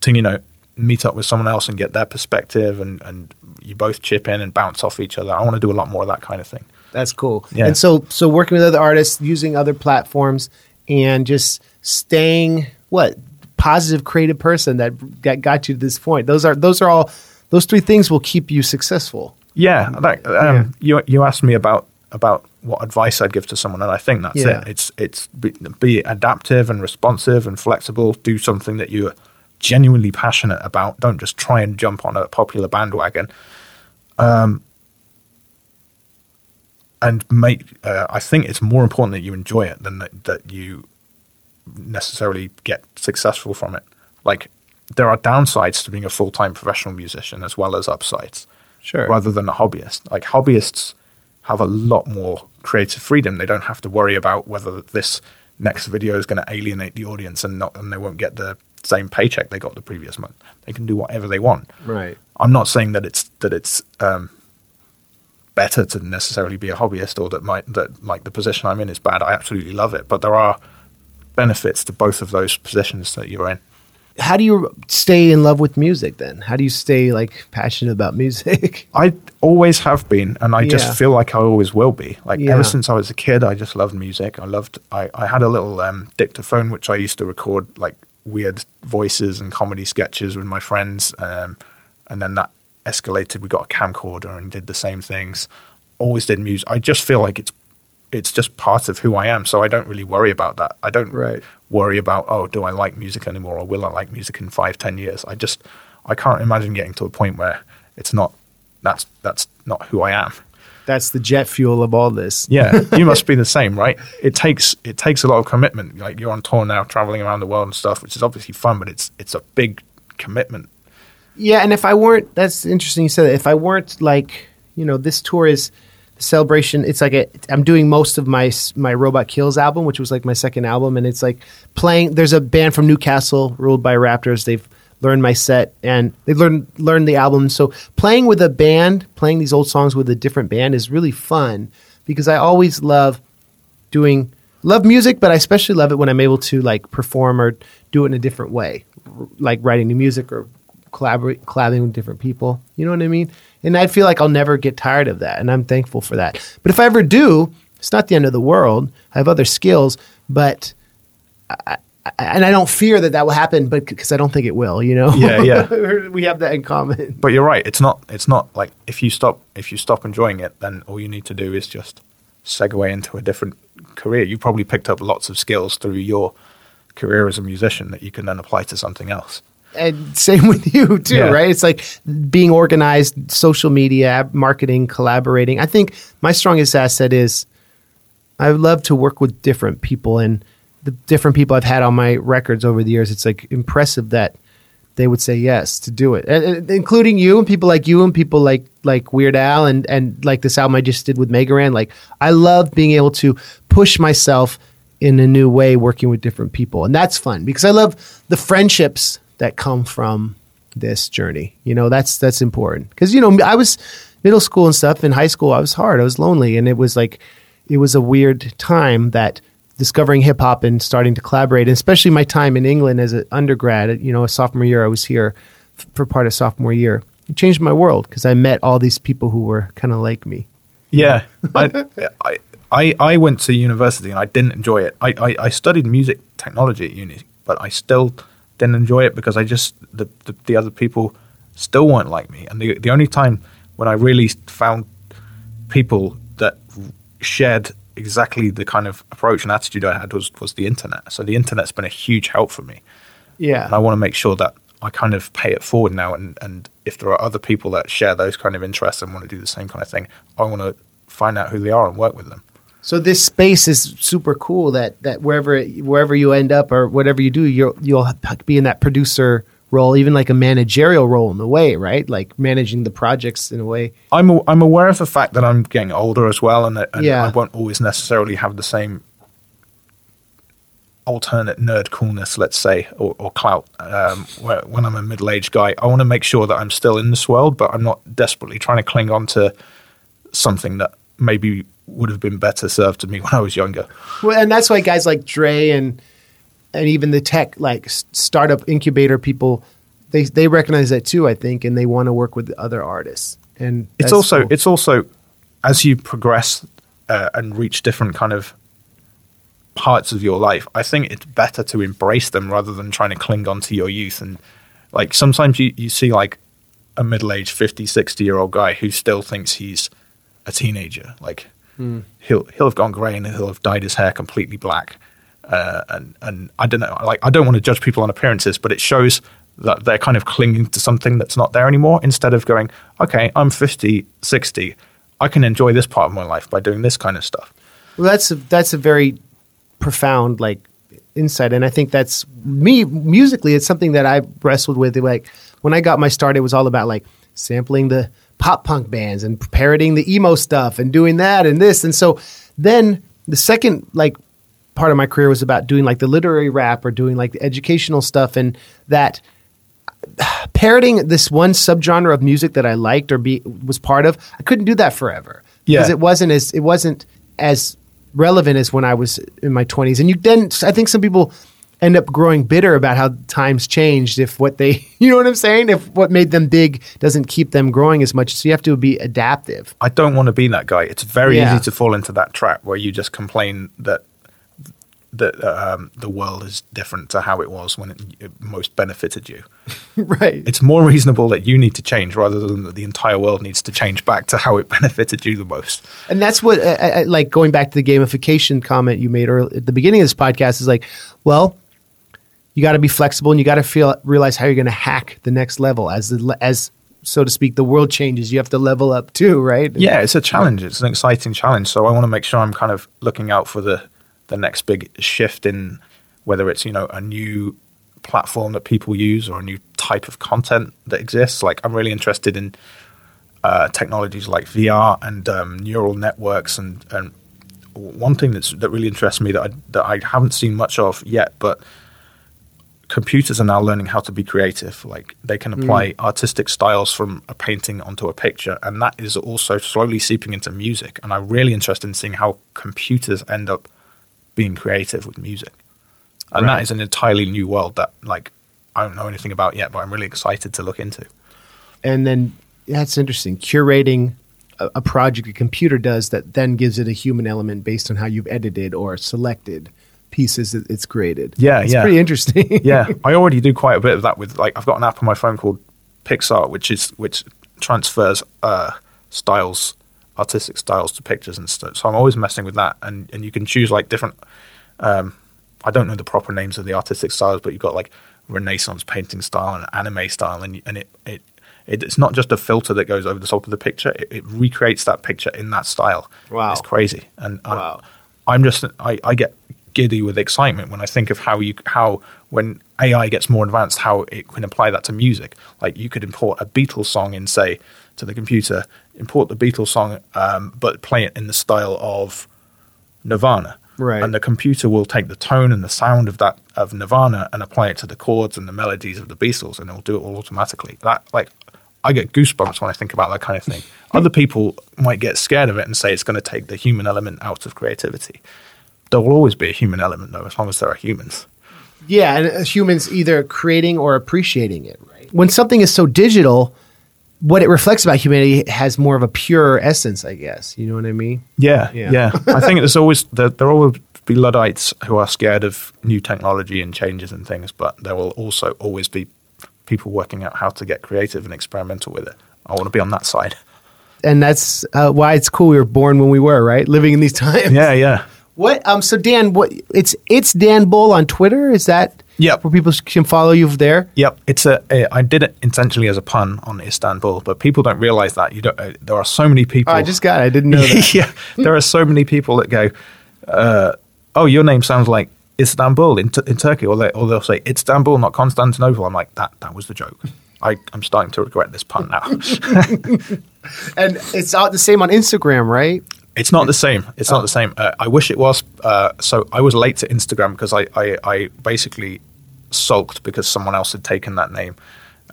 to you know meet up with someone else and get their perspective, and and you both chip in and bounce off each other. I want to do a lot more of that kind of thing.
that's cool.
Yeah.
And so, so working with other artists, using other platforms, and just staying what positive, creative person that that got you to this point. Those are those are all those three things will keep you successful.
Yeah, that, um, you you asked me about about what advice I'd give to someone, and I think that's
Yeah.
it. It's it's be, be adaptive and responsive and flexible. Do something that you're genuinely passionate about. Don't just try and jump on a popular bandwagon. Um, and make. Uh, I think it's more important that you enjoy it than that, that you necessarily get successful from it. Like there are downsides to being a full time professional musician as well as upsides
Sure.
rather than a hobbyist. Like hobbyists have a lot more creative freedom. They don't have to worry about whether this next video is going to alienate the audience and not, and they won't get the same paycheck they got the previous month. They can do whatever they want.
Right.
I'm not saying that it's that it's um, better to necessarily be a hobbyist or that my that like the position I'm in is bad. I absolutely love it, but there are benefits to both of those positions that you're in.
How do you stay in love with music then? How do you stay like passionate about music?
I always have been, and I
Yeah.
just feel like I always will be. Like
Yeah.
ever since I was a kid, I just loved music. I loved. I, I had a little um, dictaphone which I used to record like weird voices and comedy sketches with my friends, um, and then that escalated. We got a camcorder and did the same things. Always did music. I just feel like it's it's just part of who I am. So I don't really worry about that. I don't
Right.
worry about oh, do I like music anymore, or will I like music in five, ten years? I just I can't imagine getting to a point where it's not that's that's not who I am.
That's the jet fuel of all this.
Yeah, you must be the same, right? It takes it takes a lot of commitment. Like you're on tour now, traveling around the world and stuff, which is obviously fun, but it's it's a big commitment.
Yeah, and if I weren't, that's interesting you said that. If I weren't like, you know, this tour is celebration. It's like I'm doing most of my my Robot Kills album, which was like my second album, and it's like playing. There's a band from Newcastle, ruled by Raptors. They've learned my set and they learned learned the album. So playing with a band, playing these old songs with a different band is really fun because I always love doing love music, but I especially love it when I'm able to like perform or do it in a different way, like writing new music or collaborate collabing with different people. You know what I mean? And I feel like I'll never get tired of that, and I'm thankful for that. But if I ever do, it's not the end of the world. I have other skills, but I, and I don't fear that that will happen, but because I don't think it will, you know.
Yeah, yeah.
we have that in common.
But you're right. It's not. It's not like if you stop if you stop enjoying it, then all you need to do is just segue into a different career. You probably picked up lots of skills through your career as a musician that you can then apply to something else.
And same with you too, yeah. right? It's like being organized, social media, marketing, collaborating. I think my strongest asset is I love to work with different people and the different people I've had on my records over the years, it's like impressive that they would say yes to do it, and, including you and people like you and people like like Weird Al and and like this album I just did with Mega Ran. Like I love being able to push myself in a new way, working with different people, and that's fun because I love the friendships that come from this journey. You know, that's that's important because you know I was middle school and stuff in high school. I was hard. I was lonely, and it was like it was a weird time that discovering hip hop and starting to collaborate, and especially my time in England as an undergrad. You know, a sophomore year, I was here for part of sophomore year. It changed my world because I met all these people who were kind of like me.
Yeah, I, I, I, I went to university and I didn't enjoy it. I, I, I studied music technology at uni, but I still didn't enjoy it because I just the, the, the other people still weren't like me. And the the only time when I really found people that shared exactly the kind of approach and attitude I had was was the internet. So the internet's been a huge help for me.
Yeah.
And I want to make sure that I kind of pay it forward now and, and if there are other people that share those kind of interests and want to do the same kind of thing, I want to find out who they are and work with them.
So this space is super cool that that wherever wherever you end up or whatever you do, you'll you'll be in that producer role, even like a managerial role in a way, right? Like managing the projects in a way.
I'm a, I'm aware of the fact that I'm getting older as well, and, and yeah. I won't always necessarily have the same alternate nerd coolness, let's say, or, or clout. Um, when I'm a middle aged guy, I want to make sure that I'm still in this world, but I'm not desperately trying to cling on to something that maybe would have been better served to me when I was younger.
Well, and that's why guys like Dre and and even the tech like startup incubator people they they recognize that too i think and they want to work with other artists and
it's also cool. it's also as you progress uh, and reach different kind of parts of your life i think it's better to embrace them rather than trying to cling on to your youth and like sometimes you, you see like a middle-aged 50 60 year old guy who still thinks he's a teenager like mm. he'll he'll have gone grey and he'll have dyed his hair completely black uh, and and I don't know, like I don't want to judge people on appearances, but it shows that they're kind of clinging to something that's not there anymore instead of going, okay, I'm 50, 60, I can enjoy this part of my life by doing this kind of stuff.
Well, that's a, that's a very profound like insight, and I think that's me musically. It's something that I wrestled with. Like when I got my start, it was all about like sampling the pop punk bands and parroting the emo stuff and doing that and this, and so then the second like part of my career was about doing like the literary rap or doing like the educational stuff and that parroting this one subgenre of music that I liked or be was part of, I couldn't do that forever. Because yeah. it wasn't as it wasn't as relevant as when I was in my twenties. And you then I think some people end up growing bitter about how times changed if what they you know what I'm saying? If what made them big doesn't keep them growing as much. So you have to be adaptive.
I don't want to be that guy. It's very yeah. easy to fall into that trap where you just complain that that um, the world is different to how it was when it, it most benefited you.
right.
It's more reasonable that you need to change rather than that the entire world needs to change back to how it benefited you the most.
And that's what, uh, uh like, going back to the gamification comment you made early, at the beginning of this podcast is like, well, you got to be flexible and you got to feel realize how you're going to hack the next level as the, as so to speak, the world changes. You have to level up too, right?
Yeah, it's a challenge. It's an exciting challenge. So I want to make sure I'm kind of looking out for the the next big shift in whether it's you know a new platform that people use or a new type of content that exists. Like I'm really interested in uh, technologies like VR and um, neural networks and and one thing that's that really interests me that I, that I haven't seen much of yet, but computers are now learning how to be creative. Like they can apply mm. artistic styles from a painting onto a picture, and that is also slowly seeping into music. And I'm really interested in seeing how computers end up being creative with music. And right. that is an entirely new world that like I don't know anything about yet, but I'm really excited to look into.
And then that's interesting. Curating a, a project a computer does that then gives it a human element based on how you've edited or selected pieces that it's created.
Yeah,
it's
yeah.
pretty interesting.
yeah, I already do quite a bit of that with like I've got an app on my phone called Pixar, which is which transfers uh, styles, artistic styles to pictures and stuff. So I'm always messing with that, and and you can choose like different. Um, I don't know the proper names of the artistic styles, but you've got like Renaissance painting style and anime style, and and it it it's not just a filter that goes over the top of the picture; it, it recreates that picture in that style.
Wow,
it's crazy, and
wow.
I'm, I'm just I, I get giddy with excitement when I think of how you how when AI gets more advanced, how it can apply that to music. Like you could import a Beatles song in, say, to the computer, import the Beatles song, um, but play it in the style of Nirvana.
Right.
And the computer will take the tone and the sound of that of Nirvana and apply it to the chords and the melodies of the Beatles, and it'll do it all automatically. That like I get goosebumps when I think about that kind of thing. Other people might get scared of it and say it's going to take the human element out of creativity there will always be a human element, though, as long as there are humans.
Yeah, and uh, humans either creating or appreciating it. Right. When something is so digital, what it reflects about humanity has more of a pure essence, I guess. You know what I mean?
Yeah, yeah. yeah. I think there's always there, there will always be luddites who are scared of new technology and changes and things, but there will also always be people working out how to get creative and experimental with it. I want to be on that side.
And that's uh, why it's cool we were born when we were, right? Living in these times.
Yeah, yeah.
What? Um. So Dan, what? It's it's Dan Bull on Twitter. Is that?
Yep.
Where people can follow you there.
Yep. It's a, a. I did it intentionally as a pun on Istanbul, but people don't realize that. You don't. Uh, there are so many people.
Oh, I just got. it. I didn't know that.
yeah. There are so many people that go. Uh, oh, your name sounds like Istanbul in, t- in Turkey, or they or they'll say Istanbul, not Constantinople. I'm like that. That was the joke. I, I'm starting to regret this pun now.
and it's out the same on Instagram, right?
It's not the same. It's oh. not the same. Uh, I wish it was. Uh, so I was late to Instagram because I, I, I, basically sulked because someone else had taken that name.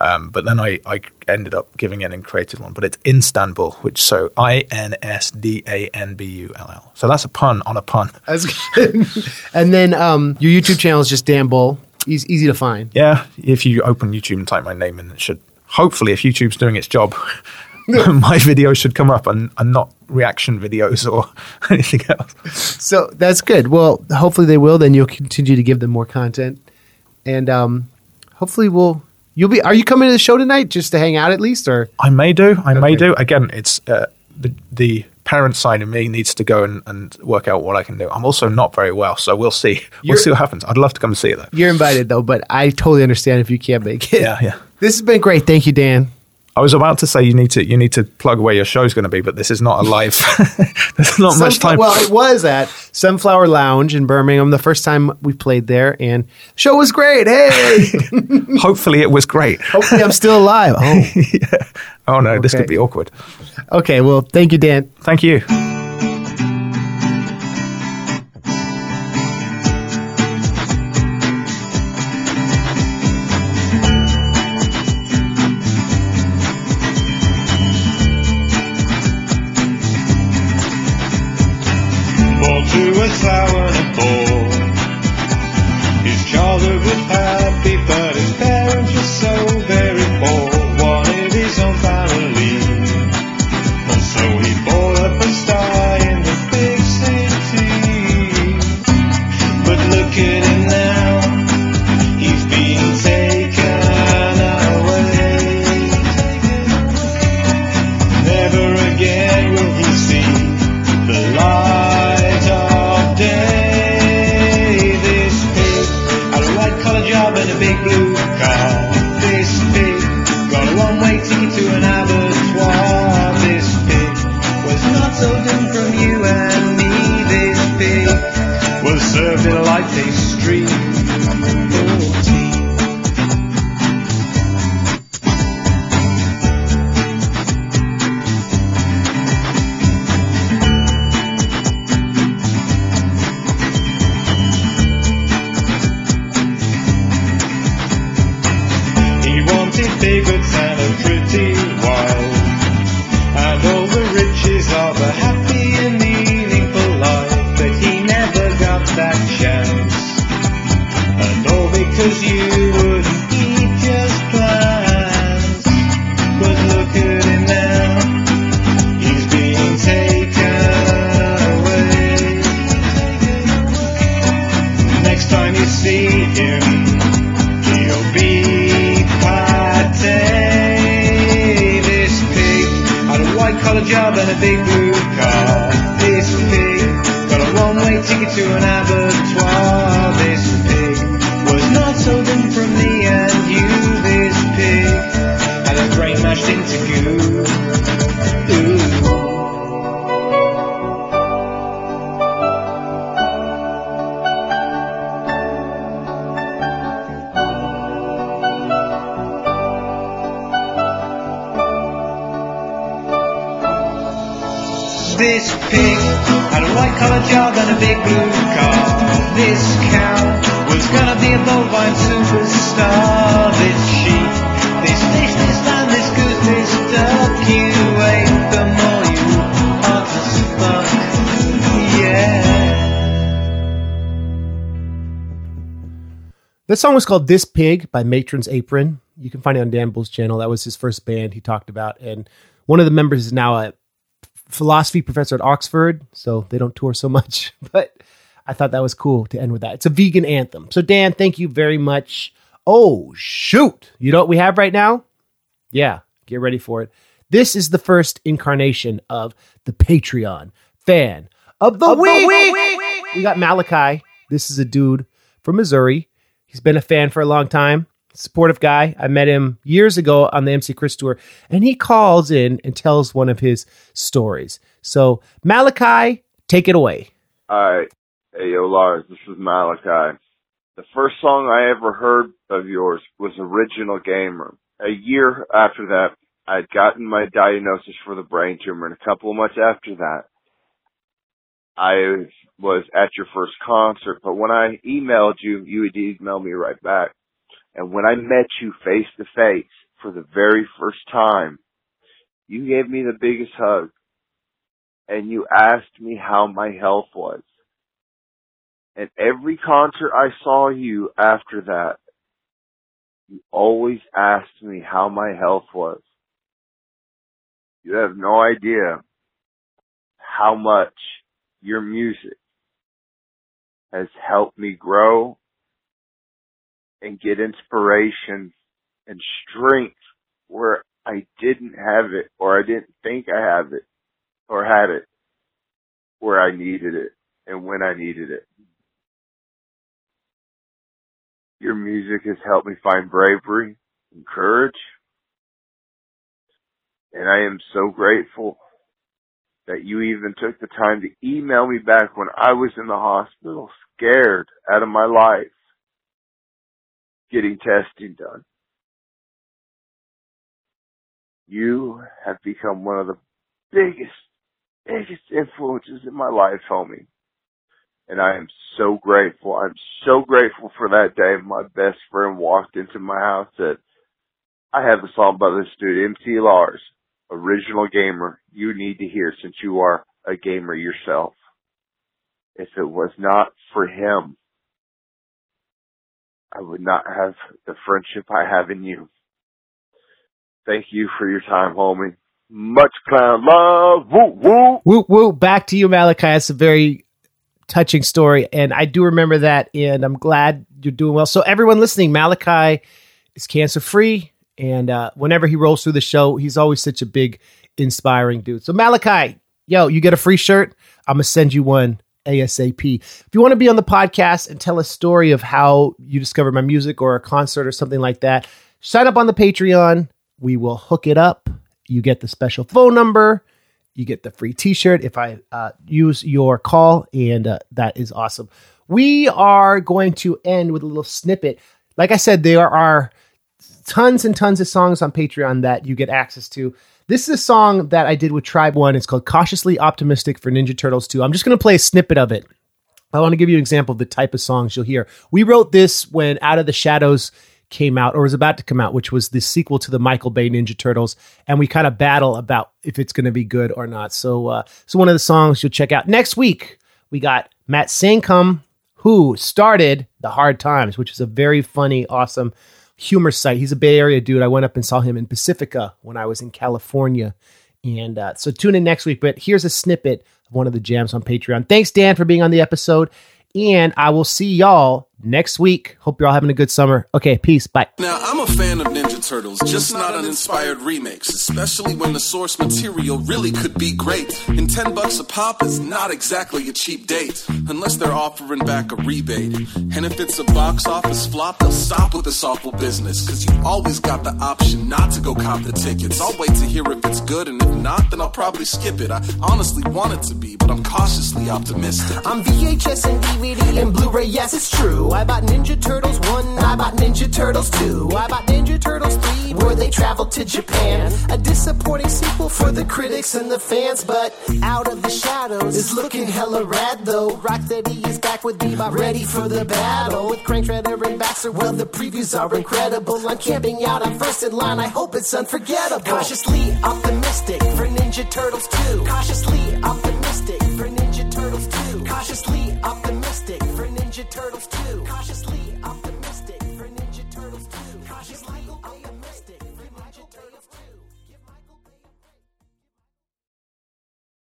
Um, but then I, I ended up giving it and created one. But it's Istanbul, which so I N S D A N B U L L. So that's a pun on a pun.
And then um, your YouTube channel is just Dan Bull. Easy, easy to find.
Yeah, if you open YouTube and type my name in, it should. Hopefully, if YouTube's doing its job, my videos should come up and, and not reaction videos or anything else.
So that's good. Well, hopefully they will. Then you'll continue to give them more content, and um, hopefully we'll. You'll be. Are you coming to the show tonight just to hang out at least, or
I may do. I okay. may do. Again, it's uh, the the parent side of me needs to go and, and work out what I can do. I'm also not very well, so we'll see. We'll see what happens. I'd love to come see you though.
You're invited though, but I totally understand if you can't make it.
Yeah, yeah.
This has been great. Thank you, Dan.
I was about to say you need to you need to plug where your show's going to be, but this is not a live. There's not much time.
Well, it was at Sunflower Lounge in Birmingham the first time we played there, and show was great. Hey,
hopefully it was great.
Hopefully I'm still alive. Oh,
yeah. oh no, okay. this could be awkward.
Okay, well, thank you, Dan.
Thank you.
Called This Pig by Matron's Apron. You can find it on Dan Bull's channel. That was his first band he talked about. And one of the members is now a philosophy professor at Oxford, so they don't tour so much. But I thought that was cool to end with that. It's a vegan anthem. So, Dan, thank you very much. Oh, shoot. You know what we have right now? Yeah, get ready for it. This is the first incarnation of the Patreon fan of the, week. We got Malachi. This is a dude from Missouri. He's been a fan for a long time, supportive guy. I met him years ago on the MC Chris tour, and he calls in and tells one of his stories. So, Malachi, take it away.
Alright. Hey, yo, Lars, this is Malachi. The first song I ever heard of yours was Original Gamer. A year after that, I'd gotten my diagnosis for the brain tumor, and a couple of months after that, I was at your first concert, but when I emailed you, you would email me right back. And when I met you face to face for the very first time, you gave me the biggest hug and you asked me how my health was. And every concert I saw you after that, you always asked me how my health was. You have no idea how much your music has helped me grow and get inspiration and strength where I didn't have it or I didn't think I have it or had it where I needed it and when I needed it. Your music has helped me find bravery and courage. And I am so grateful that you even took the time to email me back when I was in the hospital, scared out of my life, getting testing done. You have become one of the biggest, biggest influences in my life, homie. And I am so grateful. I'm so grateful for that day my best friend walked into my house said, I have a song by this dude, MC Lars, original gamer, you need to hear since you are a gamer yourself. If it was not for him, I would not have the friendship I have in you. Thank you for your time, homie. Much clown love. Woo woo.
Woo woo. Back to you, Malachi. It's a very touching story, and I do remember that, and I'm glad you're doing well. So, everyone listening, Malachi is cancer free, and uh, whenever he rolls through the show, he's always such a big, inspiring dude. So, Malachi, yo, you get a free shirt. I'm gonna send you one ASAP. If you want to be on the podcast and tell a story of how you discovered my music or a concert or something like that, sign up on the Patreon. We will hook it up. You get the special phone number. You get the free T-shirt if I uh, use your call, and uh, that is awesome. We are going to end with a little snippet. Like I said, there are tons and tons of songs on Patreon that you get access to. This is a song that I did with Tribe One. It's called "Cautiously Optimistic" for Ninja Turtles 2. I'm just going to play a snippet of it. I want to give you an example of the type of songs you'll hear. We wrote this when Out of the Shadows came out or was about to come out, which was the sequel to the Michael Bay Ninja Turtles, and we kind of battle about if it's going to be good or not. So, uh, so one of the songs you'll check out next week. We got Matt Saincome, who started the Hard Times, which is a very funny, awesome humor site. He's a Bay Area dude. I went up and saw him in Pacifica when I was in California. And uh, so tune in next week. But here's a snippet of one of the jams on Patreon. Thanks, Dan, for being on the episode. And I will see y'all next week. Hope you're all having a good summer. Okay, peace. Bye.
Now, I'm a fan of Ninja Turtles, just not uninspired remakes, especially when the source material really could be great. And 10 bucks a pop is not exactly a cheap date, unless they're offering back a rebate. And if it's a box office flop, they'll stop with this awful business, cause you always got the option not to go cop the tickets. I'll wait to hear if it's good, and if not, then I'll probably skip it. I honestly want it to be, but I'm cautiously optimistic.
I'm VHS and DVD and Blu-ray, yes, it's true. I bought Ninja Turtles 1, I bought Ninja Turtles 2, I bought Ninja Turtles 3, where they traveled to Japan. A disappointing sequel for the critics and the fans, but Out of the Shadows is looking hella rad though. Rocksteady is back with Bebop, ready for the battle. With Krang Shredder and Baxter, well, the previews are incredible. I'm camping out, I'm first in line, I hope it's unforgettable. Cautiously optimistic for Ninja Turtles 2. Cautiously optimistic for Ninja Turtles 2. Cautiously optimistic Ninja Turtles 2. Cautiously.